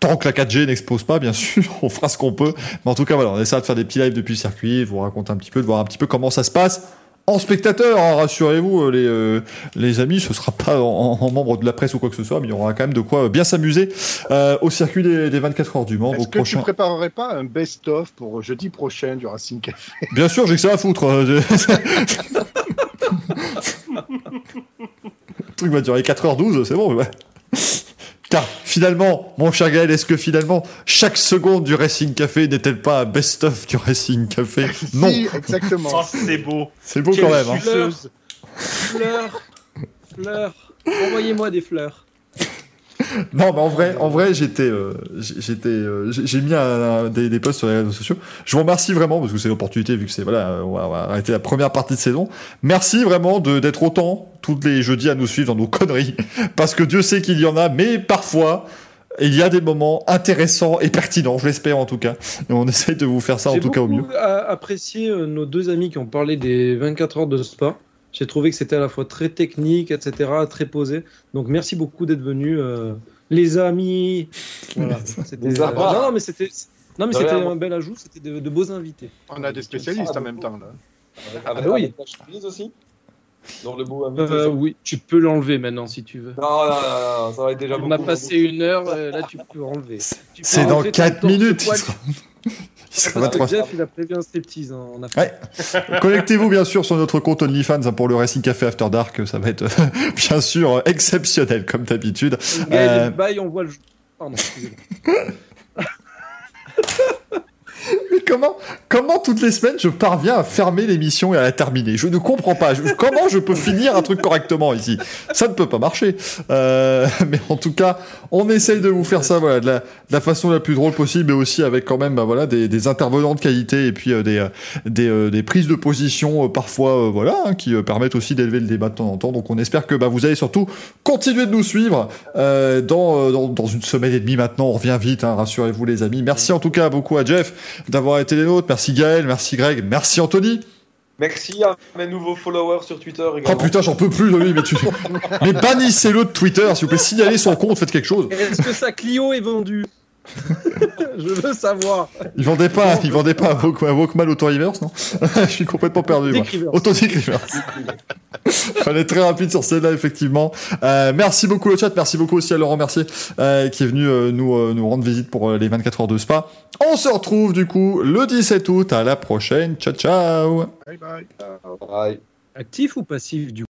Tant que la 4G n'explose pas, bien sûr, (laughs) on fera ce qu'on peut. Mais en tout cas, voilà, on essaiera de faire des petits lives depuis le circuit, vous raconter un petit peu, de voir un petit peu comment ça se passe. En spectateur, hein, rassurez-vous, euh, les, euh, les amis, ce sera pas en, en membre de la presse ou quoi que ce soit, mais il y aura quand même de quoi euh, bien s'amuser euh, au circuit des, des 24 heures du Mans. Est-ce que prochain. tu préparerais pas un best-of pour jeudi prochain du Racing Café? Bien sûr, j'ai que ça à foutre. euh, je- (laughs) Le truc va durer 4h12, c'est bon, ouais. Car finalement, mon cher Gaël, est-ce que finalement, chaque seconde du Racing Café n'est-elle pas un best-of du Racing Café (laughs) Non, Si, exactement. Oh, c'est beau. c'est beau Quelle quand même. hein. Fleurs. Fleurs. Fleurs. Envoyez-moi des fleurs. (laughs) Non, mais en vrai, en vrai, j'étais, euh, j'étais, euh, j'ai j'ai mis un- un- des, des posts sur les réseaux sociaux. Je vous remercie vraiment parce que c'est l'opportunité vu que c'est voilà, on va, on va arrêter la première partie de saison. Merci vraiment de d'être autant tous les jeudis à nous suivre dans nos (laughs) conneries parce que Dieu sait qu'il y en a, mais parfois. Il y a des moments intéressants et pertinents, je l'espère en tout cas. Et on essaye de vous faire ça en J'ai tout cas au mieux. a- apprécié euh, nos deux amis qui ont parlé des 24 heures de spa. J'ai trouvé que c'était à la fois très technique, etc., très posé. Donc merci beaucoup d'être venus, euh, les amis. Voilà. (laughs) C'était- Les amis. non, non, mais c'était, non, mais c'était un bel ajout. C'était de, de beaux invités. On a des spécialistes en même temps. Là. Avec, Ah avec- bah oui. avec la chemise aussi? Dans le bout, Euh, oui, tu peux l'enlever maintenant si tu veux. Non, non, non, non, ça va être déjà On a beaucoup, passé une heure, euh, là tu peux enlever. C'est dans enlever ton 4 torse minutes. Il poil. sera, il sera Parce que 23. Jeff, il a prévu un striptease hein, en Afrique. Ouais. Connectez-vous bien sûr sur notre compte OnlyFans hein, pour le Racing Café After Dark. Ça va être (laughs) bien sûr exceptionnel comme d'habitude. Euh, on voit le. Pardon, excusez-moi. (laughs) Mais comment, comment toutes les semaines je parviens à fermer l'émission et à la terminer? Je ne comprends pas. Comment je peux finir un truc correctement ici? Ça ne peut pas marcher. Euh, mais en tout cas, on essaye de vous faire ça voilà, de, la, de la façon la plus drôle possible, mais aussi avec quand même bah, voilà, des, des intervenants de qualité et puis euh, des, euh, des, euh, des prises de position euh, parfois euh, voilà, hein, qui permettent aussi d'élever le débat de temps en temps. Donc on espère que bah, vous allez surtout continuer de nous suivre dans, dans, dans une semaine et demie maintenant. On revient vite, hein, rassurez-vous les amis. Merci en tout cas beaucoup à Jeff d'avoir été les nôtres. Merci Gaël, merci Greg, merci Anthony. Merci à mes nouveaux followers sur Twitter Oh putain, j'en peux plus de lui, mais tu. (laughs) mais bannissez-le de Twitter, s'il vous plaît, signalez son compte, faites quelque chose. Est-ce que sa Clio est vendue? Je veux savoir. Il vendait pas, il vendait pas un Walk- Walkman Auto-Reverse, non (laughs) Je suis complètement perdu, moi. Dick Rivers. Autodic Reverse. Fallait être très rapide sur celle-là, effectivement. Euh, merci beaucoup le chat, merci beaucoup aussi à Laurent Mercier euh, qui est venu euh, nous, euh, nous rendre visite pour euh, les 24 heures de spa. On se retrouve du coup le 17 août. À la prochaine. Ciao, ciao. Bye bye. Bye. Actif ou passif du